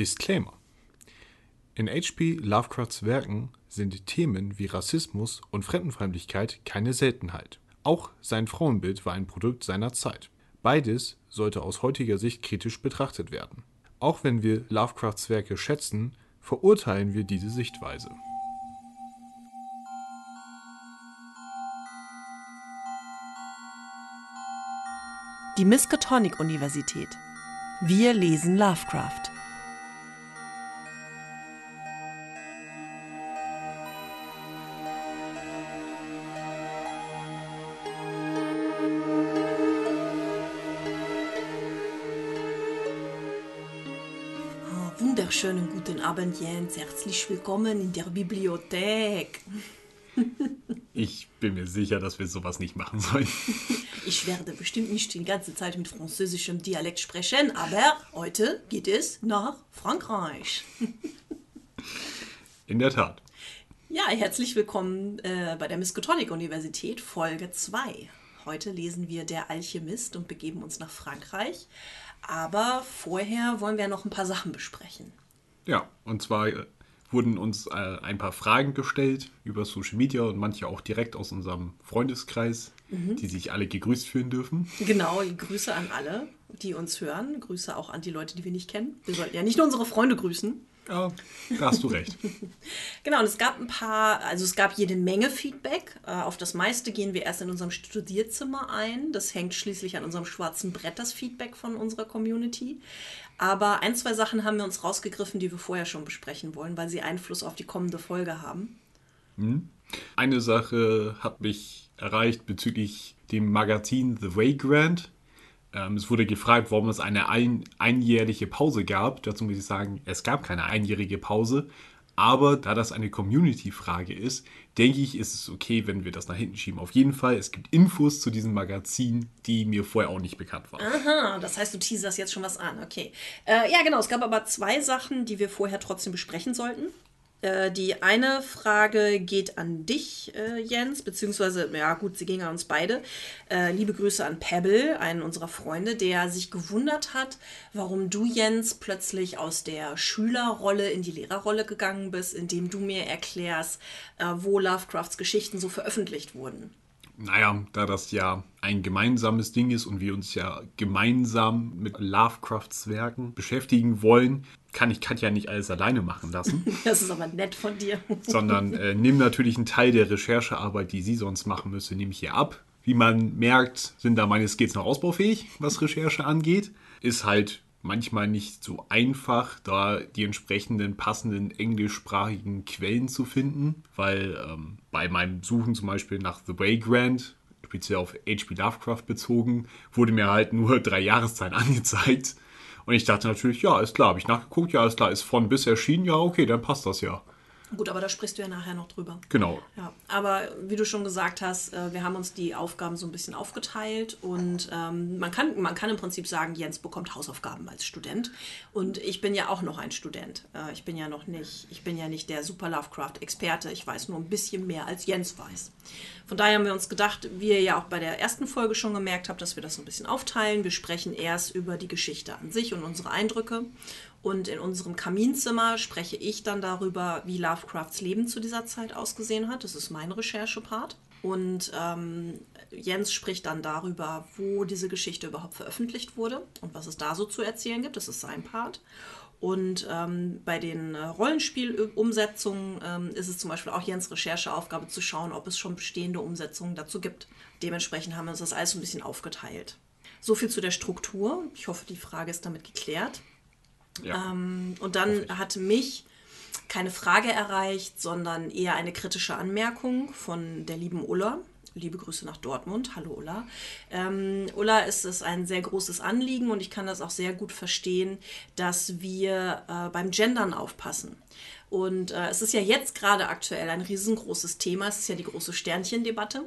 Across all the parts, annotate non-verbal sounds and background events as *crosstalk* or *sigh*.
Disclaimer. In H.P. Lovecrafts Werken sind Themen wie Rassismus und Fremdenfeindlichkeit keine Seltenheit. Auch sein Frauenbild war ein Produkt seiner Zeit. Beides sollte aus heutiger Sicht kritisch betrachtet werden. Auch wenn wir Lovecrafts Werke schätzen, verurteilen wir diese Sichtweise. Die Miskatonic-Universität. Wir lesen Lovecraft. Guten Abend, Jens. Herzlich willkommen in der Bibliothek. *laughs* Ich bin mir sicher, dass wir sowas nicht machen sollen. *laughs* Ich werde bestimmt nicht die ganze Zeit mit französischem Dialekt sprechen, aber heute geht es nach Frankreich. In der Tat. Ja, herzlich willkommen äh, bei der Miskatonic-Universität, Folge 2. Heute lesen wir Der Alchemist und begeben uns nach Frankreich. Aber vorher wollen wir noch ein paar Sachen besprechen. Ja, und zwar äh, wurden uns äh, ein paar Fragen gestellt über Social Media und manche auch direkt aus unserem Freundeskreis, die sich alle gegrüßt fühlen dürfen. Genau, Grüße an alle, die uns hören. Grüße auch an die Leute, die wir nicht kennen. Wir sollten ja nicht nur unsere Freunde grüßen. Ja, da hast du recht. *laughs* Genau, und es gab ein paar, also es gab jede Menge Feedback. Äh, Auf das meiste gehen wir erst in unserem Studierzimmer ein. Das hängt schließlich an unserem schwarzen Brett, das Feedback von unserer Community. Aber ein, zwei Sachen haben wir uns rausgegriffen, die wir vorher schon besprechen wollen, weil sie Einfluss auf die kommende Folge haben. Eine Sache hat mich erreicht bezüglich dem Magazin The Vagrant. Ähm, es wurde gefragt, warum es eine ein, einjährliche Pause gab. Dazu muss ich sagen, es gab keine einjährige Pause. Aber da das eine Community-Frage ist, denke ich, ist es okay, wenn wir das nach hinten schieben. Auf jeden Fall, es gibt Infos zu diesem Magazin, die mir vorher auch nicht bekannt waren. Aha, das heißt, du teaserst jetzt schon was an. Okay. Äh, ja, genau. Es gab aber zwei Sachen, die wir vorher trotzdem besprechen sollten. Äh, die eine Frage geht an dich, äh, Jens, beziehungsweise, ja gut, sie ging an uns beide. Äh, liebe Grüße an Pebble, einen unserer Freunde, der sich gewundert hat, warum du, Jens, plötzlich aus der Schülerrolle in die Lehrerrolle gegangen bist, indem du mir erklärst, äh, wo Lovecrafts Geschichten so veröffentlicht wurden. Naja, da das ja ein gemeinsames Ding ist und wir uns ja gemeinsam mit Lovecrafts Werken beschäftigen wollen, kann ich Katja nicht alles alleine machen lassen, *laughs* Das ist aber nett von dir. *laughs* sondern äh, nimm natürlich einen Teil der Recherchearbeit, die sie sonst machen müsste, nehme ich hier ab. Wie man merkt, sind da meine Skills noch ausbaufähig, was Recherche angeht. Ist halt manchmal nicht so einfach, da die entsprechenden passenden englischsprachigen Quellen zu finden, weil ähm, bei meinem Suchen zum Beispiel nach The Vagrant, speziell auf H.P. Lovecraft bezogen, wurde mir halt nur *laughs* drei Jahreszahlen angezeigt. Und ich dachte natürlich, ja, ist klar, habe ich nachgeguckt, ja, ist klar, ist von bis erschienen, ja, okay, dann passt das ja. Gut, aber da sprichst du ja nachher noch drüber. Genau. Ja, aber wie du schon gesagt hast, äh, wir haben uns die Aufgaben so ein bisschen aufgeteilt und ähm, man, kann, man kann im Prinzip sagen, Jens bekommt Hausaufgaben als Student und ich bin ja auch noch ein Student. Äh, ich bin ja noch nicht, ich bin ja nicht der Super Lovecraft-Experte, ich weiß nur ein bisschen mehr als Jens weiß. Von daher haben wir uns gedacht, wie ihr ja auch bei der ersten Folge schon gemerkt habt, dass wir das so ein bisschen aufteilen. Wir sprechen erst über die Geschichte an sich und unsere Eindrücke. Und in unserem Kaminzimmer spreche ich dann darüber, wie Lovecrafts Leben zu dieser Zeit ausgesehen hat. Das ist mein Recherchepart. Und ähm, Jens spricht dann darüber, wo diese Geschichte überhaupt veröffentlicht wurde und was es da so zu erzählen gibt. Das ist sein Part. Und ähm, bei den äh, Rollenspielumsetzungen ähm, ist es zum Beispiel auch Jens Rechercheaufgabe zu schauen, ob es schon bestehende Umsetzungen dazu gibt. Dementsprechend haben wir uns das alles ein bisschen aufgeteilt. So viel zu der Struktur. Ich hoffe, die Frage ist damit geklärt. Ja. Ähm, und dann hat mich keine Frage erreicht, sondern eher eine kritische Anmerkung von der lieben Ulla. Liebe Grüße nach Dortmund. Hallo Ulla. Ähm, Ulla ist es ein sehr großes Anliegen und ich kann das auch sehr gut verstehen, dass wir äh, beim Gendern aufpassen. Und äh, es ist ja jetzt gerade aktuell ein riesengroßes Thema. Es ist ja die große Sternchendebatte.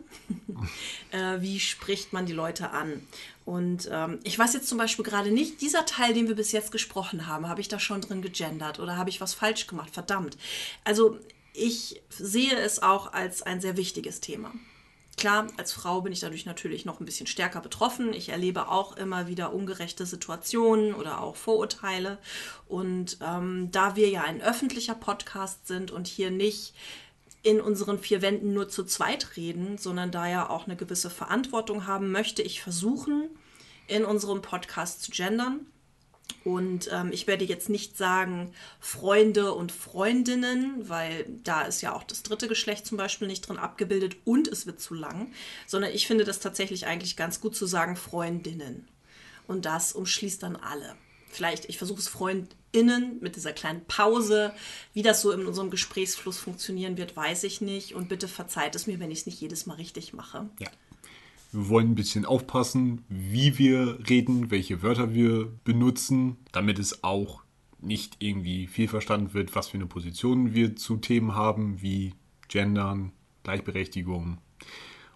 *laughs* äh, wie spricht man die Leute an? Und ähm, ich weiß jetzt zum Beispiel gerade nicht, dieser Teil, den wir bis jetzt gesprochen haben, habe ich da schon drin gegendert oder habe ich was falsch gemacht? Verdammt. Also ich sehe es auch als ein sehr wichtiges Thema. Klar, als Frau bin ich dadurch natürlich noch ein bisschen stärker betroffen. Ich erlebe auch immer wieder ungerechte Situationen oder auch Vorurteile. Und ähm, da wir ja ein öffentlicher Podcast sind und hier nicht in unseren vier Wänden nur zu zweit reden, sondern da ja auch eine gewisse Verantwortung haben, möchte ich versuchen, in unserem Podcast zu gendern. Und ähm, ich werde jetzt nicht sagen Freunde und Freundinnen, weil da ist ja auch das dritte Geschlecht zum Beispiel nicht drin abgebildet und es wird zu lang, sondern ich finde das tatsächlich eigentlich ganz gut zu sagen Freundinnen. Und das umschließt dann alle. Vielleicht, ich versuche es Freundinnen mit dieser kleinen Pause. Wie das so in unserem Gesprächsfluss funktionieren wird, weiß ich nicht. Und bitte verzeiht es mir, wenn ich es nicht jedes Mal richtig mache. Ja. Wir wollen ein bisschen aufpassen, wie wir reden, welche Wörter wir benutzen, damit es auch nicht irgendwie viel verstanden wird, was für eine Position wir zu Themen haben, wie Gendern, Gleichberechtigung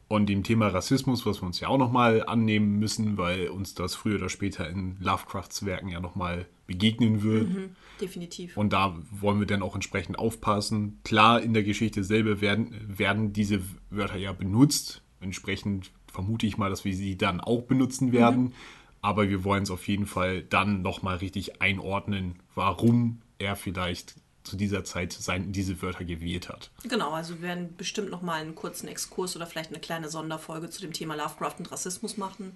und dem Thema Rassismus, was wir uns ja auch nochmal annehmen müssen, weil uns das früher oder später in Lovecrafts Werken ja nochmal begegnen wird. Mhm, definitiv. Und da wollen wir dann auch entsprechend aufpassen. Klar, in der Geschichte selber werden, werden diese Wörter ja benutzt. Entsprechend vermute ich mal, dass wir sie dann auch benutzen werden. Mhm. Aber wir wollen es auf jeden Fall dann nochmal richtig einordnen, warum er vielleicht zu dieser Zeit sein, diese Wörter gewählt hat. Genau, also wir werden bestimmt nochmal einen kurzen Exkurs oder vielleicht eine kleine Sonderfolge zu dem Thema Lovecraft und Rassismus machen.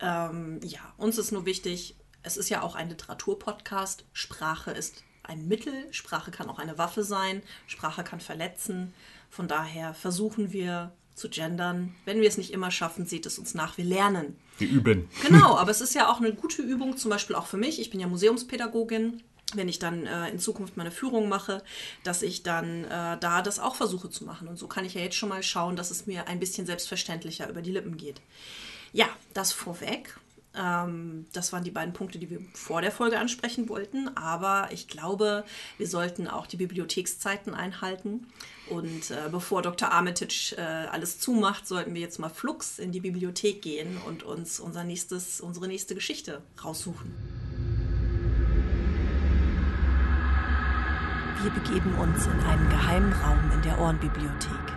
Ähm, ja, uns ist nur wichtig, es ist ja auch ein Literaturpodcast. Sprache ist ein Mittel, Sprache kann auch eine Waffe sein, Sprache kann verletzen. Von daher versuchen wir zu gendern. Wenn wir es nicht immer schaffen, seht es uns nach. Wir lernen. Wir üben. Genau, *laughs* aber es ist ja auch eine gute Übung, zum Beispiel auch für mich. Ich bin ja Museumspädagogin. Wenn ich dann äh, in Zukunft meine Führung mache, dass ich dann äh, da das auch versuche zu machen. Und so kann ich ja jetzt schon mal schauen, dass es mir ein bisschen selbstverständlicher über die Lippen geht. Ja, das vorweg. Ähm, das waren die beiden Punkte, die wir vor der Folge ansprechen wollten. Aber ich glaube, wir sollten auch die Bibliothekszeiten einhalten. Und äh, bevor Dr. Armitage äh, alles zumacht, sollten wir jetzt mal flugs in die Bibliothek gehen und uns unser nächstes, unsere nächste Geschichte raussuchen. Wir begeben uns in einen geheimen Raum in der Ohrenbibliothek.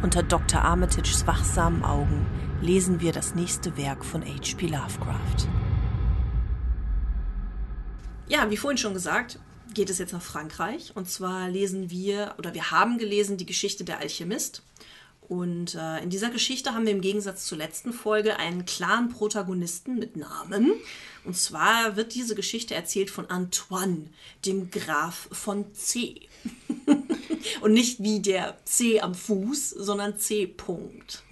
Unter Dr. Armitages wachsamen Augen lesen wir das nächste Werk von H.P. Lovecraft. Ja, wie vorhin schon gesagt, geht es jetzt nach Frankreich. Und zwar lesen wir, oder wir haben gelesen, die Geschichte der Alchemist. Und äh, in dieser Geschichte haben wir im Gegensatz zur letzten Folge einen klaren Protagonisten mit Namen. Und zwar wird diese Geschichte erzählt von Antoine, dem Graf von C. *laughs* Und nicht wie der C am Fuß, sondern C. Punkt.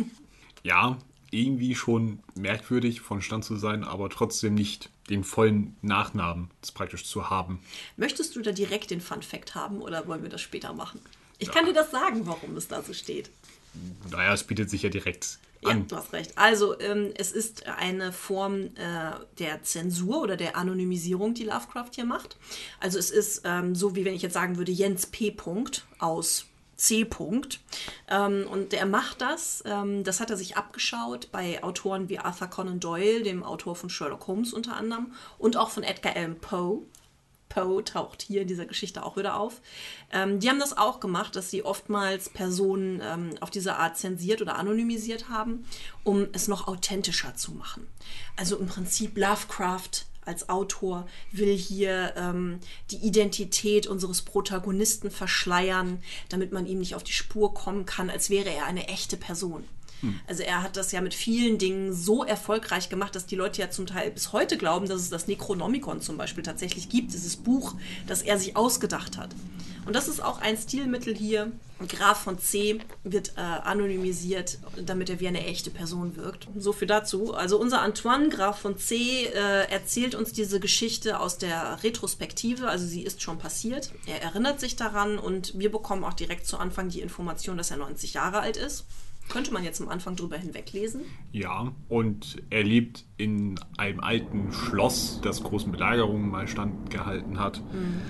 Ja, irgendwie schon merkwürdig von Stand zu sein, aber trotzdem nicht den vollen Nachnamen praktisch zu haben. Möchtest du da direkt den Fun Fact haben oder wollen wir das später machen? Ich ja. kann dir das sagen, warum es da so steht. Naja, es bietet sich ja direkt an. Ja, du hast recht. Also, ähm, es ist eine Form äh, der Zensur oder der Anonymisierung, die Lovecraft hier macht. Also, es ist ähm, so, wie wenn ich jetzt sagen würde, Jens P. aus C. -Punkt. Ähm, und der macht das, ähm, das hat er sich abgeschaut bei Autoren wie Arthur Conan Doyle, dem Autor von Sherlock Holmes unter anderem, und auch von Edgar Allan Poe. Poe taucht hier in dieser Geschichte auch wieder auf. Ähm, die haben das auch gemacht, dass sie oftmals Personen ähm, auf diese Art zensiert oder anonymisiert haben, um es noch authentischer zu machen. Also im Prinzip Lovecraft als Autor will hier ähm, die Identität unseres Protagonisten verschleiern, damit man ihm nicht auf die Spur kommen kann, als wäre er eine echte Person. Hm. Also er hat das ja mit vielen Dingen so erfolgreich gemacht, dass die Leute ja zum Teil bis heute glauben, dass es das Necronomicon zum Beispiel tatsächlich gibt, dieses Buch, das er sich ausgedacht hat. Und das ist auch ein Stilmittel hier. Graf von C wird äh, anonymisiert, damit er wie eine echte Person wirkt. So viel dazu. Also unser Antoine Graf von C äh, erzählt uns diese Geschichte aus der Retrospektive, also sie ist schon passiert. Er erinnert sich daran und wir bekommen auch direkt zu Anfang die Information, dass er 90 Jahre alt ist. Könnte man jetzt am Anfang drüber hinweglesen? Ja, und er lebt in einem alten Schloss, das großen Belagerungen mal standgehalten hat. Mhm.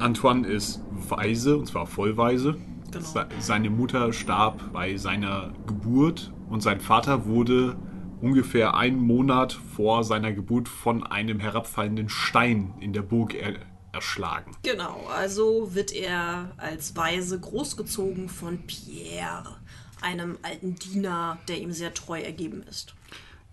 Antoine ist weise, und zwar vollweise. Genau. Seine Mutter starb bei seiner Geburt und sein Vater wurde ungefähr einen Monat vor seiner Geburt von einem herabfallenden Stein in der Burg er erschlagen. Genau, also wird er als Weise großgezogen von Pierre, einem alten Diener, der ihm sehr treu ergeben ist.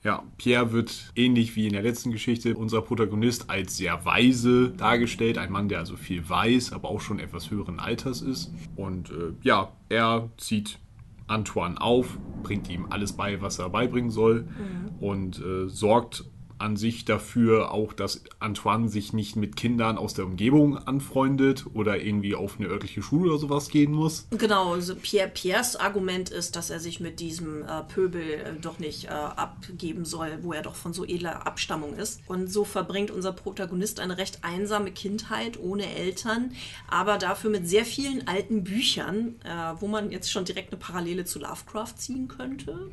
Ja, Pierre wird ähnlich wie in der letzten Geschichte unser Protagonist als sehr weise dargestellt. Ein Mann, der also viel weiß, aber auch schon etwas höheren Alters ist. Und äh, ja, er zieht Antoine auf, bringt ihm alles bei, was er beibringen soll mhm. und äh, sorgt an sich dafür auch, dass Antoine sich nicht mit Kindern aus der Umgebung anfreundet oder irgendwie auf eine örtliche Schule oder sowas gehen muss. Genau, also Pierre, Pierres Argument ist, dass er sich mit diesem äh, Pöbel äh, doch nicht äh, abgeben soll, wo er doch von so edler Abstammung ist. Und so verbringt unser Protagonist eine recht einsame Kindheit ohne Eltern, aber dafür mit sehr vielen alten Büchern, äh, wo man jetzt schon direkt eine Parallele zu Lovecraft ziehen könnte.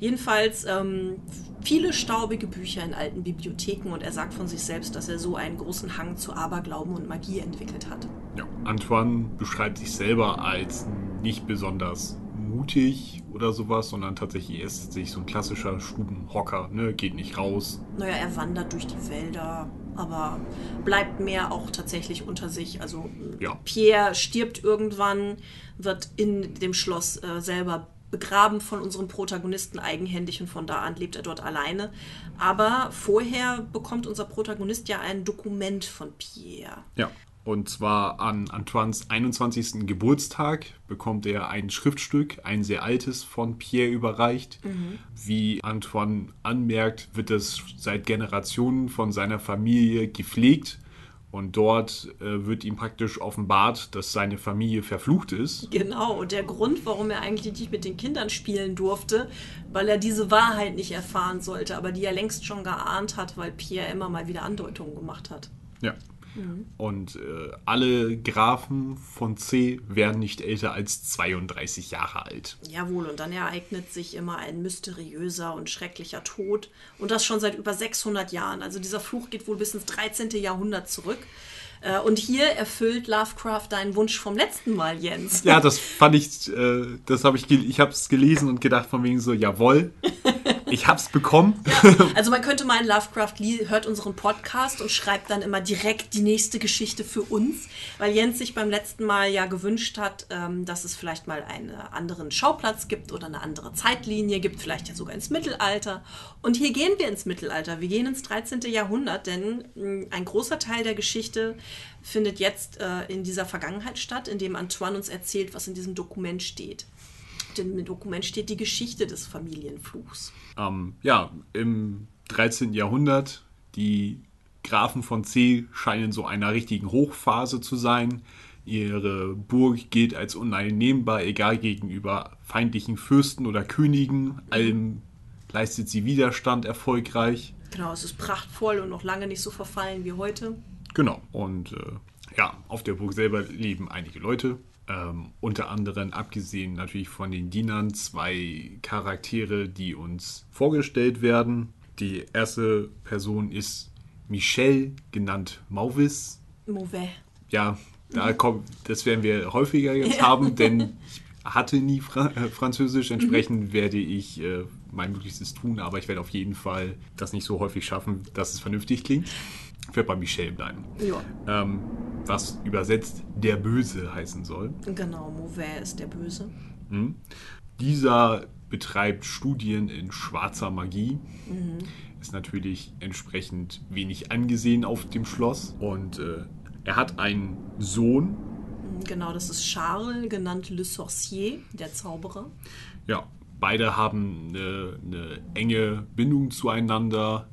Jedenfalls ähm, viele staubige Bücher in alten Bibliotheken und er sagt von sich selbst, dass er so einen großen Hang zu Aberglauben und Magie entwickelt hat. Ja, Antoine beschreibt sich selber als nicht besonders mutig oder sowas, sondern tatsächlich ist sich so ein klassischer Stubenhocker, ne? geht nicht raus. Naja, er wandert durch die Wälder, aber bleibt mehr auch tatsächlich unter sich. Also ja. Pierre stirbt irgendwann, wird in dem Schloss äh, selber begraben von unserem Protagonisten eigenhändig und von da an lebt er dort alleine. Aber vorher bekommt unser Protagonist ja ein Dokument von Pierre. Ja. Und zwar an Antoines 21. Geburtstag bekommt er ein Schriftstück, ein sehr altes, von Pierre überreicht. Mhm. Wie Antoine anmerkt, wird es seit Generationen von seiner Familie gepflegt und dort äh, wird ihm praktisch offenbart, dass seine Familie verflucht ist. Genau, und der Grund, warum er eigentlich nicht mit den Kindern spielen durfte, weil er diese Wahrheit nicht erfahren sollte, aber die er längst schon geahnt hat, weil Pierre immer mal wieder Andeutungen gemacht hat. Ja, Mhm. Und äh, alle Graphen von C werden nicht älter als 32 Jahre alt. Jawohl, und dann ereignet sich immer ein mysteriöser und schrecklicher Tod. Und das schon seit über 600 Jahren. Also dieser Fluch geht wohl bis ins 13. Jahrhundert zurück. Äh, und hier erfüllt Lovecraft deinen Wunsch vom letzten Mal, Jens. Ja, das fand ich, äh, das habe ich, ich habe es gelesen und gedacht von wegen so, jawohl. *laughs* Ich hab's bekommen. Ja, also man könnte meinen, Lovecraft hört unseren Podcast und schreibt dann immer direkt die nächste Geschichte für uns, weil Jens sich beim letzten Mal ja gewünscht hat, ähm, dass es vielleicht mal einen anderen Schauplatz gibt oder eine andere Zeitlinie gibt, vielleicht ja sogar ins Mittelalter. Und hier gehen wir ins Mittelalter. Wir gehen ins 13. Jahrhundert, denn mm, ein großer Teil der Geschichte findet jetzt äh, in dieser Vergangenheit statt, in dem Antoine uns erzählt, was in diesem Dokument steht im Dokument steht die Geschichte des Familienfluchs. Ähm, ja, im 13. Jahrhundert, die Grafen von C scheinen so einer richtigen Hochphase zu sein. Ihre Burg gilt als uneinnehmbar, egal gegenüber feindlichen Fürsten oder Königen. Allem leistet sie Widerstand erfolgreich. Genau, es ist prachtvoll und noch lange nicht so verfallen wie heute. Genau, und äh, ja, auf der Burg selber leben einige Leute. Ähm, unter anderem, abgesehen natürlich von den Dienern, zwei Charaktere, die uns vorgestellt werden. Die erste Person ist Michelle, genannt Mauvis. Mauvais. Ja, da kommt, das werden wir häufiger jetzt haben, denn *laughs* ich hatte nie Fra äh, Französisch. Entsprechend mhm. werde ich äh, mein Möglichstes tun, aber ich werde auf jeden Fall das nicht so häufig schaffen, dass es vernünftig klingt. Bei Michelle bleiben. Ja. Ähm, was übersetzt der Böse heißen soll. Genau, Mauvais ist der Böse. Mhm. Dieser betreibt Studien in schwarzer Magie. Mhm. Ist natürlich entsprechend wenig angesehen auf dem Schloss. Und äh, er hat einen Sohn. Mhm, genau, das ist Charles, genannt Le Sorcier, der Zauberer. Ja, beide haben eine, eine enge Bindung zueinander.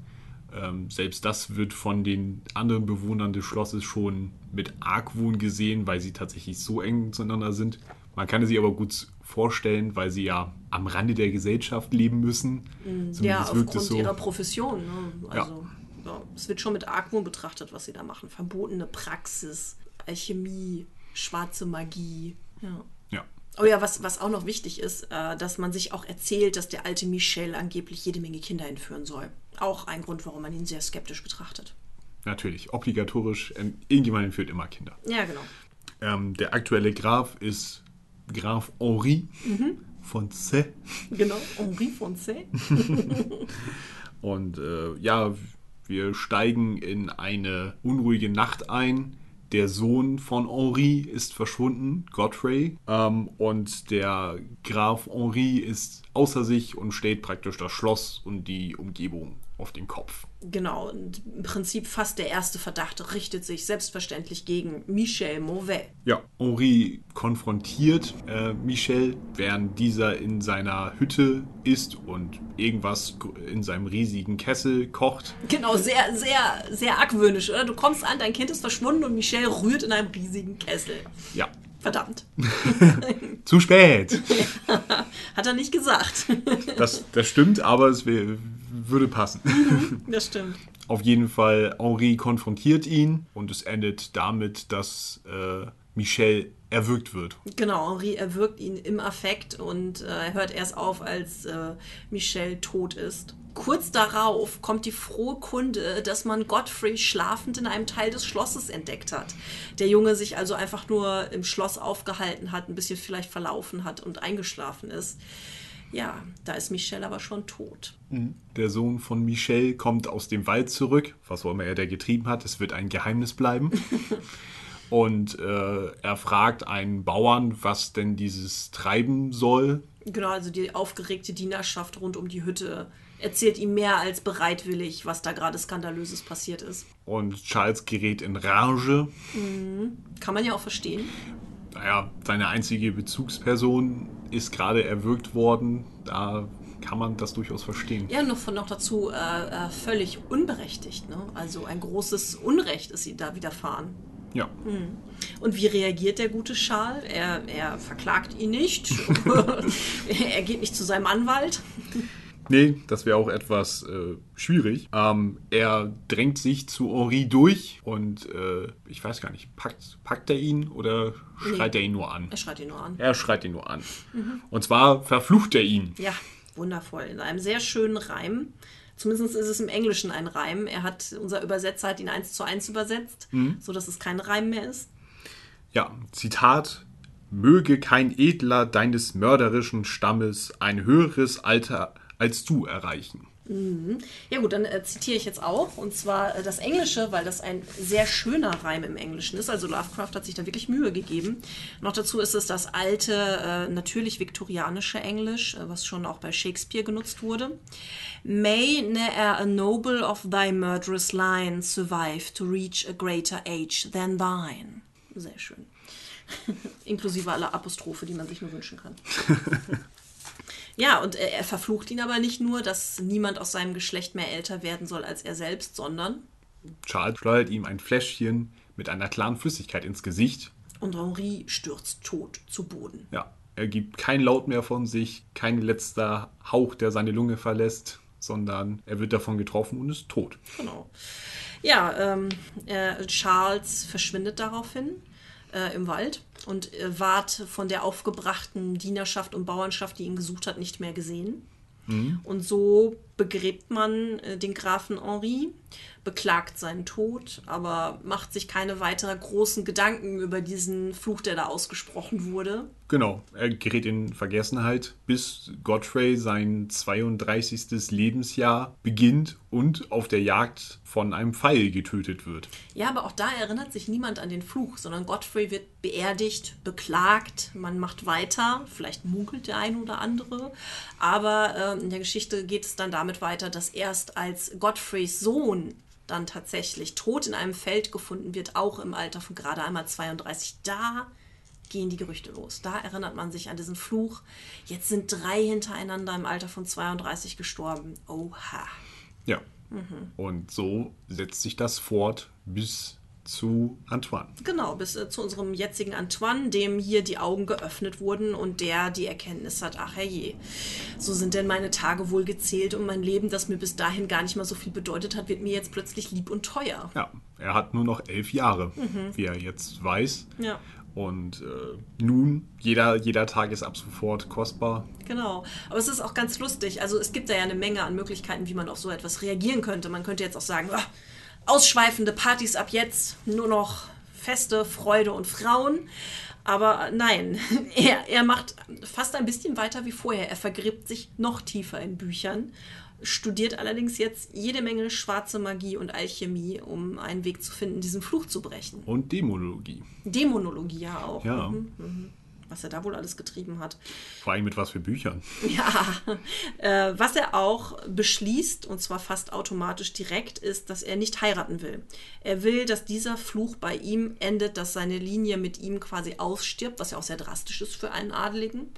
Ähm, selbst das wird von den anderen Bewohnern des Schlosses schon mit Argwohn gesehen, weil sie tatsächlich so eng zueinander sind. Man kann es sich aber gut vorstellen, weil sie ja am Rande der Gesellschaft leben müssen. Mhm. Zumindest ja, aufgrund so. ihrer Profession. Ne? Also, ja. ja. es wird schon mit Argwohn betrachtet, was sie da machen. Verbotene Praxis, Alchemie, schwarze Magie. Ja. ja. Oh ja, was, was auch noch wichtig ist, äh, dass man sich auch erzählt, dass der alte Michel angeblich jede Menge Kinder entführen soll. Auch ein Grund, warum man ihn sehr skeptisch betrachtet. Natürlich, obligatorisch. Ähm, irgendjemand entführt immer Kinder. Ja, genau. Ähm, der aktuelle Graf ist Graf Henri mhm. von C. Genau, Henri von C. *laughs* Und äh, ja, wir steigen in eine unruhige Nacht ein der Sohn von Henri ist verschwunden, Godfrey. Ähm, und der Graf Henri ist außer sich und steht praktisch das Schloss und die Umgebung auf den Kopf. Genau, und im Prinzip fast der erste Verdacht richtet sich selbstverständlich gegen Michel Mauvais. Ja, Henri konfrontiert äh, Michel, während dieser in seiner Hütte ist und irgendwas in seinem riesigen Kessel kocht. Genau, sehr, sehr, sehr argwöhnisch, oder? Du kommst an, dein Kind ist verschwunden und Michel rührt in einem riesigen Kessel. Ja. Verdammt. *laughs* Zu spät. *laughs* Hat er nicht gesagt. *laughs* das, das stimmt, aber es würde passen. Das stimmt. Auf jeden Fall, Henri konfrontiert ihn und es endet damit, dass äh, Michel erwürgt wird. Genau, Henri erwürgt ihn im Affekt und äh, er hört erst auf, als äh, Michel tot ist. Kurz darauf kommt die frohe Kunde, dass man Godfrey schlafend in einem Teil des Schlosses entdeckt hat. Der Junge sich also einfach nur im Schloss aufgehalten hat, ein bisschen vielleicht verlaufen hat und eingeschlafen ist. Ja, da ist Michel aber schon tot. Der Sohn von Michel kommt aus dem Wald zurück, was auch immer er da getrieben hat. Es wird ein Geheimnis bleiben. *laughs* Und äh, er fragt einen Bauern, was denn dieses treiben soll. Genau, also die aufgeregte Dienerschaft rund um die Hütte erzählt ihm mehr als bereitwillig, was da gerade skandalöses passiert ist. Und Charles gerät in Rage. Kann man ja auch verstehen. Naja, seine einzige Bezugsperson ist gerade erwürgt worden. Da kann man das durchaus verstehen. Ja, noch, noch dazu äh, äh, völlig unberechtigt. Ne? Also ein großes Unrecht ist ihm da widerfahren. Ja. Und wie reagiert der gute Charles? Er, er verklagt ihn nicht. *laughs* *laughs* er geht nicht zu seinem Anwalt. Nee, das wäre auch etwas äh, schwierig. Ähm, er drängt sich zu Henri durch und äh, ich weiß gar nicht, packt, packt er ihn oder schreit Nee. er ihn nur an? Er schreit ihn nur an. Er schreit ihn nur an. Und zwar verflucht er ihn. Ja, wundervoll. In einem sehr schönen Reim. Zumindest ist es im Englischen ein Reim. Er hat, unser Übersetzer hat ihn eins zu eins übersetzt, sodass es kein Reim mehr ist. Ja, Zitat. Möge kein Edler deines mörderischen Stammes ein höheres Alter als du erreichen. Ja gut, dann äh, zitiere ich jetzt auch. Und zwar äh, das Englische, weil das ein sehr schöner Reim im Englischen ist. Also Lovecraft hat sich da wirklich Mühe gegeben. Noch dazu ist es das alte, äh, natürlich viktorianische Englisch, äh, was schon auch bei Shakespeare genutzt wurde. May ne'er a noble of thy murderous line survive to reach a greater age than thine. Sehr schön. *laughs* Inklusive aller Apostrophe, die man sich nur wünschen kann. *laughs* Ja, und er, er verflucht ihn aber nicht nur, dass niemand aus seinem Geschlecht mehr älter werden soll als er selbst, sondern Charles schleudert ihm ein Fläschchen mit einer klaren Flüssigkeit ins Gesicht. und Henri stürzt tot zu Boden. Ja, er gibt kein Laut mehr von sich, kein letzter Hauch, der seine Lunge verlässt, sondern er wird davon getroffen und ist tot. Genau. Ja, ähm, äh, Charles verschwindet daraufhin äh, im Wald und äh, ward von der aufgebrachten Dienerschaft und Bauernschaft, die ihn gesucht hat, nicht mehr gesehen. Und so begräbt man äh, den Grafen Henri, beklagt seinen Tod, aber macht sich keine weiteren großen Gedanken über diesen Fluch, der da ausgesprochen wurde. Genau, er gerät in Vergessenheit, bis Godfrey sein 32. Lebensjahr beginnt und auf der Jagd von einem Pfeil getötet wird. Ja, aber auch da erinnert sich niemand an den Fluch, sondern Godfrey wird beerdigt, beklagt, man macht weiter, vielleicht munkelt der eine oder andere, aber äh, in der Geschichte geht es dann damit weiter, dass erst als Godfreys Sohn dann tatsächlich tot in einem Feld gefunden wird, auch im Alter von gerade einmal 32, da gehen die Gerüchte los. Da erinnert man sich an diesen Fluch. Jetzt sind drei hintereinander im Alter von 32 gestorben. Oha. Ja. Und so setzt sich das fort bis zu Antoine. Genau, bis äh, zu unserem jetzigen Antoine, dem hier die Augen geöffnet wurden und der die Erkenntnis hat, ach herrje, so sind denn meine Tage wohl gezählt und mein Leben, das mir bis dahin gar nicht mal so viel bedeutet hat, wird mir jetzt plötzlich lieb und teuer. Ja, er hat nur noch elf Jahre, wie er jetzt weiß. Ja. Und äh, nun, jeder, jeder Tag ist ab sofort kostbar. Genau. Aber es ist auch ganz lustig. Also es gibt da ja eine Menge an Möglichkeiten, wie man auf so etwas reagieren könnte. Man könnte jetzt auch sagen, "Ah, ausschweifende Partys ab jetzt, nur noch Feste, Freude und Frauen. Aber nein, *laughs* er, er macht fast ein bisschen weiter wie vorher. Er vergräbt sich noch tiefer in Büchern. studiert allerdings jetzt jede Menge schwarze Magie und Alchemie, um einen Weg zu finden, diesen Fluch zu brechen. Und Dämonologie. Dämonologie ja auch. Ja. Mhm, mhm. Was er da wohl alles getrieben hat. Vor allem mit was für Büchern. *laughs* Ja, äh, was er auch beschließt, und zwar fast automatisch direkt, ist, dass er nicht heiraten will. Er will, dass dieser Fluch bei ihm endet, dass seine Linie mit ihm quasi ausstirbt, was ja auch sehr drastisch ist für einen Adeligen.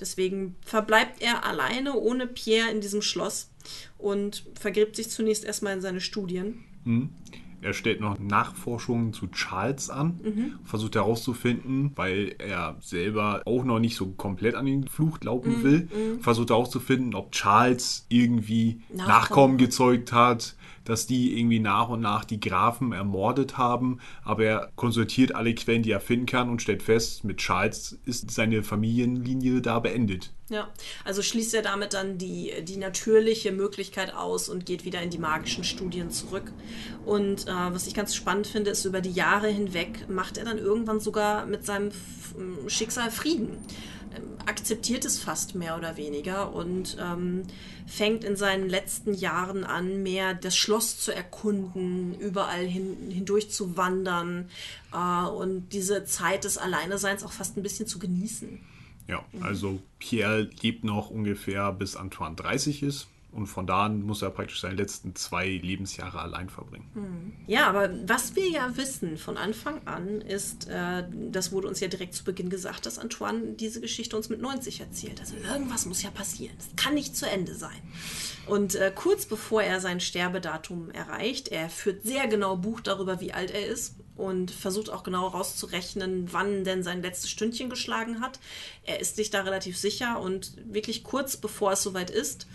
Deswegen verbleibt er alleine ohne Pierre in diesem Schloss und vergräbt sich zunächst erstmal in seine Studien. Er stellt noch Nachforschungen zu Charles an, versucht herauszufinden, weil er selber auch noch nicht so komplett an den Fluch glauben will, versucht herauszufinden, ob Charles irgendwie Nachkommen. Nachkommen gezeugt hat, dass die irgendwie nach und nach die Grafen ermordet haben. Aber er konsultiert alle Quellen, die er finden kann und stellt fest, mit Charles ist seine Familienlinie da beendet. Ja, also schließt er damit dann die, die natürliche Möglichkeit aus und geht wieder in die magischen Studien zurück. Und äh, was ich ganz spannend finde, ist, über die Jahre hinweg macht er dann irgendwann sogar mit seinem Schicksal Frieden. Ähm, akzeptiert es fast mehr oder weniger und ähm, fängt in seinen letzten Jahren an, mehr das Schloss zu erkunden, überall hin, hindurch zu wandern äh, und diese Zeit des Alleineseins auch fast ein bisschen zu genießen. Ja, also Pierre lebt noch ungefähr bis Antoine 30 ist. Und von da an muss er praktisch seine letzten zwei Lebensjahre allein verbringen. Ja, aber was wir ja wissen von Anfang an ist, äh, das wurde uns ja direkt zu Beginn gesagt, dass Antoine diese Geschichte uns mit 90 erzählt. Also irgendwas muss ja passieren. Es kann nicht zu Ende sein. Und äh, kurz bevor er sein Sterbedatum erreicht, er führt sehr genau Buch darüber, wie alt er ist und versucht auch genau rauszurechnen, wann denn sein letztes Stündchen geschlagen hat. Er ist sich da relativ sicher und wirklich kurz bevor es soweit ist,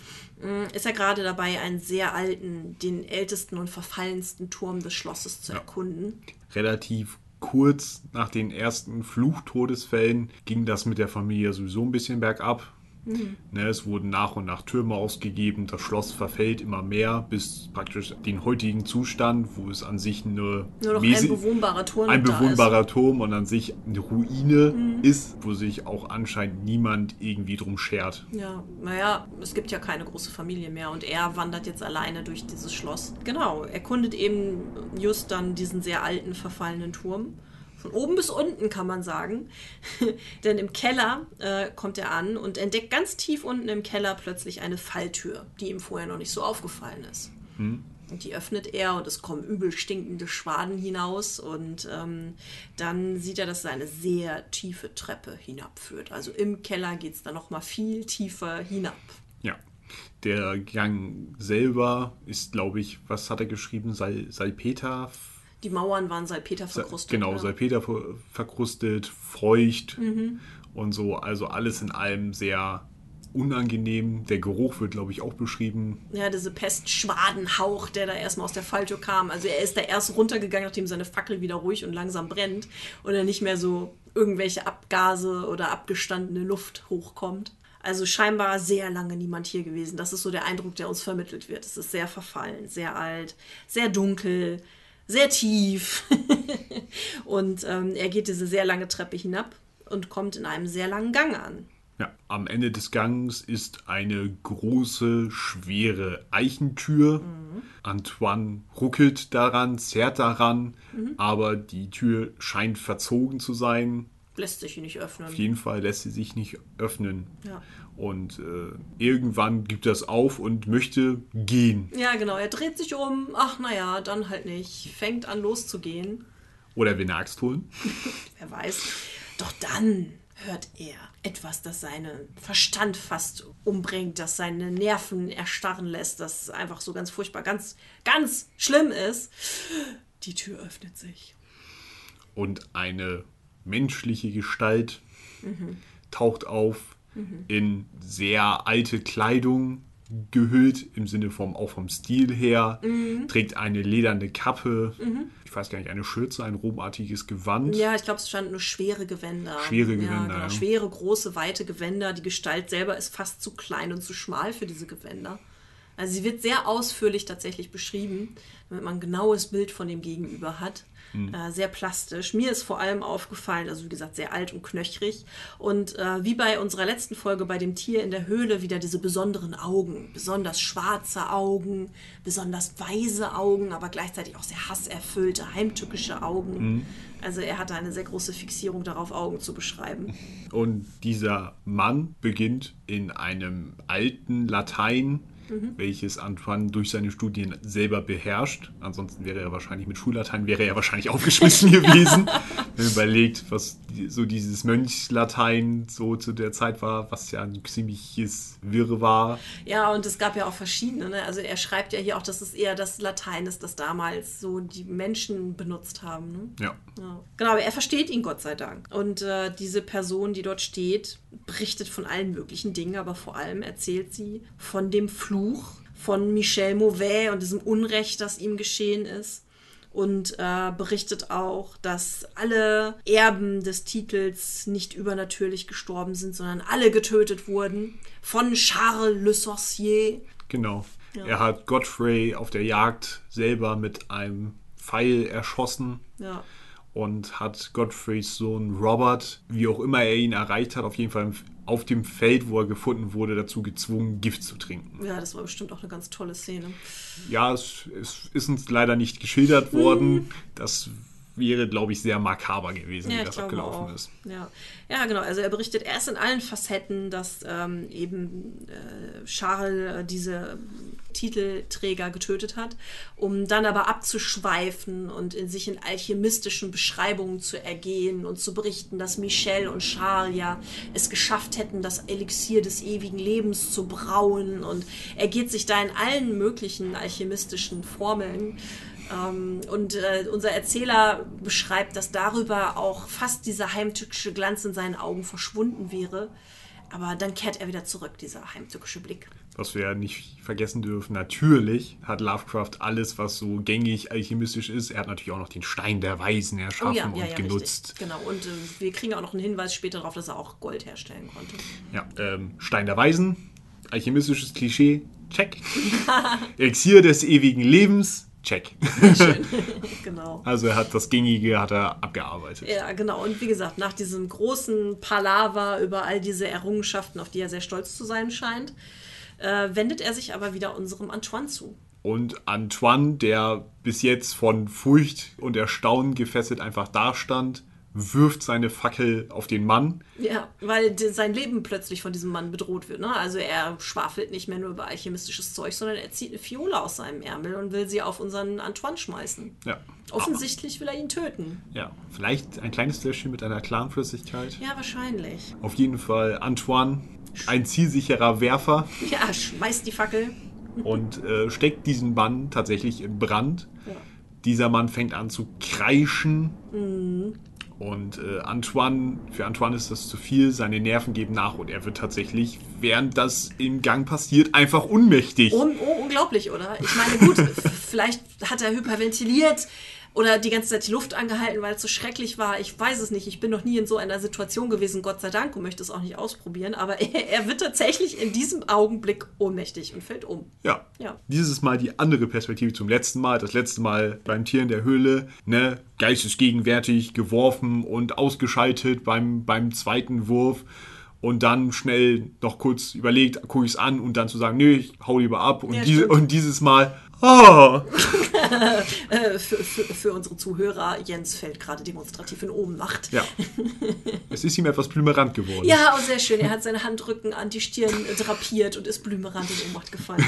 ist er gerade dabei, einen sehr alten, den ältesten und verfallensten Turm des Schlosses zu erkunden. Relativ kurz nach den ersten Fluchtodesfällen ging das mit der Familie sowieso ein bisschen bergab. Ne, es wurden nach und nach Türme ausgegeben, das Schloss verfällt immer mehr bis praktisch den heutigen Zustand, wo es an sich eine Nur noch ein bewohnbarer Turm ein bewohnbarer Turm und an sich eine Ruine ist, wo sich auch anscheinend niemand irgendwie drum schert. Ja, naja, es gibt ja keine große Familie mehr und er wandert jetzt alleine durch dieses Schloss. Genau, erkundet eben just dann diesen sehr alten, verfallenen Turm. Von oben bis unten kann man sagen. *laughs* Denn im Keller äh, kommt er an und entdeckt ganz tief unten im Keller plötzlich eine Falltür, die ihm vorher noch nicht so aufgefallen ist. Und die öffnet er und es kommen übel stinkende Schwaden hinaus. Und ähm, dann sieht er, dass es eine sehr tiefe Treppe hinabführt. Also im Keller geht es dann nochmal viel tiefer hinab. Ja. Der Gang selber ist, glaube ich, was hat er geschrieben? Sal Salpeter? Die Mauern waren Salpeter verkrustet. Genau, ja. Salpeter ver verkrustet, feucht Mhm. und so. Also alles in allem sehr unangenehm. Der Geruch wird, glaube ich, auch beschrieben. Ja, diese Pestschwadenhauch, der da erstmal aus der Falltür kam. Also er ist da erst runtergegangen, nachdem seine Fackel wieder ruhig und langsam brennt und er nicht mehr so irgendwelche Abgase oder abgestandene Luft hochkommt. Also scheinbar sehr lange niemand hier gewesen. Das ist so der Eindruck, der uns vermittelt wird. Es ist sehr verfallen, sehr alt, sehr dunkel, sehr tief. *laughs* und ähm, er geht diese sehr lange Treppe hinab und kommt in einem sehr langen Gang an. Ja, am Ende des Gangs ist eine große, schwere Eichentür. Antoine ruckelt daran, zerrt daran, aber die Tür scheint verzogen zu sein. Lässt sich nicht öffnen. Auf jeden Fall lässt sie sich nicht öffnen. Ja. Und äh, irgendwann gibt er es auf und möchte gehen. Ja, genau. Er dreht sich um. Ach, naja, dann halt nicht. Fängt an loszugehen. Oder will eine Axt holen. *laughs* Wer weiß. Doch dann hört er etwas, das seinen Verstand fast umbringt, das seine Nerven erstarren lässt, das einfach so ganz furchtbar, ganz, ganz schlimm ist. Die Tür öffnet sich. Und eine menschliche Gestalt taucht auf in sehr alte Kleidung gehüllt, im Sinne vom, auch vom Stil her, trägt eine lederne Kappe, ich weiß gar nicht, eine Schürze, ein romartiges Gewand. Ja, ich glaube, es stand nur schwere Gewänder. Schwere ja, Gewänder, Genau. ja. Schwere, große, weite Gewänder. Die Gestalt selber ist fast zu klein und zu schmal für diese Gewänder. Also sie wird sehr ausführlich tatsächlich beschrieben, damit man ein genaues Bild von dem Gegenüber hat. Äh, sehr plastisch. Mir ist vor allem aufgefallen, also wie gesagt, sehr alt und knöchrig. Und äh, wie bei unserer letzten Folge bei dem Tier in der Höhle wieder diese besonderen Augen. Besonders schwarze Augen, besonders weise Augen, aber gleichzeitig auch sehr hasserfüllte, heimtückische Augen. Also er hatte eine sehr große Fixierung darauf, Augen zu beschreiben. Und dieser Mann beginnt in einem alten Latein, Mhm. welches Antoine durch seine Studien selber beherrscht. Ansonsten wäre er wahrscheinlich mit Schullatein, wäre er wahrscheinlich *laughs* aufgeschmissen *laughs* gewesen. Wenn man überlegt, was so dieses Mönchslatein so zu der Zeit war, was ja ein ziemliches Wirr war. Ja, und es gab ja auch verschiedene. Ne? Also er schreibt ja hier auch, dass es eher das Latein ist, das damals so die Menschen benutzt haben. Ne? Ja. Ja. Genau, aber er versteht ihn Gott sei Dank. Und äh, diese Person, die dort steht, berichtet von allen möglichen Dingen, aber vor allem erzählt sie von dem Fluch von Michel Mauvais und diesem Unrecht, das ihm geschehen ist. Und äh, berichtet auch, dass alle Erben des Titels nicht übernatürlich gestorben sind, sondern alle getötet wurden. Von Charles Le Sorcier. Genau. Er hat Godfrey auf der Jagd selber mit einem Pfeil erschossen. Ja. Und hat Godfreys Sohn Robert, wie auch immer er ihn erreicht hat, auf jeden Fall auf dem Feld, wo er gefunden wurde, dazu gezwungen, Gift zu trinken. ja, das war bestimmt auch eine ganz tolle Szene. Ja, es, es ist uns leider nicht geschildert worden. Das wäre, glaube ich, sehr makaber gewesen, wie Ja, ich das abgelaufen auch. ist. Ja. ja, genau. Also er berichtet erst in allen Facetten, dass ähm, eben äh, Charles äh, diese Titelträger getötet hat, um dann aber abzuschweifen und in sich in alchemistischen Beschreibungen zu ergehen und zu berichten, dass Michel und Charles ja es geschafft hätten, das Elixier des ewigen Lebens zu brauen. Und er geht sich da in allen möglichen alchemistischen Formeln und äh, unser Erzähler beschreibt, dass darüber auch fast dieser heimtückische Glanz in seinen Augen verschwunden wäre. Aber dann kehrt er wieder zurück, dieser heimtückische Blick. Was wir nicht vergessen dürfen, natürlich hat Lovecraft alles, was so gängig alchemistisch ist. Er hat natürlich auch noch den Stein der Weisen erschaffen und genutzt. Richtig. Genau. Und äh, wir kriegen auch noch einen Hinweis später darauf, dass er auch Gold herstellen konnte. Ja, ähm, Stein der Weisen, alchemistisches Klischee, check. *laughs* Elixier des ewigen Lebens, check. Schön. *laughs* genau. Also er hat das Gängige hat er abgearbeitet. Ja, genau. Und wie gesagt, nach diesem großen Palaver über all diese Errungenschaften, auf die er sehr stolz zu sein scheint, äh, wendet er sich aber wieder unserem Antoine zu. Und Antoine, der bis jetzt von Furcht und Erstaunen gefesselt einfach dastand, wirft seine Fackel auf den Mann. Ja, weil sein Leben plötzlich von diesem Mann bedroht wird. Ne? Also er schwafelt nicht mehr nur über alchemistisches Zeug, sondern er zieht eine Fiole aus seinem Ärmel und will sie auf unseren Antoine schmeißen. Ja. Offensichtlich will er ihn töten. Ja, vielleicht ein kleines Fläschchen mit einer klaren Flüssigkeit. Ja, wahrscheinlich. Auf jeden Fall Antoine, ein zielsicherer Werfer Ja, schmeißt die Fackel. und äh, steckt diesen Mann tatsächlich in Brand. Ja. Dieser Mann fängt an zu kreischen. Und äh, Antoine, für Antoine ist das zu viel, seine Nerven geben nach und er wird tatsächlich, während das im Gang passiert, einfach ohnmächtig. Un oh, unglaublich, oder? Ich meine, gut, *laughs* vielleicht hat er hyperventiliert oder die ganze Zeit die Luft angehalten, weil es so schrecklich war. Ich weiß es nicht. Ich bin noch nie in so einer Situation gewesen, Gott sei Dank, und möchte es auch nicht ausprobieren. Aber er, *laughs* er wird tatsächlich in diesem Augenblick ohnmächtig und fällt um. Ja. Ja. Dieses Mal die andere Perspektive zum letzten Mal. Das letzte Mal beim Tier in der Höhle, ne, geistesgegenwärtig geworfen und ausgeschaltet beim, beim zweiten Wurf. Und dann schnell noch kurz überlegt, gucke ich es an und dann zu sagen, nö, ich hau lieber ab. Und, Ja, diese, und dieses Mal, ah, *laughs* Äh, für, für, für unsere Zuhörer, Jens fällt gerade demonstrativ in Ohnmacht. ja. *laughs* es ist ihm etwas blümerant geworden. Ja, oh, sehr schön. Er hat seine Handrücken an die Stirn äh, drapiert und ist blümerant in Ohnmacht gefallen.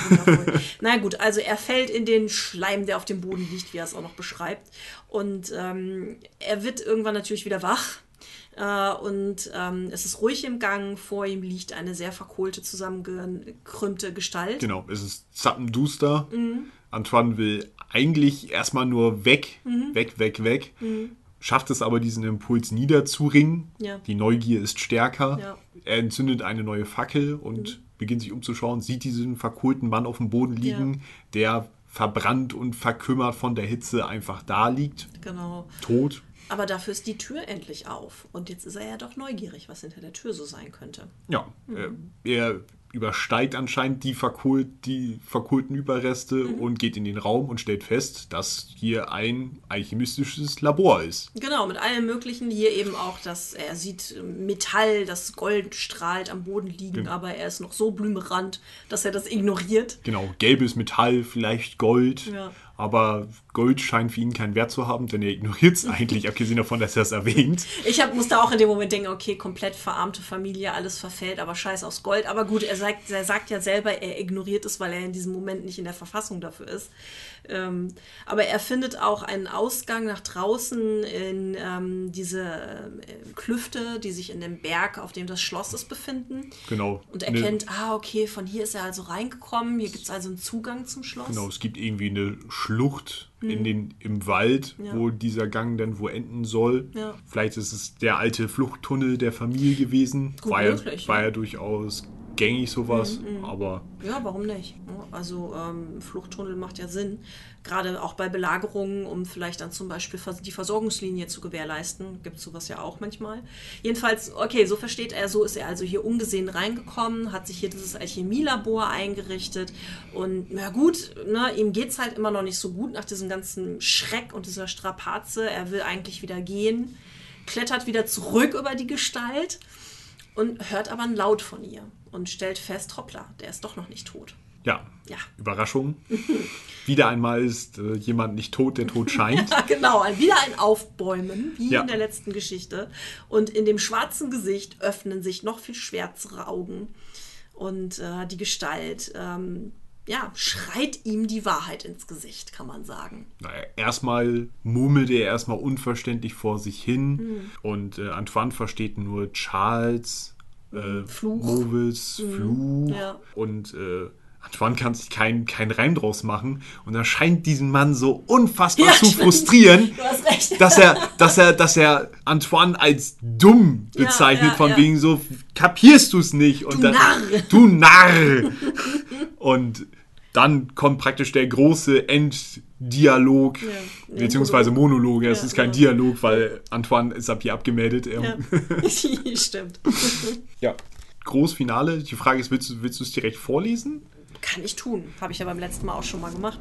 *laughs* Na gut, also er fällt in den Schleim, der auf dem Boden liegt, wie er es auch noch beschreibt. Und ähm, er wird irgendwann natürlich wieder wach. Äh, und ähm, es ist ruhig im Gang. Vor ihm liegt eine sehr verkohlte, zusammengekrümmte Gestalt. Genau, es ist zappenduster. Mhm. Antoine will eigentlich erstmal nur weg, Mhm. weg, weg, weg. Schafft es aber, diesen Impuls niederzuringen. Ja. Die Neugier ist stärker. Ja. Er entzündet eine neue Fackel und beginnt sich umzuschauen, sieht diesen verkohlten Mann auf dem Boden liegen, der verbrannt und verkümmert von der Hitze einfach da liegt, Genau. tot. Aber dafür ist die Tür endlich auf. Und jetzt ist er ja doch neugierig, was hinter der Tür so sein könnte. Ja, Mhm. äh, er übersteigt anscheinend die, verkohlt, die verkohlten Überreste Mhm. und geht in den Raum und stellt fest, dass hier ein alchemistisches Labor ist. Genau, mit allem Möglichen. Hier eben auch, dass er sieht Metall, das Gold strahlt am Boden liegen, aber er ist noch so blümerant, dass er das ignoriert. Genau, gelbes Metall, vielleicht Gold, Ja. Aber Gold scheint für ihn keinen Wert zu haben, denn er ignoriert es eigentlich, *laughs* abgesehen davon, dass er es erwähnt. Ich hab, musste auch in dem Moment denken, okay, komplett verarmte Familie, alles verfällt, aber scheiß aufs Gold. Aber gut, er sagt, er sagt ja selber, er ignoriert es, weil er in diesem Moment nicht in der Verfassung dafür ist. Ähm, aber er findet auch einen Ausgang nach draußen in ähm, diese äh, Klüfte, die sich in dem Berg, auf dem das Schloss ist, befinden. Genau. Und Eine- erkennt, ah, okay, von hier ist er also reingekommen. Hier gibt es also einen Zugang zum Schloss. Genau, es gibt irgendwie eine Schlucht in den, im Wald, Mhm. Ja. wo dieser Gang dann wo enden soll. Ja. Vielleicht ist es der alte Fluchttunnel der Familie gewesen. Gut war, möglich, war ja. Mhm, ja durchaus gängig sowas, aber Ja, warum nicht? Also ähm, Fluchttunnel macht ja Sinn, gerade auch bei Belagerungen, um vielleicht dann zum Beispiel die Versorgungslinie zu gewährleisten. Gibt sowas ja auch manchmal. Jedenfalls, okay, so versteht er, so ist er also hier ungesehen reingekommen, hat sich hier dieses Alchemielabor eingerichtet und na gut, ne, ihm geht's halt immer noch nicht so gut nach diesem ganzen Schreck und dieser Strapaze. Er will eigentlich wieder gehen, klettert wieder zurück über die Gestalt und hört aber einen Laut von ihr und stellt fest, hoppla, der ist doch noch nicht tot. ja, Ja. Überraschung. *laughs* Wieder einmal ist äh, jemand nicht tot, der tot scheint. *laughs* Ja, genau, wieder ein Aufbäumen, wie Ja. in der letzten Geschichte. Und in dem schwarzen Gesicht öffnen sich noch viel schwärzere Augen. Und äh, die Gestalt, ähm, ja, schreit ihm die Wahrheit ins Gesicht, kann man sagen. Naja, erstmal murmelte er erstmal unverständlich vor sich hin Hm. und äh, Antoine versteht nur Charles, äh, Fluch. Mauvis, Fluch Hm. ja. und äh, Antoine kann sich keinen kein Reim draus machen und er scheint diesen Mann so unfassbar Ja, zu stimmt. frustrieren, dass er, dass er, dass er Antoine als dumm bezeichnet, ja, von ja. wegen so, kapierst du es nicht? Und Du dann, Narr. Du Narr! Und dann kommt praktisch der große Enddialog, Ja, beziehungsweise Monolog. Es Ja, ist kein ja. Dialog, weil Antoine ist ab hier abgemeldet. Ja. *laughs* Stimmt. ja. Großfinale. Die Frage ist, willst du, willst du es direkt vorlesen? Kann ich tun. Habe ich ja beim letzten Mal auch schon mal gemacht.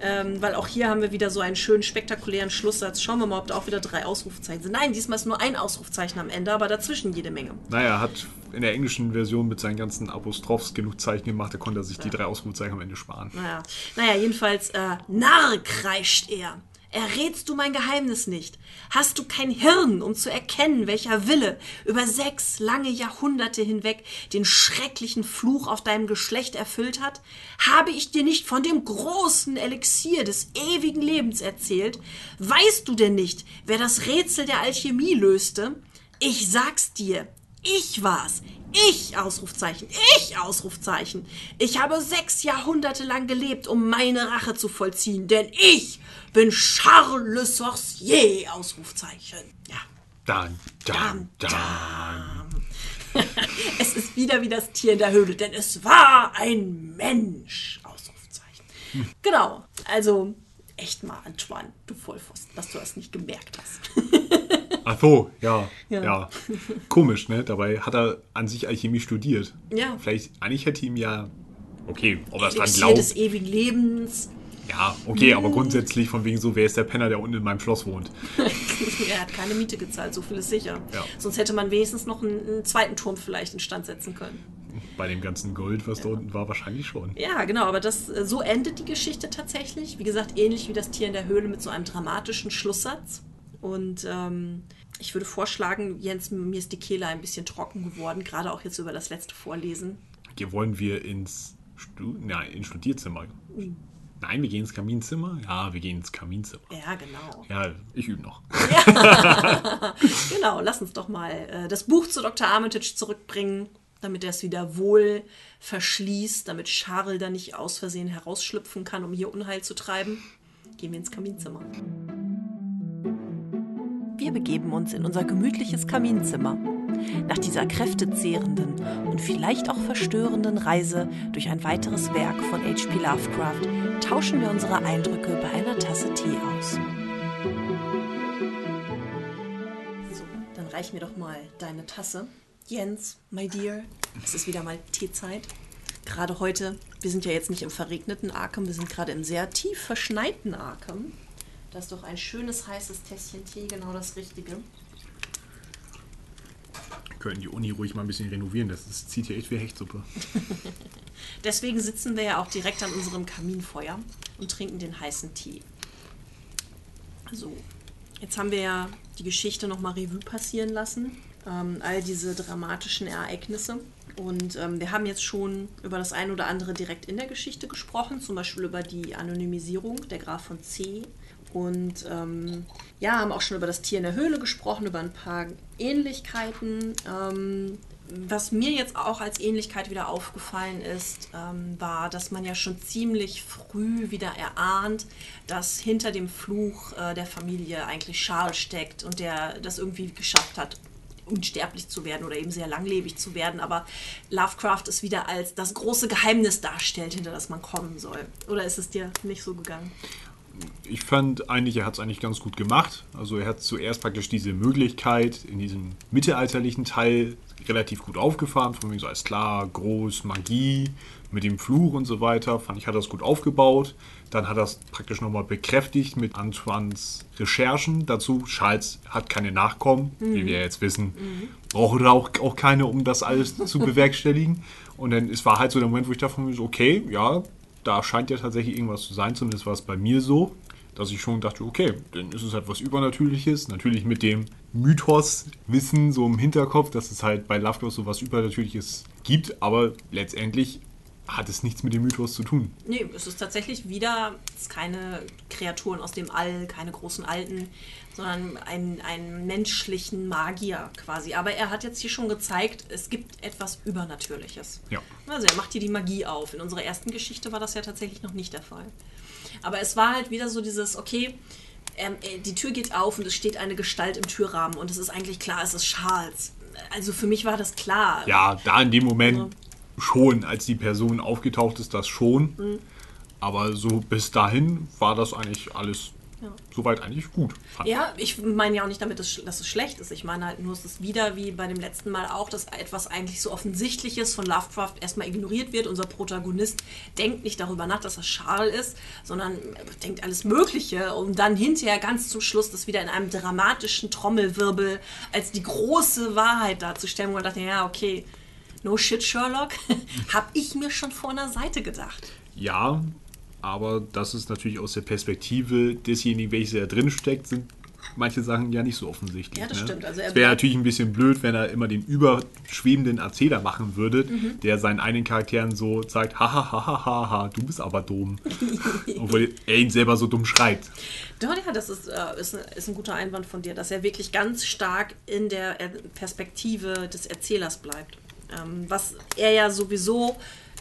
Ähm, weil auch hier haben wir wieder so einen schönen spektakulären Schlusssatz. Schauen wir mal, ob da auch wieder drei Ausrufezeichen sind. Nein, diesmal ist nur ein Ausrufzeichen am Ende, aber dazwischen jede Menge. Naja, er hat in der englischen Version mit seinen ganzen Apostrophs genug Zeichen gemacht, da konnte er sich die drei Ausrufezeichen am Ende sparen. Naja, naja jedenfalls, äh, Narr, kreischt er. Errätst du mein Geheimnis nicht? Hast du kein Hirn, um zu erkennen, welcher Wille über sechs lange Jahrhunderte hinweg den schrecklichen Fluch auf deinem Geschlecht erfüllt hat? Habe ich dir nicht von dem großen Elixier des ewigen Lebens erzählt? Weißt du denn nicht, wer das Rätsel der Alchemie löste? Ich sag's dir, ich war's. Ich, Ausrufzeichen. Ich, Ausrufzeichen. Ich habe sechs Jahrhunderte lang gelebt, um meine Rache zu vollziehen, denn ich bin Charles Le Sorcier, Ausrufzeichen. Ja. Dann, dann, dann. Es ist wieder wie das Tier in der Höhle, denn es war ein Mensch, Ausrufzeichen. Genau. Also, echt mal, Antoine, du Vollpfosten, dass du das nicht gemerkt hast. Ach so, ja, Ja. ja. Komisch, ne? Dabei hat er an sich Alchemie studiert. Ja. Vielleicht, eigentlich hätte ihm ja, okay, ob er es dran Elixier des glaubt. ewigen Lebens. Ja, okay, aber grundsätzlich von wegen so, wer ist der Penner, der unten in meinem Schloss wohnt? *laughs* er hat keine Miete gezahlt, so viel ist sicher. Ja. Sonst hätte man wenigstens noch einen, einen zweiten Turm vielleicht instand setzen können. Bei dem ganzen Gold, was da unten war, wahrscheinlich schon. Ja, genau, aber das, äh, so endet die Geschichte tatsächlich. Wie gesagt, ähnlich wie das Tier in der Höhle mit so einem dramatischen Schlusssatz. Und ähm, ich würde vorschlagen, Jens, mir ist die Kehle ein bisschen trocken geworden, gerade auch jetzt über das letzte Vorlesen. Hier wollen wir ins, Stu Nein, ins Studierzimmer. Nein, wir gehen ins Kaminzimmer? Ja, wir gehen ins Kaminzimmer. Ja, genau. Ja, ich übe noch. *laughs* Genau, lass uns doch mal äh, das Buch zu Dr. Armitage zurückbringen, damit er es wieder wohl verschließt, damit Charles da nicht aus Versehen herausschlüpfen kann, um hier Unheil zu treiben. Gehen wir ins Kaminzimmer. Wir begeben uns in unser gemütliches Kaminzimmer. Nach dieser kräftezehrenden und vielleicht auch verstörenden Reise durch ein weiteres Werk von H.P. Lovecraft tauschen wir unsere Eindrücke bei einer Tasse Tee aus. So, dann reich mir doch mal deine Tasse. Jens, my dear, es ist wieder mal Teezeit. Gerade heute, wir sind ja jetzt nicht im verregneten Arkham, wir sind gerade im sehr tief verschneiten Arkham. Das ist doch ein schönes heißes Tässchen Tee, genau das Richtige. Können die Uni ruhig mal ein bisschen renovieren, das ist, zieht hier echt wie Hechtsuppe. *laughs* Deswegen sitzen wir ja auch direkt an unserem Kaminfeuer und trinken den heißen Tee. So, jetzt haben wir ja die Geschichte nochmal Revue passieren lassen. Ähm, all diese dramatischen Ereignisse. Und ähm, wir haben jetzt schon über das ein oder andere direkt in der Geschichte gesprochen, zum Beispiel über die Anonymisierung der Graf von C. Und ähm, ja, haben auch schon über das Tier in der Höhle gesprochen, über ein paar Ähnlichkeiten. Ähm, was mir jetzt auch als Ähnlichkeit wieder aufgefallen ist, ähm, war, dass man ja schon ziemlich früh wieder erahnt, dass hinter dem Fluch äh, der Familie eigentlich Charles steckt und der das irgendwie geschafft hat, unsterblich zu werden oder eben sehr langlebig zu werden, aber Lovecraft es wieder als das große Geheimnis darstellt, hinter das man kommen soll. Oder ist es dir nicht so gegangen? Ich fand eigentlich, er hat es eigentlich ganz gut gemacht. Also er hat zuerst praktisch diese Möglichkeit in diesem mittelalterlichen Teil relativ gut aufgefahren, von mir so als klar, groß, Magie, mit dem Fluch und so weiter. Fand ich, hat das gut aufgebaut. Dann hat er es praktisch nochmal bekräftigt mit Antoines Recherchen dazu. Charles hat keine Nachkommen, mhm. wie wir jetzt wissen. Mhm. Braucht er auch, auch keine, um das alles zu *laughs* bewerkstelligen. Und dann es war halt so der Moment, wo ich dachte, okay, ja, da scheint ja tatsächlich irgendwas zu sein. Zumindest war es bei mir so, dass ich schon dachte, okay, dann ist es halt was Übernatürliches. Natürlich mit dem Mythos-Wissen so im Hinterkopf, dass es halt bei Lovecraft so was Übernatürliches gibt. Aber letztendlich hat es nichts mit dem Mythos zu tun. Nee, es ist tatsächlich wieder es keine Kreaturen aus dem All, keine großen Alten, sondern einen, einen menschlichen Magier quasi. Aber er hat jetzt hier schon gezeigt, es gibt etwas Übernatürliches. Ja. Also er macht hier die Magie auf. In unserer ersten Geschichte war das ja tatsächlich noch nicht der Fall. Aber es war halt wieder so dieses, okay, ähm, äh, die Tür geht auf und es steht eine Gestalt im Türrahmen und es ist eigentlich klar, es ist Charles. Also für mich war das klar. Ja, da in dem Moment also, schon, als die Person aufgetaucht ist, das schon. Mhm. Aber so bis dahin war das eigentlich alles ja. soweit eigentlich gut. Ja, ich meine ja auch nicht damit, dass, dass, es schlecht ist. Ich meine halt nur, es ist wieder wie bei dem letzten Mal auch, dass etwas eigentlich so Offensichtliches von Lovecraft erstmal ignoriert wird. Unser Protagonist denkt nicht darüber nach, dass das Charles ist, sondern denkt alles Mögliche, um dann hinterher ganz zum Schluss das wieder in einem dramatischen Trommelwirbel als die große Wahrheit darzustellen, wo man dachte, ja, okay, no shit, Sherlock, *laughs* habe ich mir schon vor einer Seite gedacht. Ja, aber das ist natürlich aus der Perspektive desjenigen, welches er drin steckt, sind manche Sachen ja nicht so offensichtlich. Ja, das ne? stimmt. Also es wäre natürlich ein bisschen blöd, wenn er immer den überschwebenden Erzähler machen würde, mhm. der seinen eigenen Charakteren so sagt, haha, haha, haha, du bist aber dumm. *laughs* Obwohl er ihn selber so dumm schreibt. Doch, ja, das ist, äh, ist, ist, ein guter Einwand von dir, dass er wirklich ganz stark in der Perspektive des Erzählers bleibt. Ähm, was er ja sowieso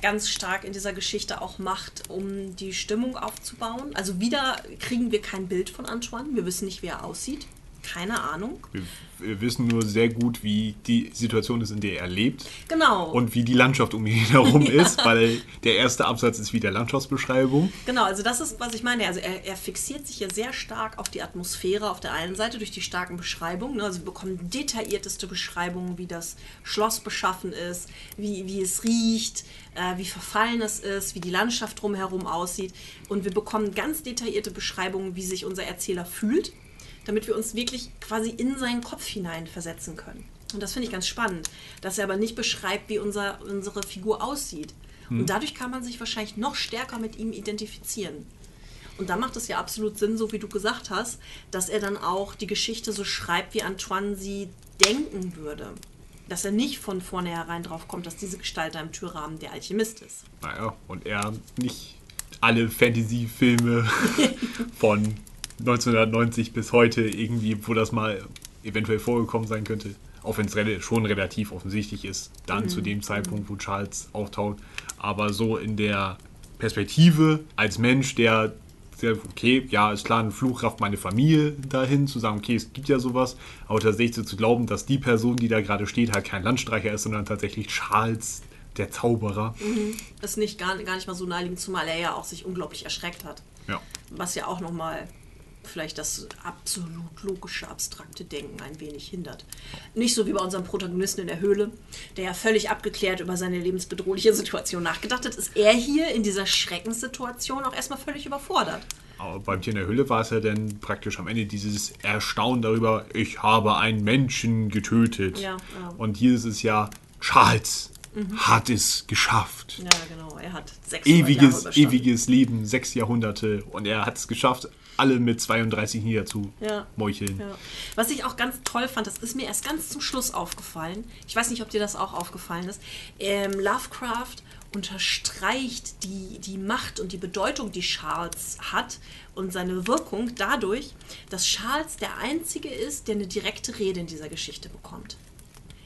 ganz stark in dieser Geschichte auch macht, um die Stimmung aufzubauen. Also wieder kriegen wir kein Bild von Antoine. Wir wissen nicht, wie er aussieht. Keine Ahnung. Wir, wir, wissen nur sehr gut, wie die Situation ist, in der er lebt. Genau. Und wie die Landschaft um ihn *laughs* herum ja. ist, weil der erste Absatz ist wie der Landschaftsbeschreibung. Genau, also das ist, was ich meine. Also er, er fixiert sich ja sehr stark auf die Atmosphäre auf der einen Seite durch die starken Beschreibungen. Ne? Also wir bekommen detaillierteste Beschreibungen, wie das Schloss beschaffen ist, wie, wie es riecht, äh, wie verfallen es ist, wie die Landschaft drumherum aussieht. Und wir bekommen ganz detaillierte Beschreibungen, wie sich unser Erzähler fühlt damit wir uns wirklich quasi in seinen Kopf hineinversetzen können. Und das finde ich ganz spannend, dass er aber nicht beschreibt, wie unser, unsere Figur aussieht. Hm. Und dadurch kann man sich wahrscheinlich noch stärker mit ihm identifizieren. Und da macht es ja absolut Sinn, so wie du gesagt hast, dass er dann auch die Geschichte so schreibt, wie Antoine sie denken würde. Dass er nicht von vornherein drauf kommt, dass diese Gestalt da im Türrahmen der Alchemist ist. Naja, und er nicht alle Fantasy-Filme *laughs* von 1990 bis heute irgendwie, wo das mal eventuell vorgekommen sein könnte. Auch wenn es schon relativ offensichtlich ist, dann mhm. zu dem Zeitpunkt, wo Charles auftaucht. Aber so in der Perspektive als Mensch, der okay, ja, ist klar, ein Fluch rafft meine Familie dahin, zu sagen, okay, es gibt ja sowas, aber tatsächlich zu glauben, dass die Person, die da gerade steht, halt kein Landstreicher ist, sondern tatsächlich Charles, der Zauberer. Mhm. Ist nicht gar, gar nicht mal so naheliegend, zumal er ja auch sich unglaublich erschreckt hat. Ja. Was ja auch nochmal vielleicht das absolut logische, abstrakte Denken ein wenig hindert. Nicht so wie bei unserem Protagonisten in der Höhle, der ja völlig abgeklärt über seine lebensbedrohliche Situation nachgedacht hat, ist er hier in dieser Schreckenssituation auch erstmal völlig überfordert. Aber beim Tier in der Höhle war es ja dann praktisch am Ende dieses Erstaunen darüber, ich habe einen Menschen getötet. Ja, ja. Und hier ist es ja, Charles hat es geschafft. Ja, genau. Er hat sechs Ewiges, ewiges Leben, sechs Jahrhunderte. Und er hat es geschafft, alle mit 32 Ja. niederzumeucheln. Ja. Was ich auch ganz toll fand, das ist mir erst ganz zum Schluss aufgefallen. Ich weiß nicht, ob dir das auch aufgefallen ist. Ähm, Lovecraft unterstreicht die, die Macht und die Bedeutung, die Charles hat und seine Wirkung dadurch, dass Charles der Einzige ist, der eine direkte Rede in dieser Geschichte bekommt.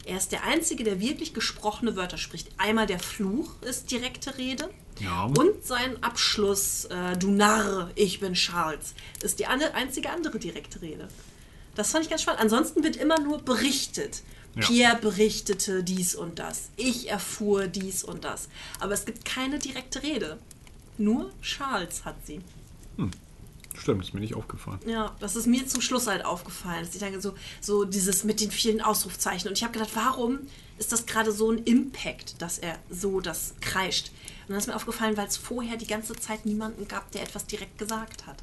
Er ist der Einzige, der wirklich gesprochene Wörter spricht. Einmal der Fluch ist direkte Rede. Ja. Und sein Abschluss, äh, du Narr, ich bin Charles, ist die einzige andere direkte Rede. Das fand ich ganz spannend. Ansonsten wird immer nur berichtet. Ja. Pierre berichtete dies und das. Ich erfuhr dies und das. Aber es gibt keine direkte Rede. Nur Charles hat sie. Stimmt, ist mir nicht aufgefallen. Ja, das ist mir zum Schluss halt aufgefallen. Ich denke, so, so dieses mit den vielen Ausrufzeichen. Und ich habe gedacht, warum ist das gerade so ein Impact, dass er so das kreischt? Und dann ist mir aufgefallen, weil es vorher die ganze Zeit niemanden gab, der etwas direkt gesagt hat.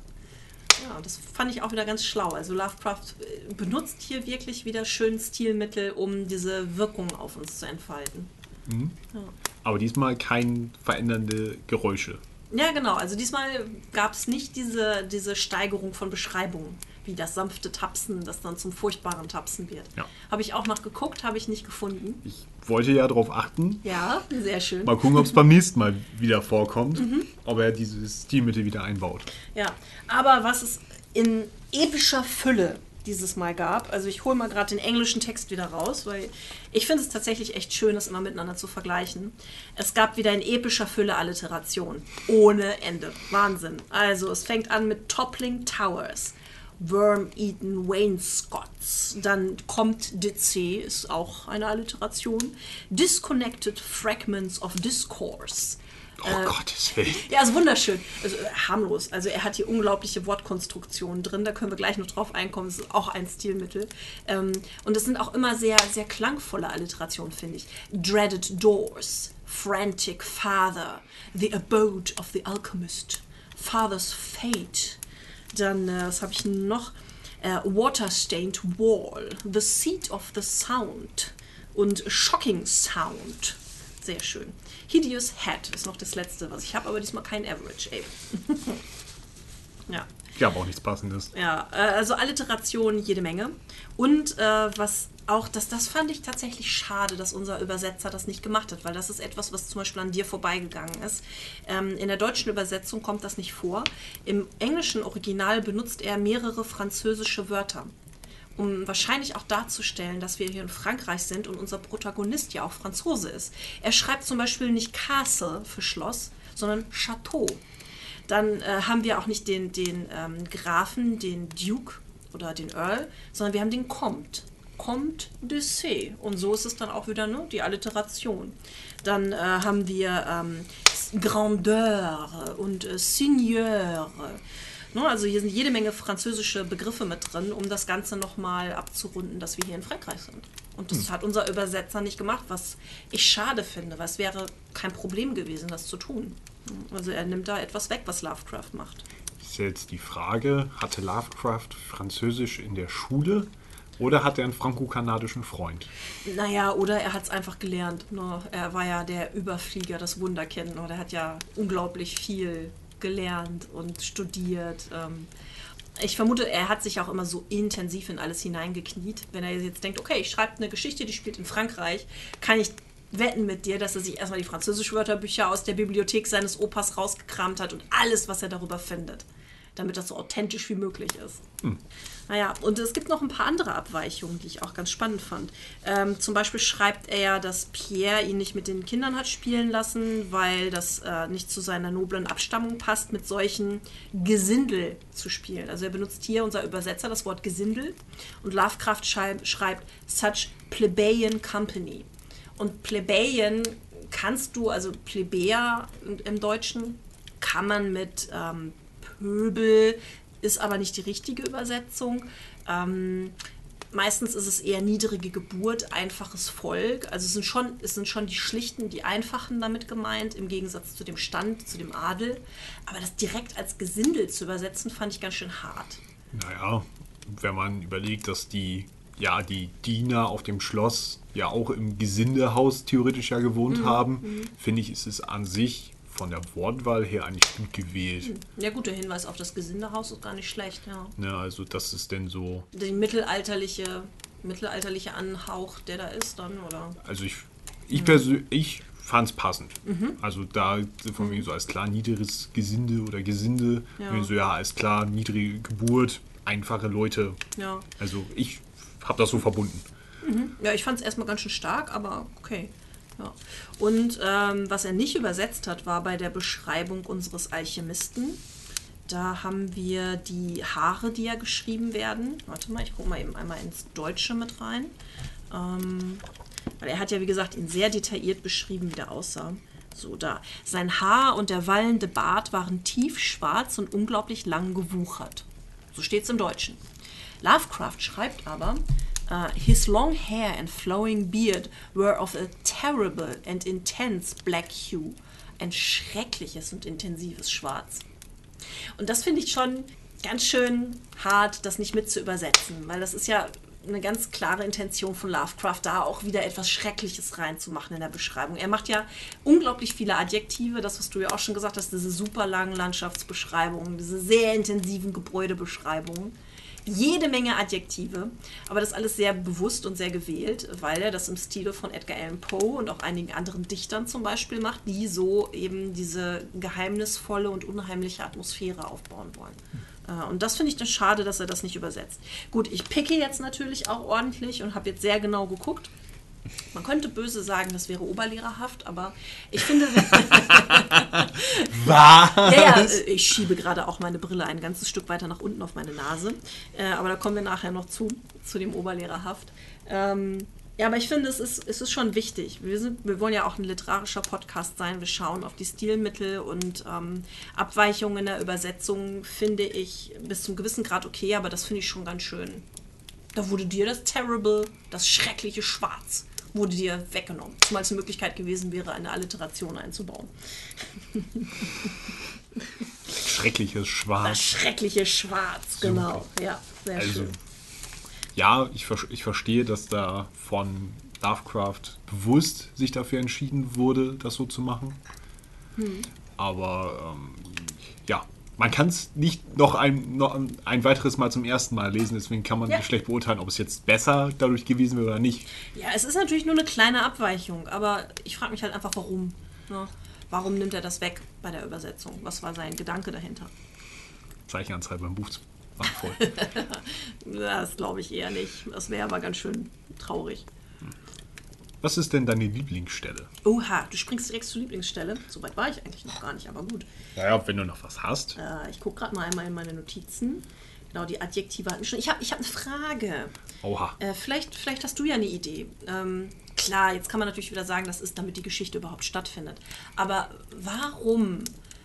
Ja, das fand ich auch wieder ganz schlau. Also Lovecraft äh, benutzt hier wirklich wieder schön Stilmittel, um diese Wirkung auf uns zu entfalten. Aber diesmal kein verändernde Geräusche. Ja, genau. Also diesmal gab es nicht diese, diese Steigerung von Beschreibungen, wie das sanfte Tapsen, das dann zum furchtbaren Tapsen wird. Ja. Habe ich auch noch geguckt, habe ich nicht gefunden. Ich wollte ja darauf achten. Ja, sehr schön. Mal gucken, ob es beim nächsten Mal wieder vorkommt. Mhm. Ob er dieses Stilmittel wieder einbaut. Ja, aber was es in epischer Fülle dieses Mal gab, also ich hole mal gerade den englischen Text wieder raus, weil ich finde es tatsächlich echt schön, das immer miteinander zu vergleichen. Es gab wieder in epischer Fülle Alliteration. Ohne Ende. Wahnsinn. Also es fängt an mit Toppling Towers. Worm-Eaten Wainscots. Dann kommt DC, ist auch eine Alliteration. Disconnected Fragments of Discourse. Oh Gottes Willen. Ja, ist wunderschön. Also äh, harmlos. Also er hat hier unglaubliche Wortkonstruktionen drin. Da können wir gleich noch drauf einkommen. Das ist auch ein Stilmittel. Ähm, und es sind auch immer sehr, sehr klangvolle Alliterationen, finde ich. Dreaded Doors, Frantic Father, The Abode of the Alchemist, Father's Fate. Dann, äh, was habe ich noch? Äh, Water-Stained Wall, The Seat of the Sound und Shocking Sound. Sehr schön. Hideous Head ist noch das letzte, was ich habe, aber diesmal kein Average Ape. *laughs* ja. Ja, aber auch nichts Passendes. Ja, äh, also Alliteration jede Menge. Und äh, was auch, das, das fand ich tatsächlich schade, dass unser Übersetzer das nicht gemacht hat, weil das ist etwas, was zum Beispiel an dir vorbeigegangen ist. Ähm, in der deutschen Übersetzung kommt das nicht vor. Im englischen Original benutzt er mehrere französische Wörter. Um wahrscheinlich auch darzustellen, dass wir hier in Frankreich sind und unser Protagonist ja auch Franzose ist. Er schreibt zum Beispiel nicht Castle für Schloss, sondern Chateau. Dann äh, haben wir auch nicht den, den ähm, Grafen, den Duke oder den Earl, sondern wir haben den Comte. Comte de C. Und so ist es dann auch wieder ne, die Alliteration. Dann äh, haben wir ähm, Grandeur und äh, Seigneur. Ne, also hier sind jede Menge französische Begriffe mit drin, um das Ganze nochmal abzurunden, dass wir hier in Frankreich sind. Und das hat unser Übersetzer nicht gemacht, was ich schade finde, weil es wäre kein Problem gewesen, das zu tun. Also er nimmt da etwas weg, was Lovecraft macht. Ist jetzt die Frage, hatte Lovecraft Französisch in der Schule oder hat er einen franco-kanadischen Freund? Naja, oder er hat es einfach gelernt. Ne? Er war ja der Überflieger, das Wunderkind. Und er hat ja unglaublich viel gelernt und studiert. Ähm, ich vermute, er hat sich auch immer so intensiv in alles hineingekniet. Wenn er jetzt denkt, okay, ich schreibe eine Geschichte, die spielt in Frankreich, kann ich wetten mit dir, dass er sich erstmal die französischen Wörterbücher aus der Bibliothek seines Opas rausgekramt hat und alles, was er darüber findet, damit das so authentisch wie möglich ist. Naja, und es gibt noch ein paar andere Abweichungen, die ich auch ganz spannend fand. Ähm, zum Beispiel schreibt er ja, dass Pierre ihn nicht mit den Kindern hat spielen lassen, weil das äh, nicht zu seiner noblen Abstammung passt, mit solchen Gesindel zu spielen. Also er benutzt hier, unser Übersetzer, das Wort Gesindel und Lovecraft schreib, schreibt such plebeian company. Und Plebeien kannst du, also Plebejer im- im Deutschen, kann man mit ähm, Pöbel ist aber nicht die richtige Übersetzung. Ähm, meistens ist es eher niedrige Geburt, einfaches Volk. Also es sind, schon, es sind schon die Schlichten, die Einfachen damit gemeint, im Gegensatz zu dem Stand, zu dem Adel. Aber das direkt als Gesindel zu übersetzen, fand ich ganz schön hart. Naja, wenn man überlegt, dass die, ja, die Diener auf dem Schloss ja auch im Gesindehaus theoretisch ja gewohnt haben, finde ich, ist es an sich von der Wortwahl her eigentlich gut gewählt. Ja gut, der Hinweis auf das Gesindehaus ist gar nicht schlecht, ja. Ja, also das ist denn so, Die mittelalterliche, mittelalterliche Anhauch, der da ist dann, oder? also ich, ich persönlich, ich fand es passend. Also da von wegen so als klar niederes Gesinde oder Gesinde, Ja. so ja als klar niedrige Geburt, einfache Leute. Ja. Also ich habe das so verbunden. Ja, ich fand es erstmal ganz schön stark, aber okay. Ja. Und ähm, was er nicht übersetzt hat, war bei der Beschreibung unseres Alchemisten. Da haben wir die Haare, die ja geschrieben werden. Warte mal, ich gucke mal eben einmal ins Deutsche mit rein. Ähm, weil er hat ja, wie gesagt, ihn sehr detailliert beschrieben, wie der aussah. So, da. Sein Haar und der wallende Bart waren tiefschwarz und unglaublich lang gewuchert. So steht es im Deutschen. Lovecraft schreibt aber, uh, his long hair and flowing beard were of a terrible and intense black hue. Ein schreckliches und intensives Schwarz. Und das finde ich schon ganz schön hart, das nicht mit zu übersetzen, weil das ist ja eine ganz klare Intention von Lovecraft, da auch wieder etwas Schreckliches reinzumachen in der Beschreibung. Er macht ja unglaublich viele Adjektive, das, was du ja auch schon gesagt hast, diese super langen Landschaftsbeschreibungen, diese sehr intensiven Gebäudebeschreibungen. Jede Menge Adjektive, aber das alles sehr bewusst und sehr gewählt, weil er das im Stile von Edgar Allan Poe und auch einigen anderen Dichtern zum Beispiel macht, die so eben diese geheimnisvolle und unheimliche Atmosphäre aufbauen wollen. Äh, Und das finde ich dann schade, dass er das nicht übersetzt. Gut, ich picke jetzt natürlich auch ordentlich und habe jetzt sehr genau geguckt. Man könnte böse sagen, das wäre oberlehrerhaft, aber ich finde, *laughs* Was? ja, ja, äh, ich schiebe gerade auch meine Brille ein ganzes Stück weiter nach unten auf meine Nase. Äh, aber da kommen wir nachher noch zu, zu dem Oberlehrerhaft. Ähm, ja, aber ich finde, es ist, es ist schon wichtig. Wir, sind, wir wollen ja auch ein literarischer Podcast sein. Wir schauen auf die Stilmittel und ähm, Abweichungen in der Übersetzung finde ich bis zum gewissen Grad okay, aber das finde ich schon ganz schön. Da wurde dir das Terrible, das schreckliche Schwarz, wurde dir weggenommen. Zumal es eine Möglichkeit gewesen wäre, eine Alliteration einzubauen. Schreckliches Das Schwarz. schreckliche Schwarz, genau. Ja, sehr Also, schön. ja, ich, ich verstehe, dass da von Lovecraft bewusst sich dafür entschieden wurde, das so zu machen. Hm. Aber ähm, ja, man kann es nicht noch ein, noch ein weiteres Mal zum ersten Mal lesen, deswegen kann man Ja. schlecht beurteilen, ob es jetzt besser dadurch gewesen wäre oder nicht. Ja, es ist natürlich nur eine kleine Abweichung, aber ich frage mich halt einfach, warum. Ne? Warum nimmt er das weg bei der Übersetzung? Was war sein Gedanke dahinter? Zeichenanzahl beim Buch war voll. *laughs* Das glaube ich eher nicht. Das wäre aber ganz schön traurig. Was ist denn deine Lieblingsstelle? Oha, du springst direkt zur Lieblingsstelle. Soweit war ich eigentlich noch gar nicht, aber gut. Naja, wenn du noch was hast. Äh, ich gucke gerade mal einmal in meine Notizen. Genau, die Adjektive hatten wir schon. Ich habe ich hab eine Frage. Oha. Äh, vielleicht, vielleicht hast du ja eine Idee. Ähm, klar, jetzt kann man natürlich wieder sagen, das ist, damit die Geschichte überhaupt stattfindet. Aber warum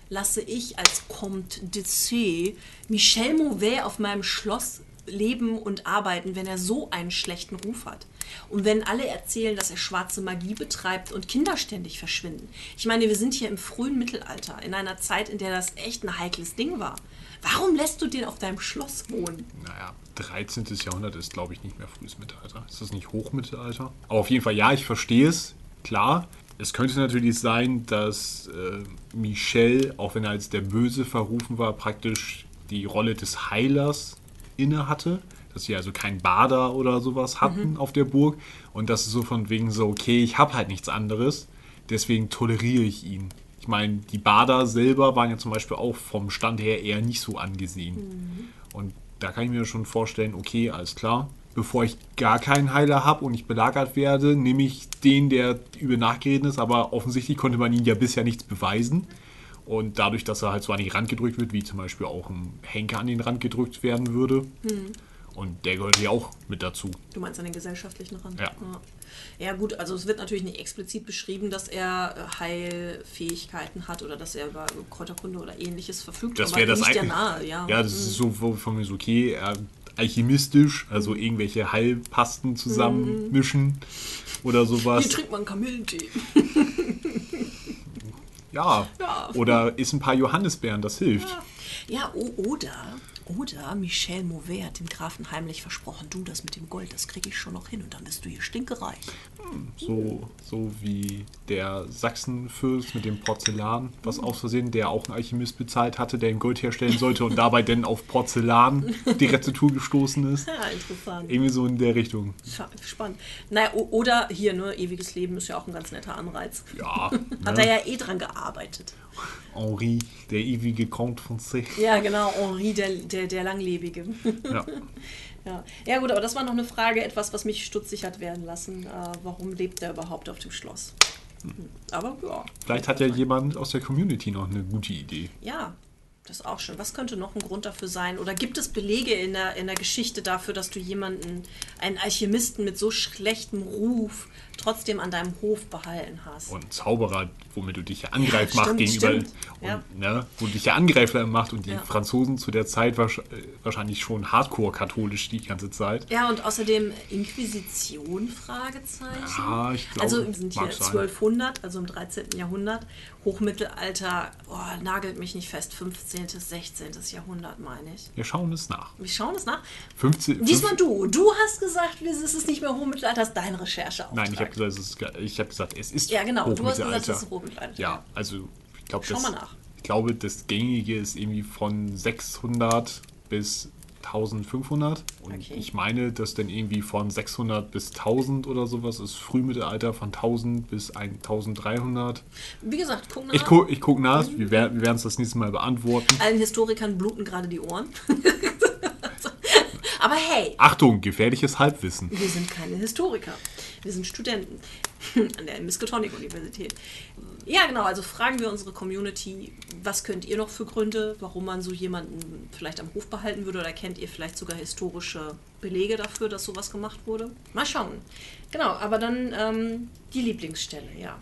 lasse ich als Comte de C Michel Mauvais auf meinem Schloss leben und arbeiten, wenn er so einen schlechten Ruf hat? Und wenn alle erzählen, dass er schwarze Magie betreibt und Kinder ständig verschwinden. Ich meine, wir sind hier im frühen Mittelalter, in einer Zeit, in der das echt ein heikles Ding war. Warum lässt du den auf deinem Schloss wohnen? Naja, 13. Jahrhundert ist, glaube ich, nicht mehr frühes Mittelalter. Ist das nicht Hochmittelalter? Aber auf jeden Fall, ja, ich verstehe es. Klar. Es könnte natürlich sein, dass äh, Michel, auch wenn er als der Böse verrufen war, praktisch die Rolle des Heilers inne hatte. Dass sie also keinen Bader oder sowas hatten auf der Burg. Und das ist so von wegen so, okay, ich habe halt nichts anderes. Deswegen toleriere ich ihn. Ich meine, die Bader selber waren ja zum Beispiel auch vom Stand her eher nicht so angesehen. Und da kann ich mir schon vorstellen, okay, alles klar. Bevor ich gar keinen Heiler habe und ich belagert werde, nehme ich den, der übel nachgeredet ist. Aber offensichtlich konnte man ihn ja bisher nichts beweisen. Und dadurch, dass er halt so an den Rand gedrückt wird, wie zum Beispiel auch ein Henker an den Rand gedrückt werden würde. Und der gehört ja auch mit dazu. Du meinst an den gesellschaftlichen Rand? Ja. ja. Ja, gut, also es wird natürlich nicht explizit beschrieben, dass er äh, Heilfähigkeiten hat oder dass er über Kräuterkunde oder ähnliches verfügt. Das aber wäre das liegt ja nahe, ja. Ja, das ist so wo- von mir so, okay, äh, alchemistisch, also irgendwelche Heilpasten zusammenmischen oder sowas. Hier trinkt man Kamillentee. Ja. Ja. Oder isst ein paar Johannisbeeren, das hilft. Ja, o- oder, oder Michel Mauvais hat dem Grafen heimlich versprochen, du, das mit dem Gold, das kriege ich schon noch hin und dann bist du hier stinkereich. So, so wie der Sachsenfürst mit dem Porzellan, was aus Versehen, der auch einen Alchemist bezahlt hatte, der ihm Gold herstellen sollte und dabei dann auf Porzellan die Rezeptur gestoßen ist. *laughs* Ja, interessant. Irgendwie so in der Richtung. Spannend. Naja, oder hier, ne, ewiges Leben ist ja auch ein ganz netter Anreiz. Ja. *laughs* Hat ne? er ja eh dran gearbeitet. Henri, der ewige Comte Français. Ja, genau, Henri, der, der, der Langlebige. Ja. *laughs* ja. ja, gut, aber das war noch eine Frage, etwas, was mich stutzig hat werden lassen. Äh, warum lebt er überhaupt auf dem Schloss? Hm. Aber ja, Vielleicht hat ja jemand aus der Community noch eine gute Idee. ja, das ist auch schön. Was könnte noch ein Grund dafür sein? Oder gibt es Belege in der, in der Geschichte dafür, dass du jemanden, einen Alchemisten mit so schlechtem Ruf, trotzdem an deinem Hof behalten hast? Und Zauberer, womit du dich ja angreifbar Ja, macht gegenüber. stimmt. Und, Ja. ne, wo dich ja angreifbar macht und die Ja. Franzosen zu der Zeit äh, wahrscheinlich schon hardcore-katholisch die ganze Zeit. Ja, und außerdem Inquisition, Fragezeichen. Ja, ich glaube, Also wir sind hier mag sein. 1200, also im 13. Jahrhundert. Hochmittelalter, oh, nagelt mich nicht fest, 15., 16. Jahrhundert meine ich. Wir schauen es nach. Wir schauen es nach. 15, Diesmal du. Du hast gesagt, es ist nicht mehr Hochmittelalter, hast deine Recherche Nein, ich habe gesagt, es ist, ich hab gesagt, es ist Ja, genau. Du hast gesagt, Hochmittelalter. es ist Hochmittelalter. Ja, also ich glaube, Schau das, mal nach. ich glaube, das Gängige ist irgendwie von 600 bis 1500. Und Okay. ich meine, dass dann irgendwie von 600 bis 1000 oder sowas ist Frühmittelalter von 1000 bis 1300. Wie gesagt, guck nach. Ich gucke ich guck nach, wir werden wir werden es das nächste Mal beantworten. Allen Historikern bluten gerade die Ohren. *laughs* Aber hey, Achtung, gefährliches Halbwissen. Wir sind keine Historiker. Wir sind Studenten *laughs* an der Miskatonic-Universität. Ja, genau. Also fragen wir unsere Community, was könnt ihr noch für Gründe, warum man so jemanden vielleicht am Hof behalten würde? Oder kennt ihr vielleicht sogar historische Belege dafür, dass sowas gemacht wurde? Mal schauen. Genau, aber dann ähm, die Lieblingsstelle, ja.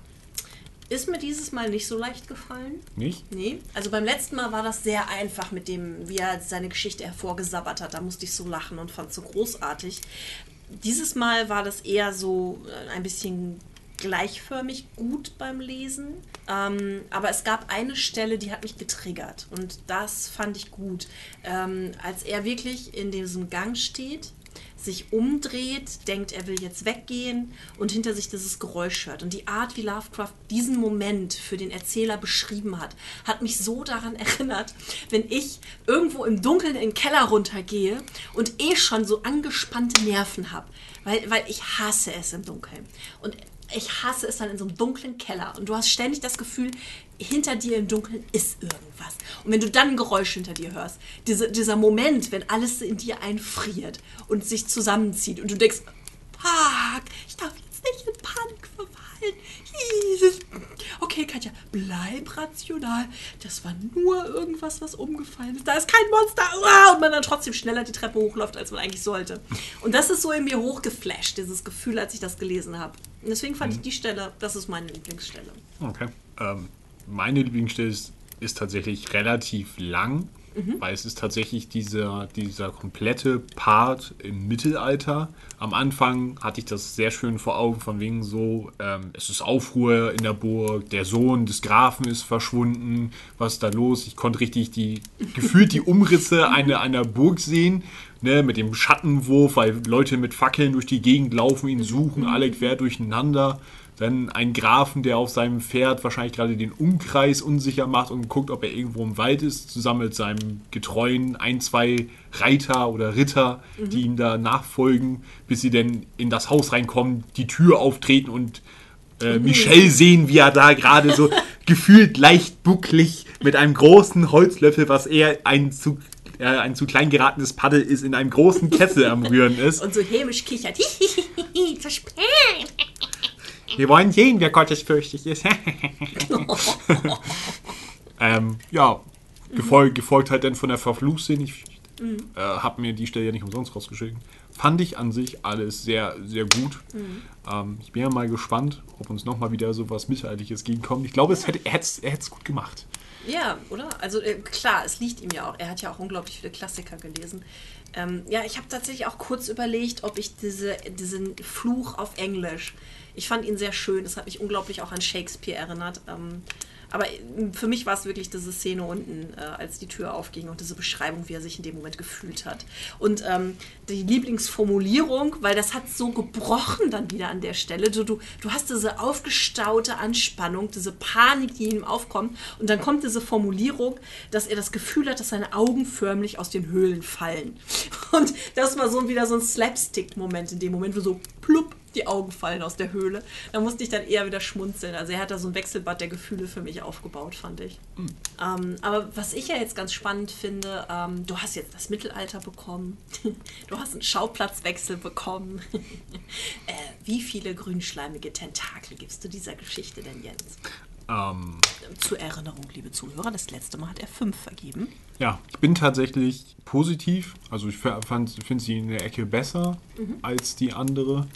Ist mir dieses Mal nicht so leicht gefallen. Nicht? Nee, also beim letzten Mal war das sehr einfach mit dem, wie er seine Geschichte hervorgesabbert hat. Da musste ich so lachen und fand es so großartig. Dieses Mal war das eher so äh, ein bisschen gleichförmig gut beim Lesen. Ähm, aber es gab eine Stelle, die hat mich getriggert. Und das fand ich gut. Ähm, als er wirklich in diesem Gang steht sich umdreht, denkt, er will jetzt weggehen und hinter sich dieses Geräusch hört. Und die Art, wie Lovecraft diesen Moment für den Erzähler beschrieben hat, hat mich so daran *laughs* erinnert, wenn ich irgendwo im Dunkeln in den Keller runtergehe und eh schon so angespannte Nerven habe. Weil, weil ich hasse es im Dunkeln. Und ich hasse es dann in so einem dunklen Keller. Und du hast ständig das Gefühl, hinter dir im Dunkeln ist irgendwas. Und wenn du dann ein Geräusch hinter dir hörst, diese, dieser Moment, wenn alles in dir einfriert und sich zusammenzieht und du denkst, fuck, ich darf jetzt nicht in Panik verfallen. Jesus. Okay, Katja, bleib rational. Das war nur irgendwas, was umgefallen ist. Da ist kein Monster. Und man dann trotzdem schneller die Treppe hochläuft, als man eigentlich sollte. Und das ist so in mir hochgeflasht, dieses Gefühl, als ich das gelesen habe. Und deswegen fand ich die Stelle, das ist meine Lieblingsstelle. Okay. Ähm, meine Lieblingsstelle ist, ist tatsächlich relativ lang, weil es ist tatsächlich dieser, dieser komplette Part im Mittelalter. Am Anfang hatte ich das sehr schön vor Augen, von wegen so, ähm, es ist Aufruhr in der Burg, der Sohn des Grafen ist verschwunden, was ist da los? Ich konnte richtig die, gefühlt die Umrisse einer, einer Burg sehen, ne, mit dem Schattenwurf, weil Leute mit Fackeln durch die Gegend laufen, ihn suchen, alle quer durcheinander. Dann ein Grafen, der auf seinem Pferd wahrscheinlich gerade den Umkreis unsicher macht und guckt, ob er irgendwo im Wald ist, zusammen mit seinem getreuen ein, zwei Reiter oder Ritter, die ihm da nachfolgen, bis sie dann in das Haus reinkommen, die Tür auftreten und äh, Michel sehen, wie er da gerade so *laughs* gefühlt leicht bucklig mit einem großen Holzlöffel, was eher ein zu, äh, ein zu klein geratenes Paddel ist, in einem großen Kessel am Rühren ist. Und so hämisch kichert. *laughs* Spät. Wir wollen sehen, wer gottesfürchtig ist. *laughs* ähm, ja, gefolgt, gefolgt halt dann von der Verfluchsin. Ich Mhm. Äh, hab mir die Stelle ja nicht umsonst rausgeschickt. Fand ich an sich alles sehr, sehr gut. Mhm. Ähm, ich bin ja mal gespannt, ob uns nochmal wieder so was Mittelalterliches gegenkommt. Ich glaube, es hätte, er hätte es gut gemacht. Ja, oder? Also äh, klar, es liegt ihm ja auch. Er hat ja auch unglaublich viele Klassiker gelesen. Ähm, ja, ich habe tatsächlich auch kurz überlegt, ob ich diese, diesen Fluch auf Englisch, ich fand ihn sehr schön. Das hat mich unglaublich auch an Shakespeare erinnert. Ähm, aber für mich war es wirklich diese Szene unten, äh, als die Tür aufging und diese Beschreibung, wie er sich in dem Moment gefühlt hat. Und ähm, die Lieblingsformulierung, weil das hat so gebrochen dann wieder an der Stelle. Du, du, du hast diese aufgestaute Anspannung, diese Panik, die in ihm aufkommt. Und dann kommt diese Formulierung, dass er das Gefühl hat, dass seine Augen förmlich aus den Höhlen fallen. *laughs* Und das war so wieder so ein Slapstick-Moment in dem Moment, wo so plupp die Augen fallen aus der Höhle. Da musste ich dann eher wieder schmunzeln. Also er hat da so ein Wechselbad der Gefühle für mich aufgebaut, fand ich. Mhm. Ähm, aber was ich ja jetzt ganz spannend finde, ähm, du hast jetzt das Mittelalter bekommen, *laughs* du hast einen Schauplatzwechsel bekommen. *laughs* äh, wie viele grünschleimige Tentakel gibst du dieser Geschichte denn jetzt? Ähm, Zur Erinnerung, liebe Zuhörer, das letzte Mal hat er fünf vergeben. Ja, ich bin tatsächlich positiv. Also ich finde sie in der Ecke besser mhm. als die andere.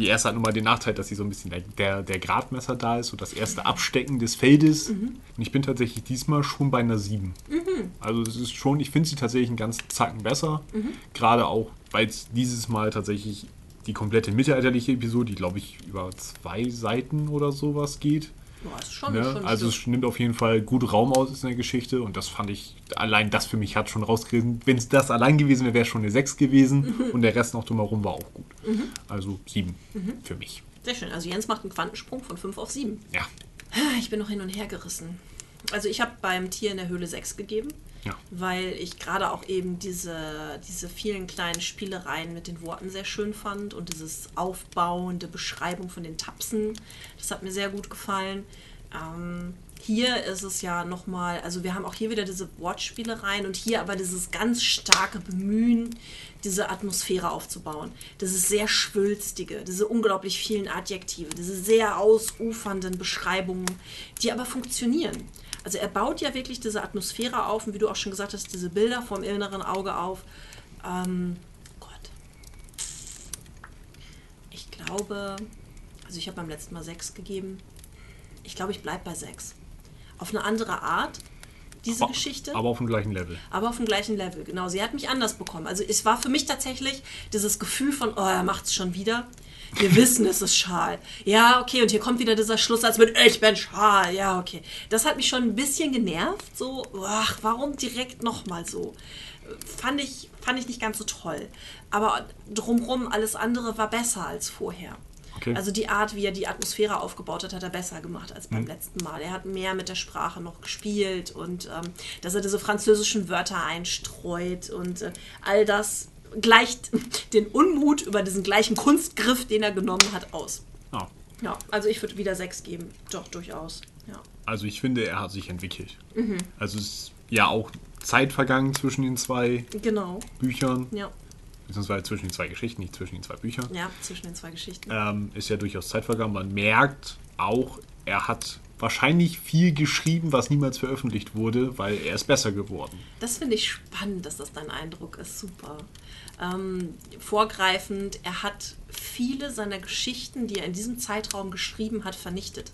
Die erste hat nun mal den Nachteil, dass sie so ein bisschen der, der, der Gradmesser da ist, so das erste Abstecken des Feldes. Mhm. Und ich bin tatsächlich diesmal schon bei einer 7. Mhm. Also es ist schon, ich finde sie tatsächlich einen ganzen Zacken besser. Mhm. Gerade auch, weil es dieses Mal tatsächlich die komplette mittelalterliche Episode, die glaube ich über zwei Seiten oder sowas geht, ja, schon, ne? schon also es nimmt auf jeden Fall gut Raum aus in der Geschichte und das fand ich, allein das für mich hat schon rausgerissen. Wenn es das allein gewesen wäre, wäre es schon eine 6 gewesen mhm. und der Rest noch drumherum war auch gut. Mhm. Also 7 mhm. für mich. Sehr schön. Also Jens macht einen Quantensprung von 5 auf 7. Ja. Ich bin noch hin und her gerissen. Also ich habe beim Tier in der Höhle 6 gegeben. Ja. Weil ich gerade auch eben diese, diese vielen kleinen Spielereien mit den Worten sehr schön fand und dieses aufbauende Beschreibung von den Tapsen, das hat mir sehr gut gefallen. Ähm, hier ist es ja nochmal, also wir haben auch hier wieder diese Wortspielereien und hier aber dieses ganz starke Bemühen, diese Atmosphäre aufzubauen. Dieses sehr schwülstige, diese unglaublich vielen Adjektive, diese sehr ausufernden Beschreibungen, die aber funktionieren. Also er baut ja wirklich diese Atmosphäre auf und wie du auch schon gesagt hast, diese Bilder vom inneren Auge auf. Ähm, Gott. Ich glaube, also ich habe beim letzten Mal sechs gegeben. Ich glaube, ich bleibe bei sechs. Auf eine andere Art, diese aber, Geschichte. Aber auf dem gleichen Level. Aber auf dem gleichen Level, genau. Sie hat mich anders bekommen. Also es war für mich tatsächlich dieses Gefühl von, oh, er macht es schon wieder. Wir wissen, es ist Schal. Ja, okay, und hier kommt wieder dieser Schlusssatz mit Ich bin Schal. Ja, okay. Das hat mich schon ein bisschen genervt. So, ach, warum direkt nochmal so? Fand ich, fand ich nicht ganz so toll. Aber drumrum, alles andere war besser als vorher. Okay. Also die Art, wie er die Atmosphäre aufgebaut hat, hat er besser gemacht als beim mhm. letzten Mal. Er hat mehr mit der Sprache noch gespielt und ähm, dass er diese französischen Wörter einstreut und äh, all das gleicht den Unmut über diesen gleichen Kunstgriff, den er genommen hat, aus. Oh. Ja, also ich würde wieder sechs geben. Doch, durchaus. Ja. Also ich finde, er hat sich entwickelt. Mhm. Also es ist ja auch Zeit vergangen zwischen den zwei genau. Büchern. Ja. Beziehungsweise zwischen den zwei Geschichten, nicht zwischen den zwei Büchern. Ja, zwischen den zwei Geschichten. Ähm, ist ja durchaus Zeit vergangen. Man merkt auch, er hat wahrscheinlich viel geschrieben, was niemals veröffentlicht wurde, weil er ist besser geworden. Das finde ich spannend, dass das dein Eindruck ist. Super. Ähm, vorgreifend, er hat viele seiner Geschichten, die er in diesem Zeitraum geschrieben hat, vernichtet.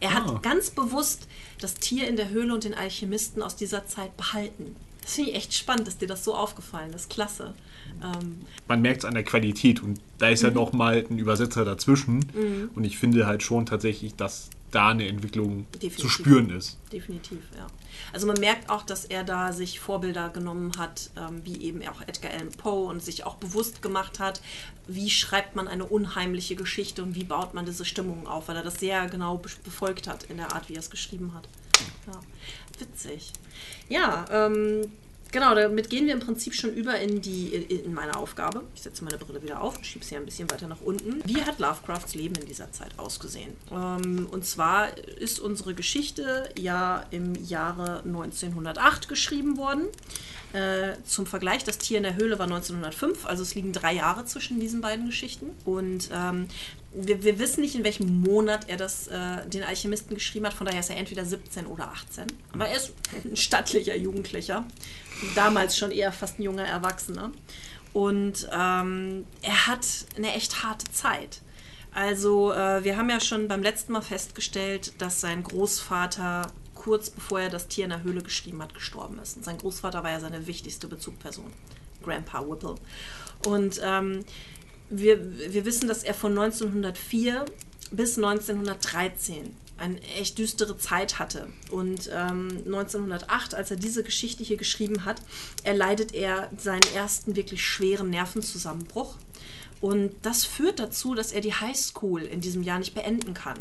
Er ah. hat ganz bewusst das Tier in der Höhle und den Alchemisten aus dieser Zeit behalten. Das finde ich echt spannend, dass dir das so aufgefallen ist. Klasse. Ähm, Man merkt es an der Qualität und da ist mhm. ja noch mal ein Übersetzer dazwischen. Mhm. Und ich finde halt schon tatsächlich, dass da eine Entwicklung Definitiv. zu spüren ist. Definitiv, ja. Also man merkt auch, dass er da sich Vorbilder genommen hat, ähm, wie eben auch Edgar Allan Poe und sich auch bewusst gemacht hat, wie schreibt man eine unheimliche Geschichte und wie baut man diese Stimmung auf, weil er das sehr genau befolgt hat in der Art, wie er es geschrieben hat. Ja. Witzig. Ja, ähm, Genau, damit gehen wir im Prinzip schon über in, die, in meine Aufgabe. Ich setze meine Brille wieder auf und schiebe sie ein bisschen weiter nach unten. Wie hat Lovecrafts Leben in dieser Zeit ausgesehen? Ähm, und zwar ist unsere Geschichte ja im Jahre 1908 geschrieben worden. Äh, zum Vergleich, das Tier in der Höhle war 1905, also es liegen drei Jahre zwischen diesen beiden Geschichten. Und ähm, wir, wir, wissen nicht, in welchem Monat er das, äh, den Alchemisten geschrieben hat, von daher ist er entweder 17 oder 18. Aber er ist *laughs* ein stattlicher Jugendlicher. Damals schon eher fast ein junger Erwachsener. Und ähm, er hat eine echt harte Zeit. Also, äh, wir haben ja schon beim letzten Mal festgestellt, dass sein Großvater kurz bevor er das Tier in der Höhle geschrieben hat, gestorben ist. Und sein Großvater war ja seine wichtigste Bezugsperson, Grandpa Whipple. Und ähm, wir, wir wissen, dass er von 1904 bis 1913 eine echt düstere Zeit hatte. Und ähm, 1908, als er diese Geschichte hier geschrieben hat, erleidet er seinen ersten wirklich schweren Nervenzusammenbruch. Und das führt dazu, dass er die Highschool in diesem Jahr nicht beenden kann.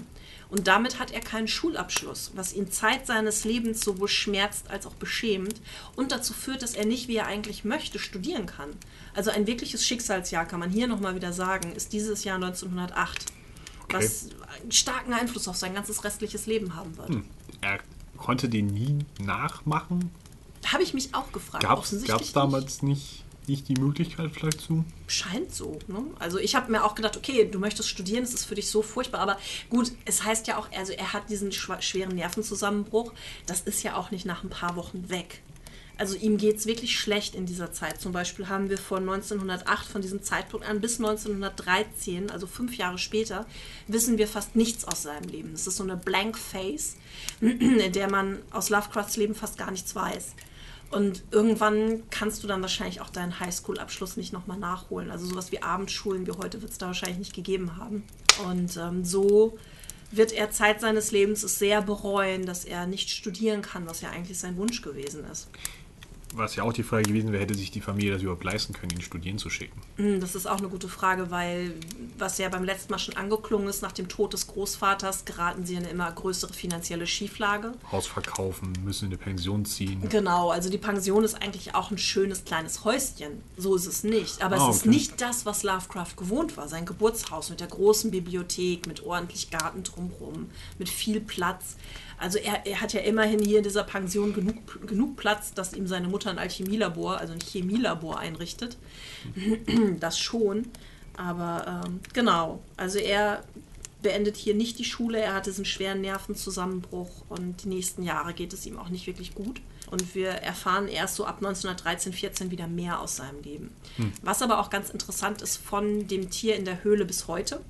Und damit hat er keinen Schulabschluss, was ihn Zeit seines Lebens sowohl schmerzt als auch beschämt und dazu führt, dass er nicht, wie er eigentlich möchte, studieren kann. Also ein wirkliches Schicksalsjahr, kann man hier nochmal wieder sagen, ist dieses Jahr 1908, okay. was einen starken Einfluss auf sein ganzes restliches Leben haben wird. Hm. Er konnte den nie nachmachen? Habe ich mich auch gefragt. Gab es damals nicht nicht die Möglichkeit vielleicht zu? Scheint so. Ne? Also ich habe mir auch gedacht, okay, du möchtest studieren, das ist für dich so furchtbar. Aber gut, es heißt ja auch, also er hat diesen schweren Nervenzusammenbruch. Das ist ja auch nicht nach ein paar Wochen weg. Also ihm geht es wirklich schlecht in dieser Zeit. Zum Beispiel haben wir von 1908, von diesem Zeitpunkt an bis 1913, also fünf Jahre später, wissen wir fast nichts aus seinem Leben. Es ist so eine Blank Face, in *clears throat* der man aus Lovecrafts Leben fast gar nichts weiß. Und irgendwann kannst du dann wahrscheinlich auch deinen Highschool-Abschluss nicht nochmal nachholen. Also sowas wie Abendschulen wie heute wird es da wahrscheinlich nicht gegeben haben. Und ähm, so wird er Zeit seines Lebens sehr bereuen, dass er nicht studieren kann, was ja eigentlich sein Wunsch gewesen ist was ja auch die Frage gewesen wäre, hätte sich die Familie das überhaupt leisten können, ihn studieren zu schicken? Hm, das ist auch eine gute Frage, weil was ja beim letzten Mal schon angeklungen ist, nach dem Tod des Großvaters geraten sie in eine immer größere finanzielle Schieflage. Haus verkaufen, müssen in eine Pension ziehen. Genau, also die Pension ist eigentlich auch ein schönes kleines Häuschen. So ist es nicht. Aber ah, es ist nicht das, was Lovecraft gewohnt war. Sein Geburtshaus mit der großen Bibliothek, mit ordentlich Garten drumherum, mit viel Platz. Also er, er, hat ja immerhin hier in dieser Pension genug, genug Platz, dass ihm seine Mutter ein Alchemielabor, also ein Chemielabor einrichtet. *clears throat* Das schon. Aber ähm, genau, also er beendet hier nicht die Schule, er hat diesen schweren Nervenzusammenbruch und die nächsten Jahre geht es ihm auch nicht wirklich gut. Und wir erfahren erst so ab 1913, 14 wieder mehr aus seinem Leben. Hm. Was aber auch ganz interessant ist von dem Tier in der Höhle bis heute,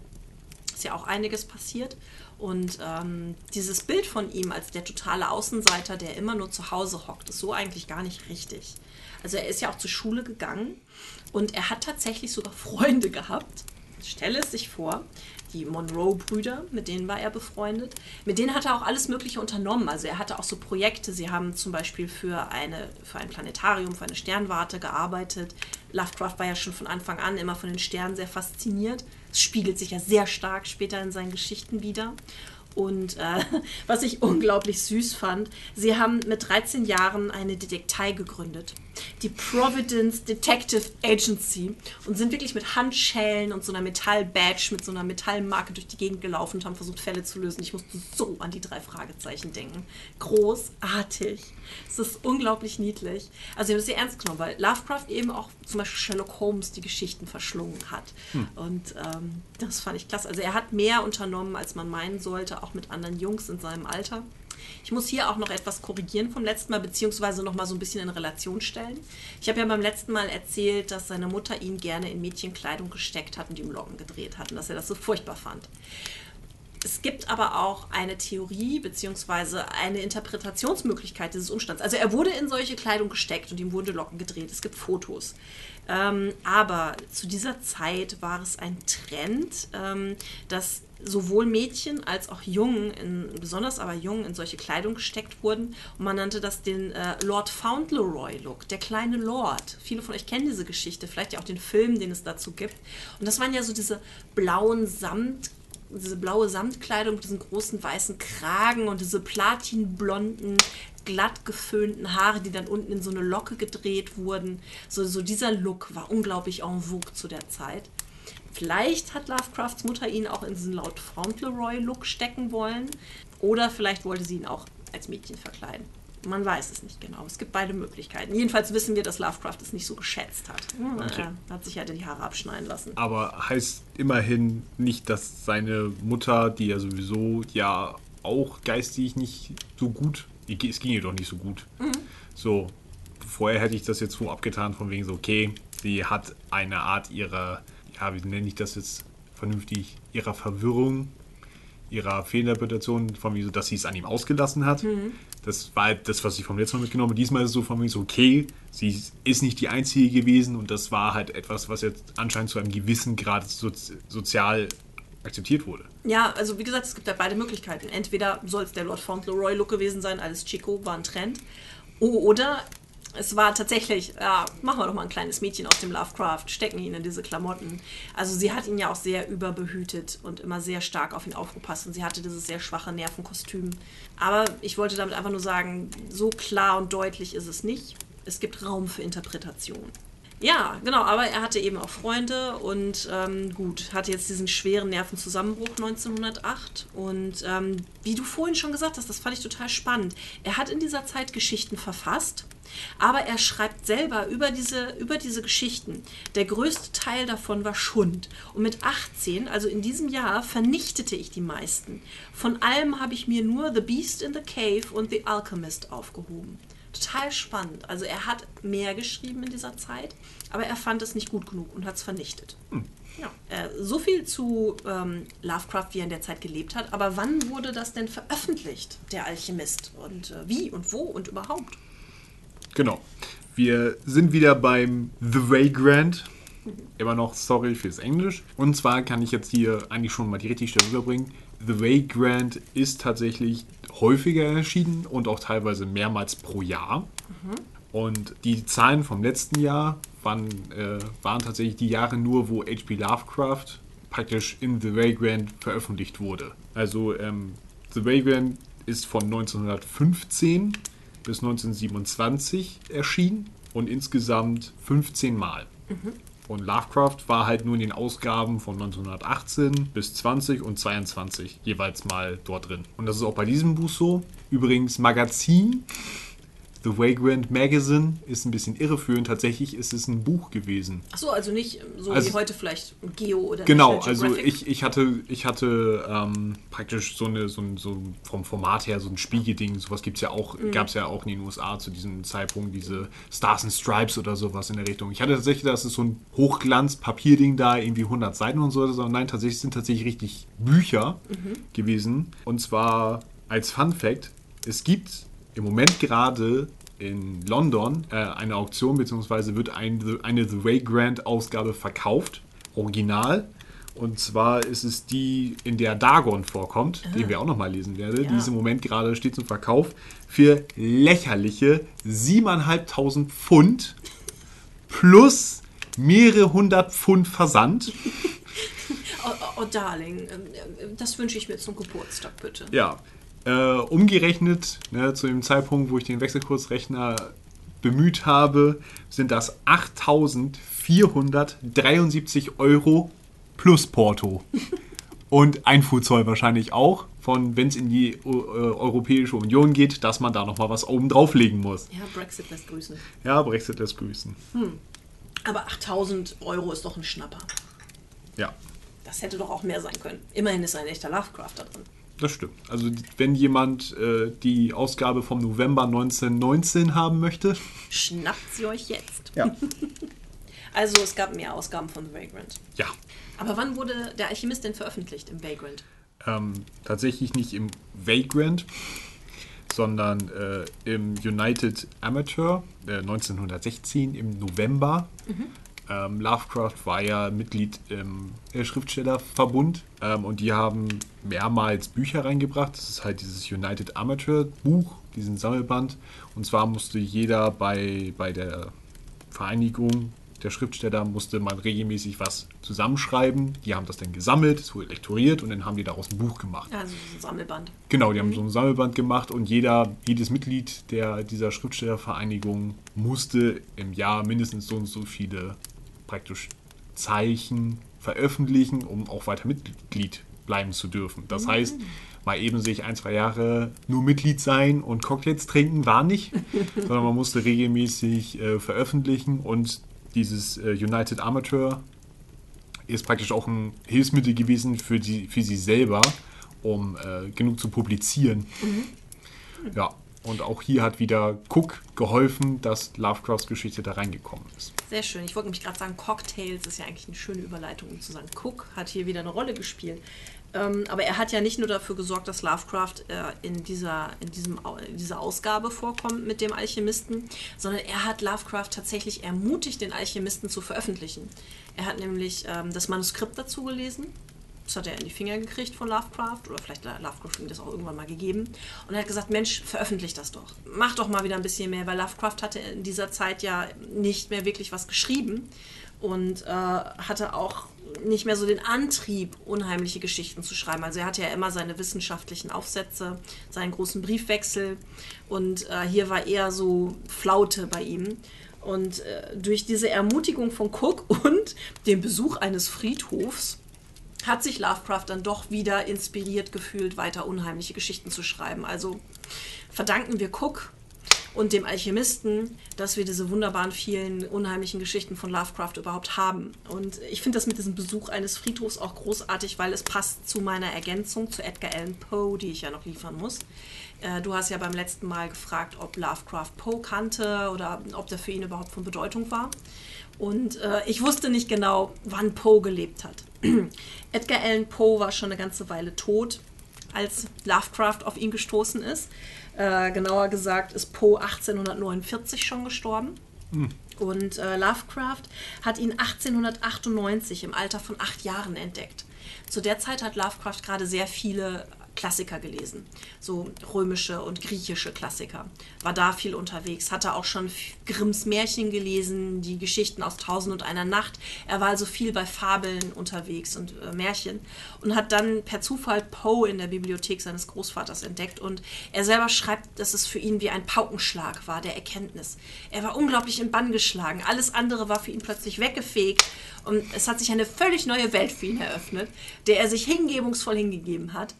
ist ja auch einiges passiert. Und ähm, dieses Bild von ihm als der totale Außenseiter, der immer nur zu Hause hockt, ist so eigentlich gar nicht richtig. Also er ist ja auch zur Schule gegangen und er hat tatsächlich sogar *laughs* Freunde gehabt. Stelle es sich vor, die Monroe-Brüder, mit denen war er befreundet. Mit denen hat er auch alles Mögliche unternommen. Also er hatte auch so Projekte. Sie haben zum Beispiel für, eine, für ein Planetarium, für eine Sternwarte gearbeitet. Lovecraft war ja schon von Anfang an immer von den Sternen sehr fasziniert. Es spiegelt sich ja sehr stark später in seinen Geschichten wieder. Und äh, *laughs* was ich unglaublich süß fand, sie haben mit 13 Jahren eine Detektei gegründet die Providence Detective Agency und sind wirklich mit Handschellen und so einer Metallbadge, mit so einer Metallmarke durch die Gegend gelaufen und haben versucht, Fälle zu lösen. Ich musste so an die drei Fragezeichen denken. Großartig. Es ist unglaublich niedlich. Also, sie haben es sehr ernst genommen, weil Lovecraft eben auch zum Beispiel Sherlock Holmes die Geschichten verschlungen hat. Hm. Und ähm, das fand ich klasse. Also, er hat mehr unternommen, als man meinen sollte, auch mit anderen Jungs in seinem Alter. Ich muss hier auch noch etwas korrigieren vom letzten Mal, beziehungsweise noch mal so ein bisschen in Relation stellen. Ich habe ja beim letzten Mal erzählt, dass seine Mutter ihn gerne in Mädchenkleidung gesteckt hat und ihm Locken gedreht hat und dass er das so furchtbar fand. Es gibt aber auch eine Theorie beziehungsweise eine Interpretationsmöglichkeit dieses Umstands. Also er wurde in solche Kleidung gesteckt und ihm wurden Locken gedreht. Es gibt Fotos. Ähm, aber zu dieser Zeit war es ein Trend, ähm, dass sowohl Mädchen als auch Jungen, in, besonders aber Jungen, in solche Kleidung gesteckt wurden. Und man nannte das den äh, Lord Fauntleroy-Look, der kleine Lord. Viele von euch kennen diese Geschichte, vielleicht ja auch den Film, den es dazu gibt. Und das waren ja so diese blauen Samt diese blaue Samtkleidung diesen großen weißen Kragen und diese platinblonden, glatt geföhnten Haare, die dann unten in so eine Locke gedreht wurden. So, so dieser Look war unglaublich en vogue zu der Zeit. Vielleicht hat Lovecrafts Mutter ihn auch in diesen laut Fauntleroy-Look stecken wollen. Oder vielleicht wollte sie ihn auch als Mädchen verkleiden. Man weiß es nicht genau. Es gibt beide Möglichkeiten. Jedenfalls wissen wir, dass Lovecraft es nicht so geschätzt hat. Okay. Er hat sich halt die Haare abschneiden lassen. Aber heißt immerhin nicht, dass seine Mutter, die ja sowieso ja auch geistig nicht so gut, es ging ihr doch nicht so gut. So, vorher hätte ich das jetzt so abgetan, von wegen so, okay, sie hat eine Art ihrer, ja, wie nenne ich das jetzt vernünftig, ihrer Verwirrung, ihrer Fehlinterpretation, von wegen so, dass sie es an ihm ausgelassen hat. Das war halt das, was ich vom letzten Mal mitgenommen habe. Diesmal ist es so von wegen so, okay, sie ist nicht die Einzige gewesen und das war halt etwas, was jetzt anscheinend zu einem gewissen Grad sozi sozial akzeptiert wurde. Ja, also wie gesagt, es gibt ja beide Möglichkeiten. Entweder soll es der Lord Fauntleroy-Look gewesen sein, alles Chico, war ein Trend. Oder es war tatsächlich, ja, machen wir doch mal ein kleines Mädchen aus dem Lovecraft, stecken ihn in diese Klamotten. Also sie hat ihn ja auch sehr überbehütet und immer sehr stark auf ihn aufgepasst und sie hatte dieses sehr schwache Nervenkostüm. Aber ich wollte damit einfach nur sagen, so klar und deutlich ist es nicht. Es gibt Raum für Interpretation. Ja, genau, aber er hatte eben auch Freunde und ähm, gut, hatte jetzt diesen schweren Nervenzusammenbruch 1908. Und ähm, wie du vorhin schon gesagt hast, das fand ich total spannend. Er hat in dieser Zeit Geschichten verfasst, aber er schreibt selber über diese, über diese Geschichten. Der größte Teil davon war Schund. Und mit 18, also in diesem Jahr, vernichtete ich die meisten. Von allem habe ich mir nur The Beast in the Cave und The Alchemist aufgehoben total spannend. Also er hat mehr geschrieben in dieser Zeit, aber er fand es nicht gut genug und hat es vernichtet. Ja. Äh, so viel zu ähm, Lovecraft, wie er in der Zeit gelebt hat. Aber wann wurde das denn veröffentlicht, der Alchemist? Und äh, wie und wo und überhaupt? Genau. Wir sind wieder beim The Vagrant. Immer noch sorry fürs Englisch. Und zwar kann ich jetzt hier eigentlich schon mal die richtige Stelle rüberbringen. The Vagrant ist tatsächlich häufiger erschienen und auch teilweise mehrmals pro Jahr. Und die Zahlen vom letzten Jahr waren, äh, waren tatsächlich die Jahre nur, wo H.P. Lovecraft praktisch in The Vagrant veröffentlicht wurde. Also ähm, The Vagrant ist von 1915 bis 1927 erschienen und insgesamt 15 Mal. Und Lovecraft war halt nur in den Ausgaben von 1918 bis 20 und 22 jeweils mal dort drin. Und das ist auch bei diesem Buch so. Übrigens, Magazin, The Vagrant Magazine, ist ein bisschen irreführend. Tatsächlich ist es ein Buch gewesen. Achso, also nicht so Also- wie heute vielleicht Geo oder Genau, also ich, ich hatte, ich hatte ähm, praktisch so eine, so, ein, so vom Format her so ein Spiegelding, sowas gibt's ja auch, gab es ja auch in den USA zu diesem Zeitpunkt, diese Stars and Stripes oder sowas in der Richtung. Ich hatte tatsächlich, das ist so ein Hochglanz-Papierding da, irgendwie 100 Seiten und so, sondern nein, tatsächlich sind tatsächlich richtig Bücher gewesen. Und zwar als Fun Fact, es gibt im Moment gerade in London äh, eine Auktion, beziehungsweise wird ein, eine The Vagrant Ausgabe verkauft, original. Und zwar ist es die, in der Dagon vorkommt, den wir auch nochmal lesen werden. Ja. Die ist im Moment gerade steht zum Verkauf für lächerliche 7.500 Pfund plus mehrere hundert Pfund Versand. *laughs* Oh, oh, oh Darling, ähm, ähm, das wünsche ich mir zum Geburtstag, bitte. Ja, äh, umgerechnet, ne, zu dem Zeitpunkt, wo ich den Wechselkursrechner bemüht habe, sind das 8.473 Euro plus Porto. *laughs* Und Einfuhrzoll wahrscheinlich auch, von wenn es in die äh, Europäische Union geht, dass man da nochmal was oben drauflegen muss. Ja, Brexit lässt grüßen. Ja, Brexit lässt grüßen. Aber 8000 Euro ist doch ein Schnapper. Ja, Das hätte doch auch mehr sein können. Immerhin ist ein echter Lovecraft da drin. Das stimmt. Also wenn jemand äh, die Ausgabe vom November 1919 haben möchte, Schnappt sie euch jetzt. ja. *laughs* Also es gab mehr Ausgaben von The Vagrant. ja. Aber wann wurde der Alchemist denn veröffentlicht im Vagrant? ähm, tatsächlich nicht im Vagrant, sondern äh, im United Amateur äh, 1916 im November. Ähm, Lovecraft war ja Mitglied im äh, Schriftstellerverbund ähm, und die haben mehrmals Bücher reingebracht. Das ist halt dieses United Amateur Buch, diesen Sammelband. Und zwar musste jeder bei, bei der Vereinigung der Schriftsteller musste man regelmäßig was zusammenschreiben. Die haben das dann gesammelt, es wurde lektoriert und dann haben die daraus ein Buch gemacht. Also ein Sammelband. Genau, die haben so ein Sammelband gemacht und jeder, jedes Mitglied der, dieser Schriftstellervereinigung musste im Jahr mindestens so und so viele praktisch Zeichen veröffentlichen, um auch weiter Mitglied bleiben zu dürfen. Das heißt, mal eben sich ein, zwei Jahre nur Mitglied sein und Cocktails trinken war nicht, *laughs* sondern man musste regelmäßig äh, veröffentlichen und dieses äh, United Amateur ist praktisch auch ein Hilfsmittel gewesen für, die, für sie selber, um äh, genug zu publizieren. Ja, und auch hier hat wieder Cook geholfen, dass Lovecrafts Geschichte da reingekommen ist. Sehr schön. Ich wollte nämlich gerade sagen, Cocktails ist ja eigentlich eine schöne Überleitung, um zu sagen, Cook hat hier wieder eine Rolle gespielt. Ähm, aber er hat ja nicht nur dafür gesorgt, dass Lovecraft äh, in, dieser, in, diesem, in dieser Ausgabe vorkommt mit dem Alchemisten, sondern er hat Lovecraft tatsächlich ermutigt, den Alchemisten zu veröffentlichen. Er hat nämlich ähm, das Manuskript dazu gelesen. Das hat er in die Finger gekriegt von Lovecraft oder vielleicht hat Lovecraft ihm das auch irgendwann mal gegeben. Und er hat gesagt, Mensch, veröffentlich das doch. Mach doch mal wieder ein bisschen mehr, weil Lovecraft hatte in dieser Zeit ja nicht mehr wirklich was geschrieben und äh, hatte auch nicht mehr so den Antrieb, unheimliche Geschichten zu schreiben. Also er hatte ja immer seine wissenschaftlichen Aufsätze, seinen großen Briefwechsel und äh, hier war eher so Flaute bei ihm. Und äh, durch diese Ermutigung von Cook *laughs* und den Besuch eines Friedhofs hat sich Lovecraft dann doch wieder inspiriert gefühlt, weiter unheimliche Geschichten zu schreiben. Also verdanken wir Cook und dem Alchemisten, dass wir diese wunderbaren vielen unheimlichen Geschichten von Lovecraft überhaupt haben. Und ich finde das mit diesem Besuch eines Friedhofs auch großartig, weil es passt zu meiner Ergänzung zu Edgar Allan Poe, die ich ja noch liefern muss. Äh, Du hast ja beim letzten Mal gefragt, ob Lovecraft Poe kannte oder ob der für ihn überhaupt von Bedeutung war. Und äh, ich wusste nicht genau, wann Poe gelebt hat. *clears throat* Edgar Allan Poe war schon eine ganze Weile tot, als Lovecraft auf ihn gestoßen ist. Äh, genauer gesagt ist Poe 1849 schon gestorben. Und äh, Lovecraft hat ihn 1898 im Alter von acht Jahren entdeckt. Zu der Zeit hat Lovecraft gerade sehr viele Klassiker gelesen, so römische und griechische Klassiker. War da viel unterwegs, hatte auch schon Grimms Märchen gelesen, die Geschichten aus Tausend und einer Nacht. Er war also viel bei Fabeln unterwegs und äh, Märchen und hat dann per Zufall Poe in der Bibliothek seines Großvaters entdeckt. Und er selber schreibt, dass es für ihn wie ein Paukenschlag war, der Erkenntnis. Er war unglaublich in Bann geschlagen. Alles andere war für ihn plötzlich weggefegt und es hat sich eine völlig neue Welt für ihn eröffnet, der er sich hingebungsvoll hingegeben hat.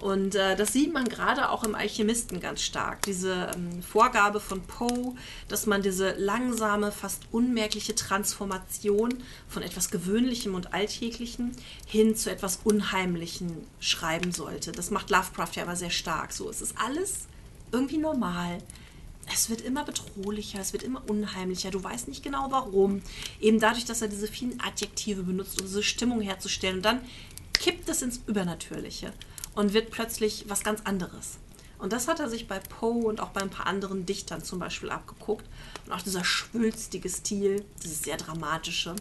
Und äh, das sieht man gerade auch im Alchemisten ganz stark. Diese ähm, Vorgabe von Poe, dass man diese langsame, fast unmerkliche Transformation von etwas Gewöhnlichem und Alltäglichem hin zu etwas Unheimlichem schreiben sollte. Das macht Lovecraft ja aber sehr stark. So, es ist alles irgendwie normal. Es wird immer bedrohlicher, es wird immer unheimlicher. Du weißt nicht genau warum. Eben dadurch, dass er diese vielen Adjektive benutzt, um diese Stimmung herzustellen. Und dann kippt es ins Übernatürliche und wird plötzlich was ganz anderes. Und das hat er sich bei Poe und auch bei ein paar anderen Dichtern zum Beispiel abgeguckt. Und auch dieser schwülstige Stil, dieses sehr dramatische.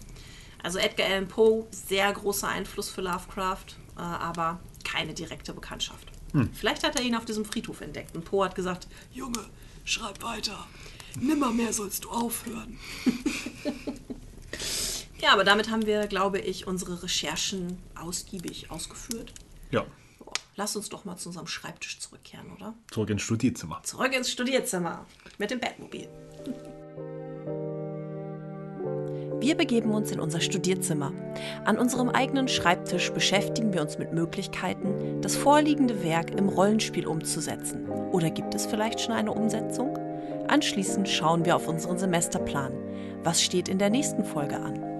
Also Edgar Allan Poe, sehr großer Einfluss für Lovecraft, äh, aber keine direkte Bekanntschaft. Vielleicht hat er ihn auf diesem Friedhof entdeckt und Poe hat gesagt, Junge, schreib weiter. Nimmermehr sollst du aufhören. *laughs* ja, aber damit haben wir, glaube ich, unsere Recherchen ausgiebig ausgeführt. Ja, Lass uns doch mal zu unserem Schreibtisch zurückkehren, oder? zurück ins Studierzimmer. Zurück ins Studierzimmer mit dem Bettmobil. Wir begeben uns in unser Studierzimmer. An unserem eigenen Schreibtisch beschäftigen wir uns mit Möglichkeiten, das vorliegende Werk im Rollenspiel umzusetzen. Oder gibt es vielleicht schon eine Umsetzung? Anschließend schauen wir auf unseren Semesterplan. Was steht in der nächsten Folge an?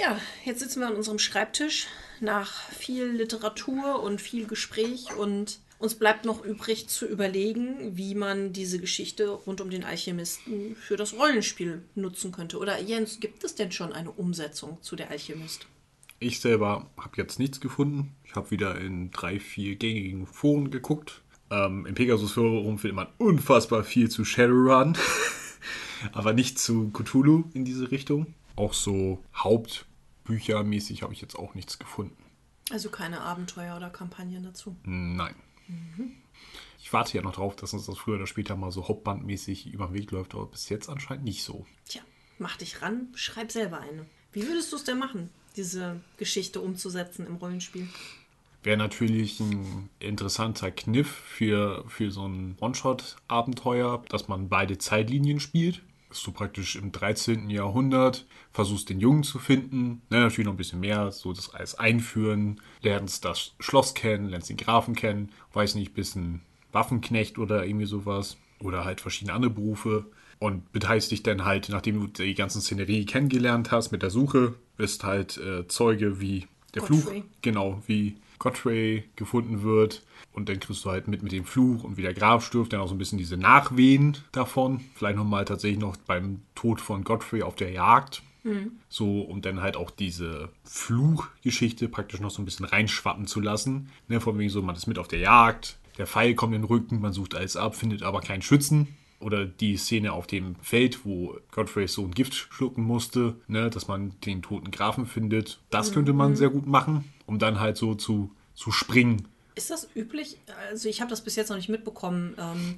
Ja, jetzt sitzen wir an unserem Schreibtisch nach viel Literatur und viel Gespräch und uns bleibt noch übrig zu überlegen, wie man diese Geschichte rund um den Alchemisten für das Rollenspiel nutzen könnte. Oder Jens, gibt es denn schon eine Umsetzung zu der Alchemist? Ich selber habe jetzt nichts gefunden. Ich habe wieder in drei, vier gängigen Foren geguckt. Ähm, Im Pegasus Forum findet man unfassbar viel zu Shadowrun, *laughs* aber nicht zu Cthulhu in diese Richtung. Auch so Hauptbüchermäßig habe ich jetzt auch nichts gefunden. Also keine Abenteuer oder Kampagnen dazu. Nein. Ich warte ja noch drauf, dass uns das früher oder später mal so hauptbandmäßig über den Weg läuft, aber bis jetzt anscheinend nicht so. Tja, mach dich ran, schreib selber eine. Wie würdest du es denn machen, diese Geschichte umzusetzen im Rollenspiel? Wäre natürlich ein interessanter Kniff für, für so ein One-Shot-Abenteuer, dass man beide Zeitlinien spielt. Dass du praktisch im 13. Jahrhundert versuchst, den Jungen zu finden. Ne, natürlich noch ein bisschen mehr, so das alles einführen, lernst das Schloss kennen, lernst den Grafen kennen, weiß nicht, bisschen Waffenknecht oder irgendwie sowas. Oder halt verschiedene andere Berufe. Und beteiligst dich dann halt, nachdem du die ganzen Szenerie kennengelernt hast mit der Suche, bist halt äh, Zeuge, wie der Fluch, Godfrey. genau, wie Godfrey gefunden wird. Und dann kriegst du halt mit mit dem Fluch und wie der Graf stirbt, dann auch so ein bisschen diese Nachwehen davon. Vielleicht nochmal tatsächlich noch beim Tod von Godfrey auf der Jagd. So, um dann halt auch diese Fluchgeschichte praktisch noch so ein bisschen reinschwappen zu lassen. Ne, von wegen so, man ist mit auf der Jagd, der Pfeil kommt in den Rücken, man sucht alles ab, findet aber keinen Schützen. Oder die Szene auf dem Feld, wo Godfreys Sohn Gift schlucken musste, ne, dass man den toten Grafen findet. Das könnte man sehr gut machen, um dann halt so zu, zu springen. Ist das üblich? Also ich habe das bis jetzt noch nicht mitbekommen, ähm,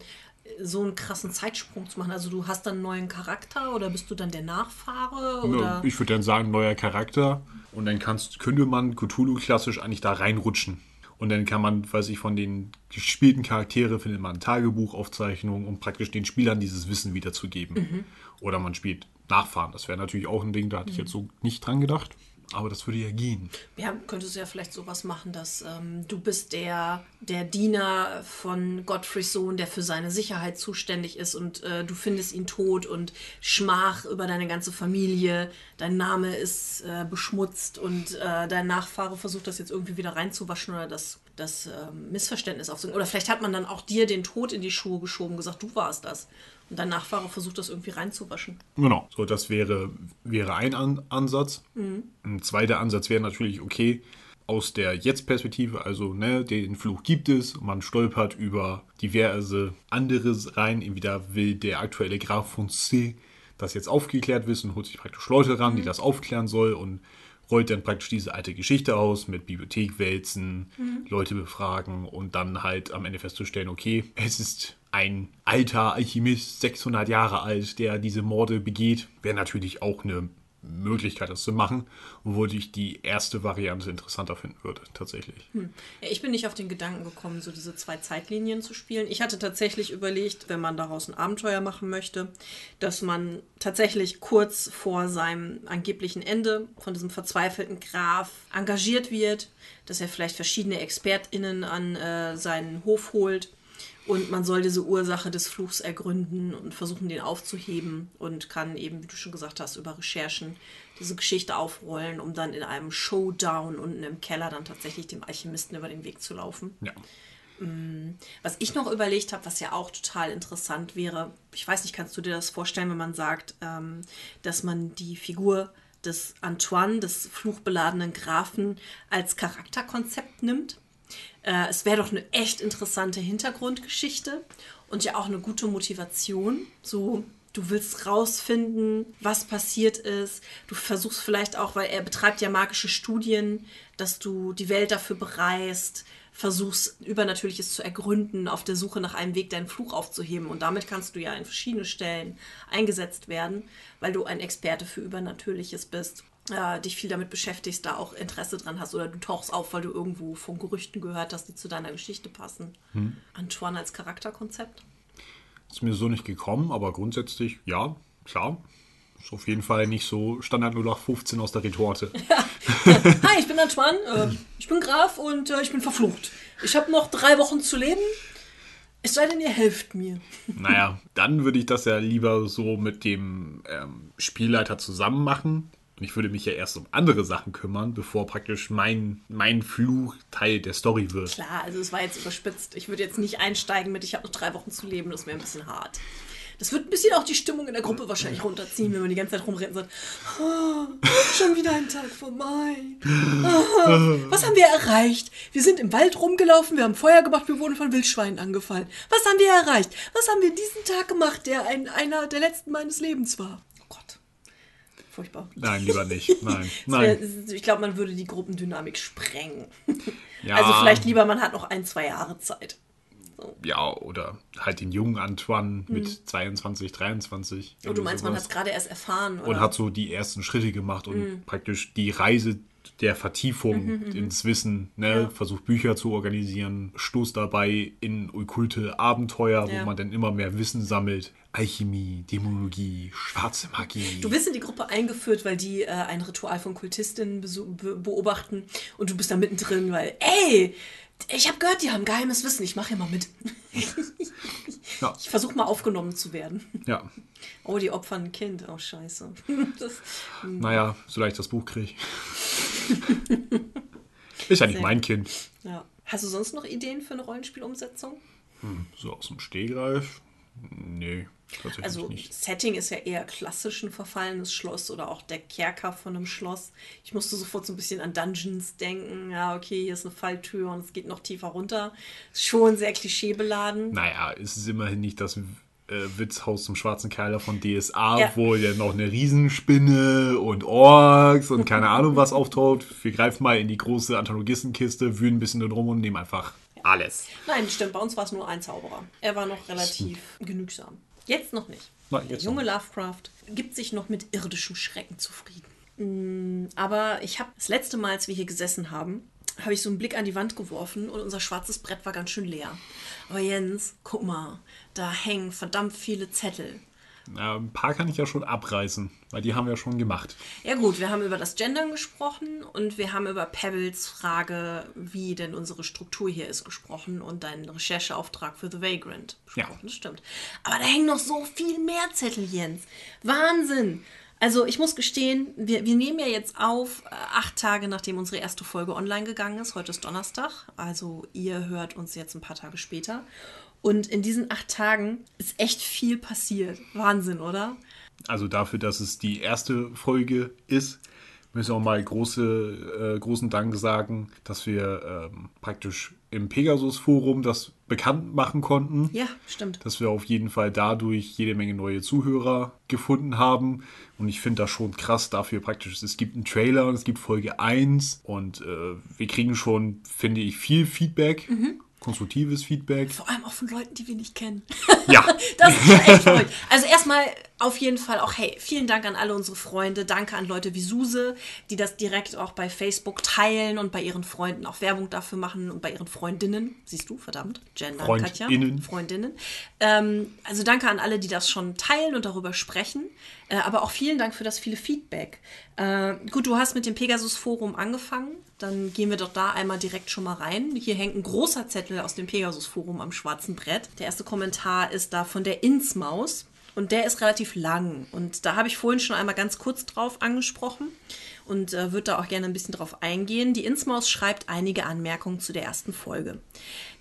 so einen krassen Zeitsprung zu machen. Also du hast dann einen neuen Charakter oder bist du dann der Nachfahre? Oder? Ja, ich würde dann sagen, neuer Charakter. Und dann kannst, könnte man Cthulhu klassisch eigentlich da reinrutschen. Und dann kann man, weiß ich, von den gespielten Charaktere findet man Tagebuchaufzeichnungen, um praktisch den Spielern dieses Wissen wiederzugeben. Oder man spielt Nachfahren. Das wäre natürlich auch ein Ding, da hatte ich jetzt so nicht dran gedacht. Aber das würde ja gehen. Ja, könntest du ja vielleicht sowas machen, dass ähm, du bist der, der Diener von Godfreys Sohn, der für seine Sicherheit zuständig ist und äh, du findest ihn tot und Schmach über deine ganze Familie, dein Name ist äh, beschmutzt und äh, dein Nachfahre versucht das jetzt irgendwie wieder reinzuwaschen oder das, das ähm, Missverständnis aufzunehmen. Oder vielleicht hat man dann auch dir den Tod in die Schuhe geschoben, gesagt, du warst das. Und dein Nachfahre versucht das irgendwie reinzuwaschen. Genau. So, das wäre, wäre ein An Ansatz. Ein zweiter Ansatz wäre natürlich, okay, aus der Jetzt-Perspektive, also ne, den Fluch gibt es, man stolpert über diverse andere rein. Entweder will der aktuelle Graf von C das jetzt aufgeklärt wissen, holt sich praktisch Leute ran, die das aufklären soll und rollt dann praktisch diese alte Geschichte aus mit Bibliothek wälzen, Leute befragen und dann halt am Ende festzustellen, okay, es ist ein alter Alchemist, 600 Jahre alt, der diese Morde begeht. Wäre natürlich auch eine Möglichkeit, das zu machen, obwohl ich die erste Variante interessanter finden würde, tatsächlich. Ja, ich bin nicht auf den Gedanken gekommen, so diese zwei Zeitlinien zu spielen. Ich hatte tatsächlich überlegt, wenn man daraus ein Abenteuer machen möchte, dass man tatsächlich kurz vor seinem angeblichen Ende von diesem verzweifelten Graf engagiert wird, dass er vielleicht verschiedene ExpertInnen an äh, seinen Hof holt und man soll diese Ursache des Fluchs ergründen und versuchen, den aufzuheben und kann eben, wie du schon gesagt hast, über Recherchen diese Geschichte aufrollen, um dann in einem Showdown unten im Keller dann tatsächlich dem Alchemisten über den Weg zu laufen. Ja. Was ich noch überlegt habe, was ja auch total interessant wäre, ich weiß nicht, kannst du dir das vorstellen, wenn man sagt, ähm, dass man die Figur des Antoine, des fluchbeladenen Grafen, als Charakterkonzept nimmt? Äh, es wäre doch eine echt interessante Hintergrundgeschichte und ja auch eine gute Motivation. So, du willst rausfinden, was passiert ist. Du versuchst vielleicht auch, weil er betreibt ja magische Studien, dass du die Welt dafür bereist, versuchst Übernatürliches zu ergründen, auf der Suche nach einem Weg, deinen Fluch aufzuheben. Und damit kannst du ja an verschiedene Stellen eingesetzt werden, weil du ein Experte für Übernatürliches bist äh, dich viel damit beschäftigst, da auch Interesse dran hast oder du tauchst auf, weil du irgendwo von Gerüchten gehört hast, die zu deiner Geschichte passen. Antoine als Charakterkonzept? Ist mir so nicht gekommen, aber grundsätzlich, ja, klar. Ist auf jeden Fall nicht so Standard 0815 aus der Retorte. *laughs* Hi, ich bin Antoine, äh, ich bin Graf und äh, ich bin verflucht. Ich habe noch drei Wochen zu leben. Es sei denn, ihr helft mir. *laughs* Naja, dann würde ich das ja lieber so mit dem ähm, Spielleiter zusammen machen. Und ich würde mich ja erst um andere Sachen kümmern, bevor praktisch mein, mein Fluch Teil der Story wird. Klar, also es war jetzt überspitzt. Ich würde jetzt nicht einsteigen mit, ich habe noch drei Wochen zu leben, das wäre ein bisschen hart. Das wird ein bisschen auch die Stimmung in der Gruppe wahrscheinlich runterziehen, wenn man die ganze Zeit rumrennt und sagt, "Ah, schon wieder ein Tag vorbei. Ah, was haben wir erreicht? Wir sind im Wald rumgelaufen, wir haben Feuer gemacht, wir wurden von Wildschweinen angefallen. Was haben wir erreicht? Was haben wir diesen Tag gemacht, der ein, einer der letzten meines Lebens war? Furchtbar. Nein, lieber nicht. *laughs* Nein, nein. Ich glaube, man würde die Gruppendynamik sprengen. Ja. Also vielleicht lieber, man hat noch ein, zwei Jahre Zeit. Ja, oder halt den jungen Antoine mit 22, 23. Oh, du meinst, man hat sowas. es gerade erst erfahren, oder? und hat so die ersten Schritte gemacht und praktisch die Reise der Vertiefung ins Wissen, ne, versucht Bücher zu organisieren, stoßt dabei in okkulte Abenteuer, Ja. wo man dann immer mehr Wissen sammelt. Alchemie, Dämonologie, schwarze Magie. Du bist in die Gruppe eingeführt, weil die äh, ein Ritual von Kultistinnen be beobachten und du bist da mittendrin, weil, ey, ich habe gehört, die haben geheimes Wissen, ich mache hier mal mit. Ja. Ich versuche mal aufgenommen zu werden. ja. Oh, die opfern ein Kind. Oh, scheiße. Das, Naja, solange ich das Buch kriege. Ist ja nicht Sehr mein Kind. ja. Hast du sonst noch Ideen für eine Rollenspielumsetzung? So aus dem Stehgreif? Nee, Also nicht. Setting ist ja eher klassisch ein verfallenes Schloss oder auch der Kerker von einem Schloss. Ich musste sofort so ein bisschen an Dungeons denken. Ja, okay, hier ist eine Falltür und es geht noch tiefer runter. Ist schon sehr klischeebeladen. Naja, es ist immerhin nicht das äh, Witzhaus zum schwarzen Keiler von DSA, Ja. wo ja noch eine Riesenspinne und Orks und keine Ahnung was auftaucht. Wir greifen mal in die große Anthologistenkiste, wühlen ein bisschen drin rum und nehmen einfach alles. Nein, stimmt, bei uns war es nur ein Zauberer. Er war noch relativ genügsam. Jetzt noch nicht. Der jetzt junge noch. Lovecraft gibt sich noch mit irdischem Schrecken zufrieden. Mm, Aber ich habe das letzte Mal, als wir hier gesessen haben, habe ich so einen Blick an die Wand geworfen und unser schwarzes Brett war ganz schön leer. Aber Jens, guck mal, da hängen verdammt viele Zettel. Ja, ein paar kann ich ja schon abreißen, weil die haben wir ja schon gemacht. Ja gut, wir haben über das Gendern gesprochen und wir haben über Pebbles Frage, wie denn unsere Struktur hier ist, gesprochen und deinen Rechercheauftrag für The Vagrant besprochen. Ja. Das stimmt. Aber da hängen noch so viel mehr Zettel, Jens. Wahnsinn! Also ich muss gestehen, wir, wir nehmen ja jetzt auf, äh, acht Tage nachdem unsere erste Folge online gegangen ist. Heute ist Donnerstag, also ihr hört uns jetzt ein paar Tage später. Und in diesen acht Tagen ist echt viel passiert. Wahnsinn, oder? Also dafür, dass es die erste Folge ist, müssen wir auch mal große, äh, großen Dank sagen, dass wir ähm, praktisch im Pegasus-Forum das bekannt machen konnten. Ja, stimmt. Dass wir auf jeden Fall dadurch jede Menge neue Zuhörer gefunden haben. Und ich finde das schon krass dafür praktisch. Es gibt einen Trailer und es gibt Folge 1 und äh, wir kriegen schon, finde ich, viel Feedback. Konstruktives Feedback. Vor allem auch von Leuten, die wir nicht kennen. Ja, *laughs* Das ist echt verrückt. Also erstmal auf jeden Fall auch, hey, vielen Dank an alle unsere Freunde. Danke an Leute wie Suse, die das direkt auch bei Facebook teilen und bei ihren Freunden auch Werbung dafür machen und bei ihren Freundinnen. Siehst du, verdammt, Gender, Katja. Freundinnen. Freundinnen. Ähm, also danke an alle, die das schon teilen und darüber sprechen. Äh, aber auch vielen Dank für das viele Feedback. Äh, gut, du hast mit dem Pegasus Forum angefangen. Dann gehen wir doch da einmal direkt schon mal rein. Hier hängt ein großer Zettel aus dem Pegasus Forum am schwarzen Brett. Der erste Kommentar ist da von der Insmaus. Und der ist relativ lang. Und da habe ich vorhin schon einmal ganz kurz drauf angesprochen und äh, würde da auch gerne ein bisschen drauf eingehen. Die Insmaus schreibt einige Anmerkungen zu der ersten Folge.